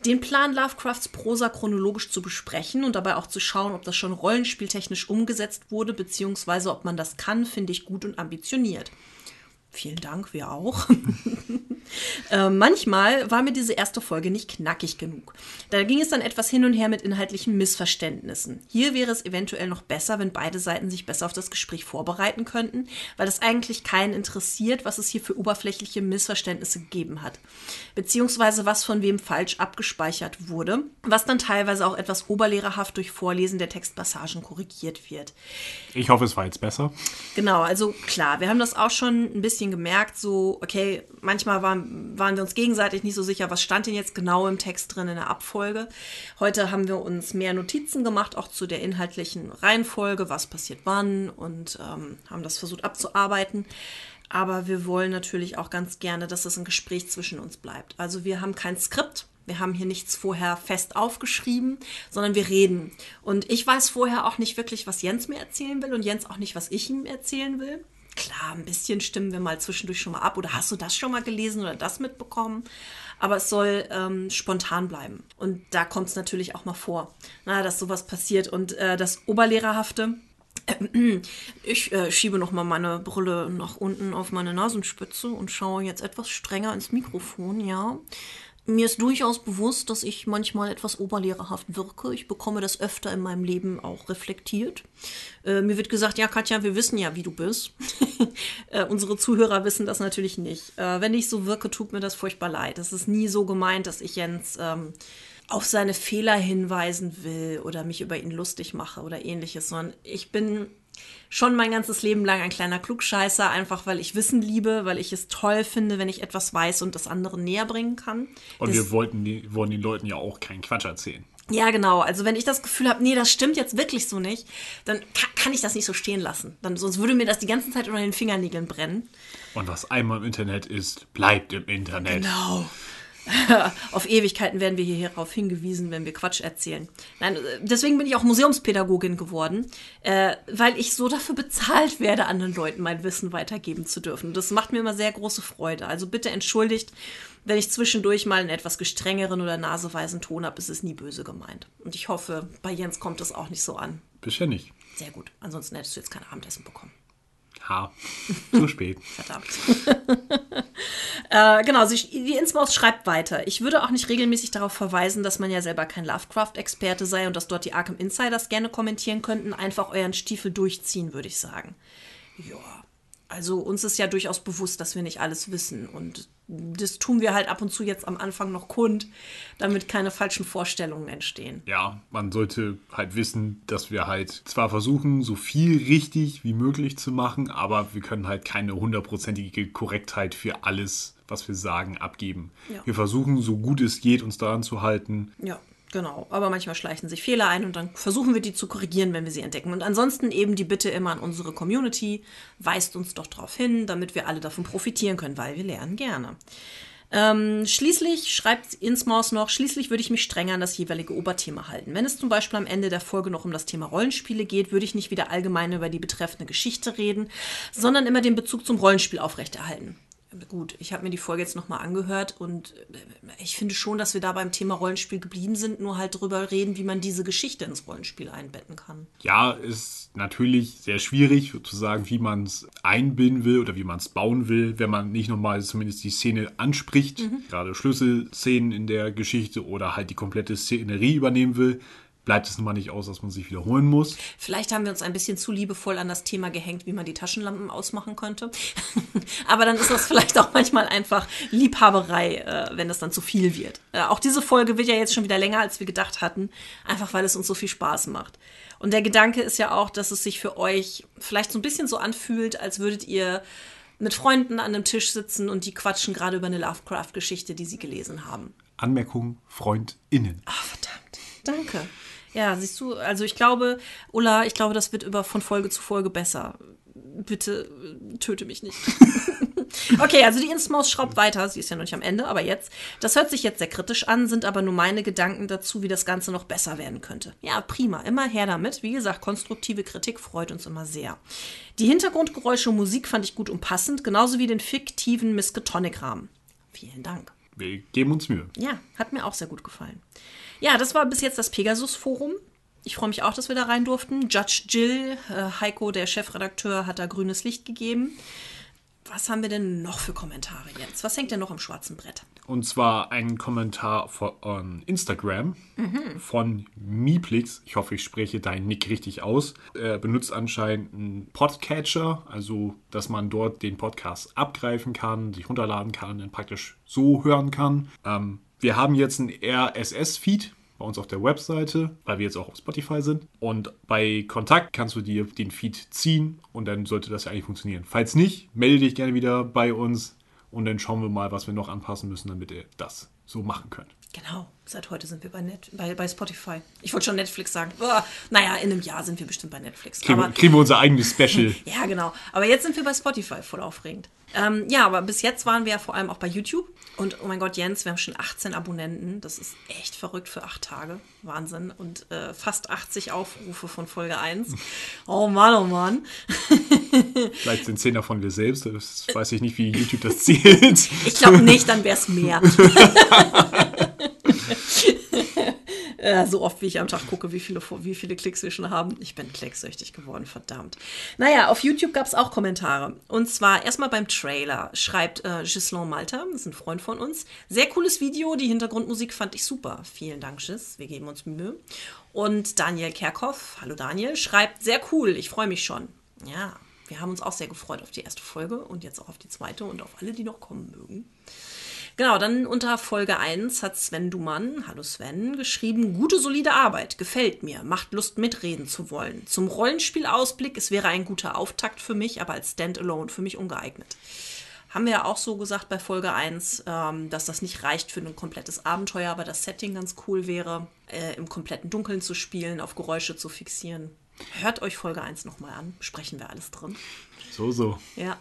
Den Plan, Lovecrafts Prosa chronologisch zu besprechen und dabei auch zu schauen, ob das schon rollenspieltechnisch umgesetzt wurde, beziehungsweise ob man das kann, finde ich gut und ambitioniert. Vielen Dank, wir auch. *laughs* äh, manchmal war mir diese erste Folge nicht knackig genug. Da ging es dann etwas hin und her mit inhaltlichen Missverständnissen. Hier wäre es eventuell noch besser, wenn beide Seiten sich besser auf das Gespräch vorbereiten könnten, weil es eigentlich keinen interessiert, was es hier für oberflächliche Missverständnisse gegeben hat. Beziehungsweise was von wem falsch abgespeichert wurde, was dann teilweise auch etwas oberlehrerhaft durch Vorlesen der Textpassagen korrigiert wird. ich hoffe, es war jetzt besser. Genau, also klar, wir haben das auch schon ein bisschen gemerkt, so, okay, manchmal waren, waren wir uns gegenseitig nicht so sicher, was stand denn jetzt genau im Text drin in der Abfolge. Heute haben wir uns mehr Notizen gemacht, auch zu der inhaltlichen Reihenfolge, was passiert wann und ähm, haben das versucht abzuarbeiten. Aber wir wollen natürlich auch ganz gerne, dass es ein Gespräch zwischen uns bleibt. Also wir haben kein Skript. Wir haben hier nichts vorher fest aufgeschrieben, sondern wir reden. Und ich weiß vorher auch nicht wirklich, was Jens mir erzählen will und Jens auch nicht, was ich ihm erzählen will. Klar, ein bisschen stimmen wir mal zwischendurch schon mal ab. Oder hast du das schon mal gelesen oder das mitbekommen? Aber es soll ähm, spontan bleiben. Und da kommt es natürlich auch mal vor, na, dass sowas passiert. Und äh, das Oberlehrerhafte, *clears throat* ich äh, schiebe noch mal meine Brille nach unten auf meine Nasenspitze und schaue jetzt etwas strenger ins Mikrofon, ja. Mir ist durchaus bewusst, dass ich manchmal etwas oberlehrerhaft wirke. Ich bekomme das öfter in meinem Leben auch reflektiert. Äh, mir wird gesagt, ja, Katja, wir wissen ja, wie du bist. *laughs* äh, unsere Zuhörer wissen das natürlich nicht. Äh, wenn ich so wirke, tut mir das furchtbar leid. Es ist nie so gemeint, dass ich Jens ähm, auf seine Fehler hinweisen will oder mich über ihn lustig mache oder ähnliches, sondern ich bin schon mein ganzes Leben lang ein kleiner Klugscheißer, einfach weil ich Wissen liebe, weil ich es toll finde, wenn ich etwas weiß und das anderen näher bringen kann. Und Das- wir wollten die, wollen den Leuten ja auch keinen Quatsch erzählen. Ja, genau. Also wenn ich das Gefühl habe, nee, das stimmt jetzt wirklich so nicht, dann kann, kann ich das nicht so stehen lassen. Dann, sonst würde mir das die ganze Zeit unter den Fingernägeln brennen. Und was einmal im Internet ist, bleibt im Internet. Genau. *laughs* Auf Ewigkeiten werden wir hier darauf hingewiesen, wenn wir Quatsch erzählen. Nein, deswegen bin ich auch Museumspädagogin geworden, äh, weil ich so dafür bezahlt werde, anderen Leuten mein Wissen weitergeben zu dürfen. Das macht mir immer sehr große Freude. Also bitte entschuldigt, wenn ich zwischendurch mal einen etwas gestrengeren oder naseweisen Ton habe, ist es nie böse gemeint. Und ich hoffe, bei Jens kommt das auch nicht so an. Bisher nicht. Sehr gut. Ansonsten hättest du jetzt kein Abendessen bekommen. Ha, zu spät. *laughs* Verdammt. *laughs* äh, genau, sie, die Innsmaus schreibt weiter. Ich würde auch nicht regelmäßig darauf verweisen, dass man ja selber kein Lovecraft-Experte sei und dass dort die Arkham Insiders gerne kommentieren könnten. Einfach euren Stiefel durchziehen, würde ich sagen. Ja, also uns ist ja durchaus bewusst, dass wir nicht alles wissen und das tun wir halt ab und zu jetzt am Anfang noch kund, damit keine falschen Vorstellungen entstehen. Ja, man sollte halt wissen, dass wir halt zwar versuchen, so viel richtig wie möglich zu machen, aber wir können halt keine hundertprozentige Korrektheit für alles, was wir sagen, abgeben. Ja. Wir versuchen, so gut es geht, uns daran zu halten. Ja. Genau, aber manchmal schleichen sich Fehler ein und dann versuchen wir die zu korrigieren, wenn wir sie entdecken. Und ansonsten eben die Bitte immer an unsere Community, weist uns doch darauf hin, damit wir alle davon profitieren können, weil wir lernen gerne. Ähm, schließlich schreibt Insmaus noch, schließlich würde ich mich strenger an das jeweilige Oberthema halten. Wenn es zum Beispiel am Ende der Folge noch um das Thema Rollenspiele geht, würde ich nicht wieder allgemein über die betreffende Geschichte reden, sondern immer den Bezug zum Rollenspiel aufrechterhalten gut, ich habe mir die Folge jetzt nochmal angehört und äh, ich finde schon, dass wir da beim Thema Rollenspiel geblieben sind, nur halt drüber reden, wie man diese Geschichte ins Rollenspiel einbetten kann. Ja, ist natürlich sehr schwierig zu sagen, wie man es einbinden will oder wie man es bauen will, wenn man nicht nochmal zumindest die Szene anspricht, mhm. gerade Schlüsselszenen in der Geschichte oder halt die komplette Szenerie übernehmen will bleibt es nun mal nicht aus, dass man sich wiederholen muss. Vielleicht haben wir uns ein bisschen zu liebevoll an das Thema gehängt, wie man die Taschenlampen ausmachen könnte. *laughs* Aber dann ist das vielleicht auch manchmal einfach Liebhaberei, äh, wenn das dann zu viel wird. Äh, auch diese Folge wird ja jetzt schon wieder länger, als wir gedacht hatten, einfach weil es uns so viel Spaß macht. Und der Gedanke ist ja auch, dass es sich für euch vielleicht so ein bisschen so anfühlt, als würdet ihr mit Freunden an einem Tisch sitzen und die quatschen gerade über eine Lovecraft-Geschichte, die sie gelesen haben. Anmerkung FreundInnen. Ach, verdammt. Danke. Ja, siehst du, also ich glaube, Ulla, ich glaube, das wird über von Folge zu Folge besser. Bitte töte mich nicht. *laughs* okay, also die Innsmaus schraubt weiter, sie ist ja noch nicht am Ende, aber jetzt. Das hört sich jetzt sehr kritisch an, sind aber nur meine Gedanken dazu, wie das Ganze noch besser werden könnte. Ja, prima, immer her damit. Wie gesagt, konstruktive Kritik freut uns immer sehr. Die Hintergrundgeräusche und Musik fand ich gut und passend, genauso wie den fiktiven Miskatonic-Rahmen. Vielen Dank. Wir geben uns Mühe. Ja, hat mir auch sehr gut gefallen. Ja, das war bis jetzt das Pegasus-Forum. Ich freue mich auch, dass wir da rein durften. Judge Jill, äh, Heiko, der Chefredakteur, hat da grünes Licht gegeben. Was haben wir denn noch für Kommentare jetzt? Was hängt denn noch am schwarzen Brett? Und zwar ein Kommentar von Instagram mhm. von Miplix. Ich hoffe, ich spreche deinen Nick richtig aus. Er benutzt anscheinend einen Podcatcher, also dass man dort den Podcast abgreifen kann, sich runterladen kann, und dann praktisch so hören kann. Ähm, wir haben jetzt einen RSS-Feed bei uns auf der Webseite, weil wir jetzt auch auf Spotify sind. Und bei Kontakt kannst du dir den Feed ziehen und dann sollte das ja eigentlich funktionieren. Falls nicht, melde dich gerne wieder bei uns und dann schauen wir mal, was wir noch anpassen müssen, damit ihr das so machen könnt. Genau, seit heute sind wir bei, Net, bei, bei Spotify. Ich wollte schon Netflix sagen. Oh, naja, in einem Jahr sind wir bestimmt bei Netflix. Kriegen, kriegen wir unser eigenes Special. *laughs* ja, genau. Aber jetzt sind wir bei Spotify, voll aufregend. Ähm, ja, aber bis jetzt waren wir ja vor allem auch bei YouTube. Und oh mein Gott, Jens, wir haben schon 18 Abonnenten. Das ist echt verrückt für acht Tage. Wahnsinn. Und äh, fast 80 Aufrufe von Folge 1. *laughs* Oh Mann, oh Mann. *laughs* Vielleicht sind 10 davon wir selbst. Das weiß ich nicht, wie YouTube das *laughs* zählt. ich glaube nicht, dann wäre es mehr. Äh, so oft, wie ich am Tag gucke, wie viele, wie viele Klicks wir schon haben. Ich bin klicksüchtig geworden, verdammt. Naja, auf YouTube gab es auch Kommentare. Und zwar erstmal beim Trailer schreibt äh, Gislain Malta, das ist ein Freund von uns. Sehr cooles Video, die Hintergrundmusik fand ich super. Vielen Dank, Gis, wir geben uns Mühe. Und Daniel Kerkhoff, hallo Daniel, schreibt, sehr cool, ich freue mich schon. Ja, wir haben uns auch sehr gefreut auf die erste Folge und jetzt auch auf die zweite und auf alle, die noch kommen mögen. Genau, dann unter Folge 1 hat Sven Dumann, hallo Sven, geschrieben, gute solide Arbeit, gefällt mir, macht Lust mitreden zu wollen. Zum Rollenspielausblick, es wäre ein guter Auftakt für mich, aber als Standalone für mich ungeeignet. Haben wir ja auch so gesagt bei Folge 1, ähm, dass das nicht reicht für ein komplettes Abenteuer, aber das Setting ganz cool wäre, äh, im kompletten Dunkeln zu spielen, auf Geräusche zu fixieren. Hört euch Folge 1 nochmal an, besprechen wir alles drin. So, so. Ja.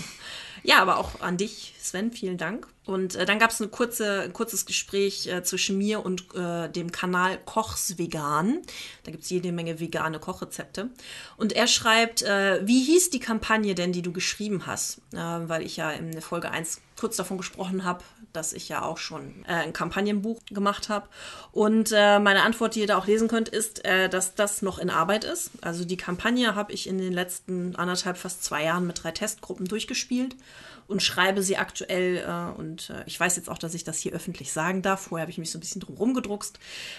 *laughs* ja, aber auch an dich, Sven, vielen Dank. Und äh, dann gab es kurze, ein kurzes Gespräch äh, zwischen mir und äh, dem Kanal Kochs Vegan. Da gibt es jede Menge vegane Kochrezepte. Und er schreibt, äh, wie hieß die Kampagne denn, die du geschrieben hast? Äh, weil ich ja in Folge 1 kurz davon gesprochen habe, dass ich ja auch schon äh, ein Kampagnenbuch gemacht habe. Und meine Antwort, die ihr da auch lesen könnt, ist, dass das noch in Arbeit ist. Also die Kampagne habe ich in den letzten anderthalb, fast zwei Jahren mit drei Testgruppen durchgespielt und schreibe sie aktuell. Äh, und äh, ich weiß jetzt auch, dass ich das hier öffentlich sagen darf. Vorher habe ich mich so ein bisschen drum rumgedruckst.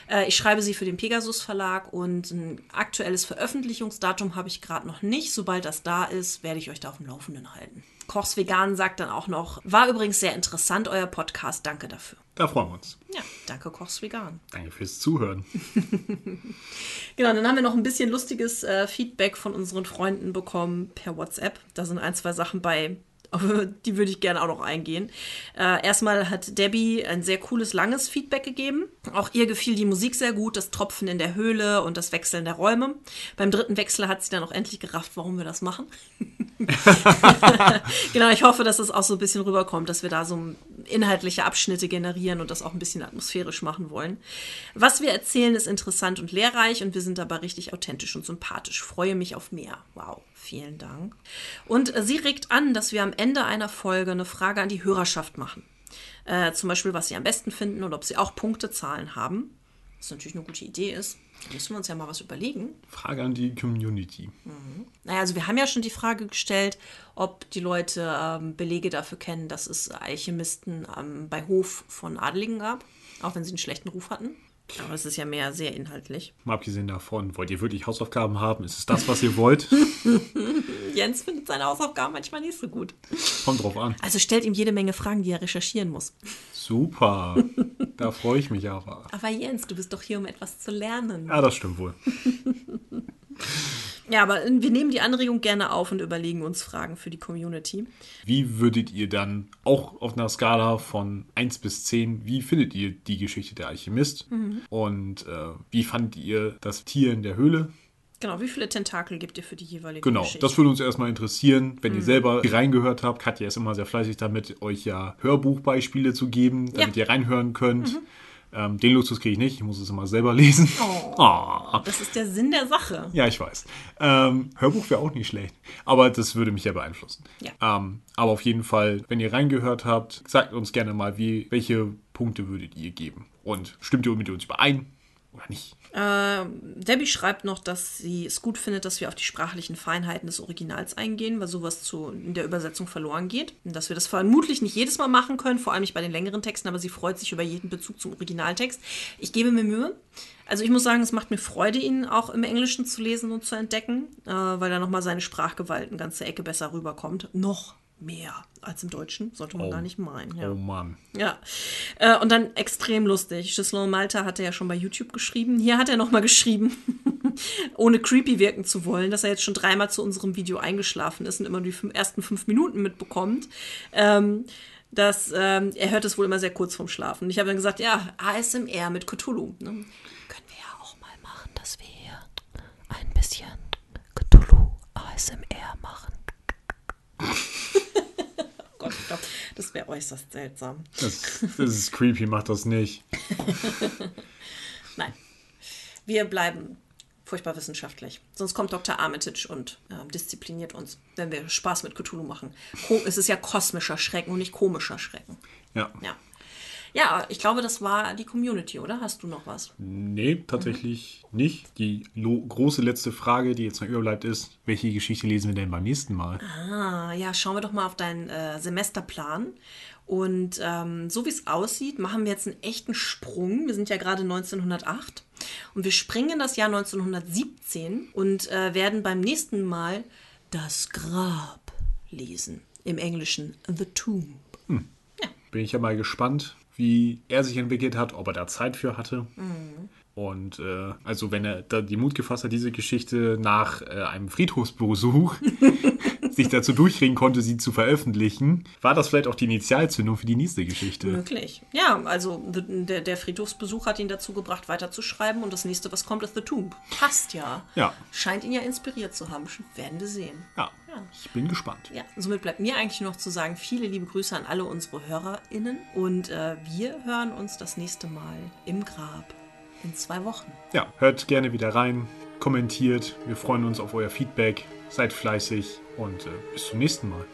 Äh, ich schreibe sie für den Pegasus Verlag und ein aktuelles Veröffentlichungsdatum habe ich gerade noch nicht. Sobald das da ist, werde ich euch da auf dem Laufenden halten. Kochs Vegan sagt dann auch noch, war übrigens sehr interessant, euer Podcast. Danke dafür. Da freuen wir uns. Ja, danke Kochs Vegan. Danke fürs Zuhören. *laughs* genau, dann haben wir noch ein bisschen lustiges äh, Feedback von unseren Freunden bekommen per WhatsApp. Da sind ein, zwei Sachen bei, auf die würde ich gerne auch noch eingehen. Äh, erstmal hat Debbie ein sehr cooles, langes Feedback gegeben. Auch ihr gefiel die Musik sehr gut, das Tropfen in der Höhle und das Wechseln der Räume. Beim dritten Wechsel hat sie dann auch endlich gerafft, warum wir das machen. *laughs* genau, ich hoffe, dass es das auch so ein bisschen rüberkommt, dass wir da so inhaltliche Abschnitte generieren und das auch ein bisschen atmosphärisch machen wollen. Was wir erzählen, ist interessant und lehrreich und wir sind dabei richtig authentisch und sympathisch. Freue mich auf mehr. Wow. Vielen Dank. Und äh, sie regt an, dass wir am Ende einer Folge eine Frage an die Hörerschaft machen. Äh, zum Beispiel, was sie am besten finden und ob sie auch Punktezahlen haben. Was natürlich eine gute Idee ist. Da müssen wir uns ja mal was überlegen. Frage an die Community. Mhm. Naja, also wir haben ja schon die Frage gestellt, ob die Leute ähm, Belege dafür kennen, dass es Alchemisten ähm, bei Hof von Adeligen gab, auch wenn sie einen schlechten Ruf hatten. Aber es ist ja mehr sehr inhaltlich. Mal abgesehen davon, wollt ihr wirklich Hausaufgaben haben? Ist es das, was ihr wollt? *laughs* Jens findet seine Hausaufgaben manchmal nicht so gut. Kommt drauf an. Also stellt ihm jede Menge Fragen, die er recherchieren muss. Super. *laughs* da freue ich mich aber. Aber Jens, du bist doch hier, um etwas zu lernen. Ja, das stimmt wohl. *laughs* Ja, aber wir nehmen die Anregung gerne auf und überlegen uns Fragen für die Community. Wie würdet ihr dann auch auf einer Skala von 1 bis 10, wie findet ihr die Geschichte der Alchemist? Mhm. Und äh, wie fandet ihr das Tier in der Höhle? Genau, wie viele Tentakel gibt ihr für die jeweilige genau, Geschichte? Genau, das würde uns erstmal interessieren. Wenn mhm. ihr selber reingehört habt, Katja ist immer sehr fleißig damit, euch ja Hörbuchbeispiele zu geben, damit ja. ihr reinhören könnt. Mhm. Ähm, den Luxus kriege ich nicht, ich muss es immer selber *laughs* lesen. Oh, oh. Das ist der Sinn der Sache. Ja, ich weiß. Ähm, Hörbuch wäre auch nicht schlecht, aber das würde mich ja beeinflussen. Ja. Ähm, aber auf jeden Fall, wenn ihr reingehört habt, sagt uns gerne mal, wie, welche Punkte würdet ihr geben? Und stimmt ihr mit uns überein oder nicht? Äh, Debbie schreibt noch, dass sie es gut findet, dass wir auf die sprachlichen Feinheiten des Originals eingehen, weil sowas zu, in der Übersetzung verloren geht. Und dass wir das vermutlich nicht jedes Mal machen können, vor allem nicht bei den längeren Texten, aber sie freut sich über jeden Bezug zum Originaltext. Ich gebe mir Mühe. Also ich muss sagen, es macht mir Freude, ihn auch im Englischen zu lesen und zu entdecken, äh, weil da nochmal seine Sprachgewalt eine ganze Ecke besser rüberkommt. Noch mehr als im Deutschen, sollte man oh. gar nicht meinen. Ja. Oh Mann. Ja. Äh, und dann extrem lustig. Gislain Malta hatte ja schon bei YouTube geschrieben. Hier hat er nochmal geschrieben, *laughs* ohne creepy wirken zu wollen, dass er jetzt schon dreimal zu unserem Video eingeschlafen ist und immer die ersten fünf Minuten mitbekommt. Ähm, dass ähm, er hört es wohl immer sehr kurz vorm Schlafen. Ich habe dann gesagt, ja, ASMR mit Cthulhu. Ne? Können wir ja auch mal machen, dass wir hier ein bisschen Cthulhu ASMR machen. Gott, ich glaube, das wäre äußerst seltsam. Das, das ist creepy, macht das nicht. *laughs* Nein. Wir bleiben furchtbar wissenschaftlich. Sonst kommt Dr. Armitage und äh, diszipliniert uns, wenn wir Spaß mit Cthulhu machen. Ko es ist ja kosmischer Schrecken und nicht komischer Schrecken. Ja. Ja. Ja, ich glaube, das war die Community, oder? Hast du noch was? Nee, tatsächlich mhm. nicht. Die große letzte Frage, die jetzt noch überbleibt, ist, welche Geschichte lesen wir denn beim nächsten Mal? Ah, ja, schauen wir doch mal auf deinen äh, Semesterplan. Und ähm, so wie es aussieht, machen wir jetzt einen echten Sprung. Wir sind ja gerade 1908 und wir springen in das Jahr 1917 und äh, werden beim nächsten Mal das Grab lesen. Im Englischen The Tomb. Hm. Ja. Bin ich ja mal gespannt, wie er sich entwickelt hat, ob er da Zeit für hatte. Mhm. Und äh, also wenn er da die Mut gefasst hat, diese Geschichte nach äh, einem Friedhofsbesuch *laughs* sich dazu durchringen konnte, sie zu veröffentlichen. War das vielleicht auch die Initialzündung für die nächste Geschichte? Möglich. Ja, also der, der Friedhofsbesuch hat ihn dazu gebracht, weiterzuschreiben und das nächste, was kommt, ist The Tomb. Passt ja. Ja. Scheint ihn ja inspiriert zu haben. Werden wir sehen. Ja. Ich bin gespannt. Ja, somit bleibt mir eigentlich noch zu sagen, viele liebe Grüße an alle unsere HörerInnen und äh, wir hören uns das nächste Mal im Grab in zwei Wochen. Ja, hört gerne wieder rein, kommentiert. Wir freuen uns auf euer Feedback. Seid fleißig und äh, bis zum nächsten Mal.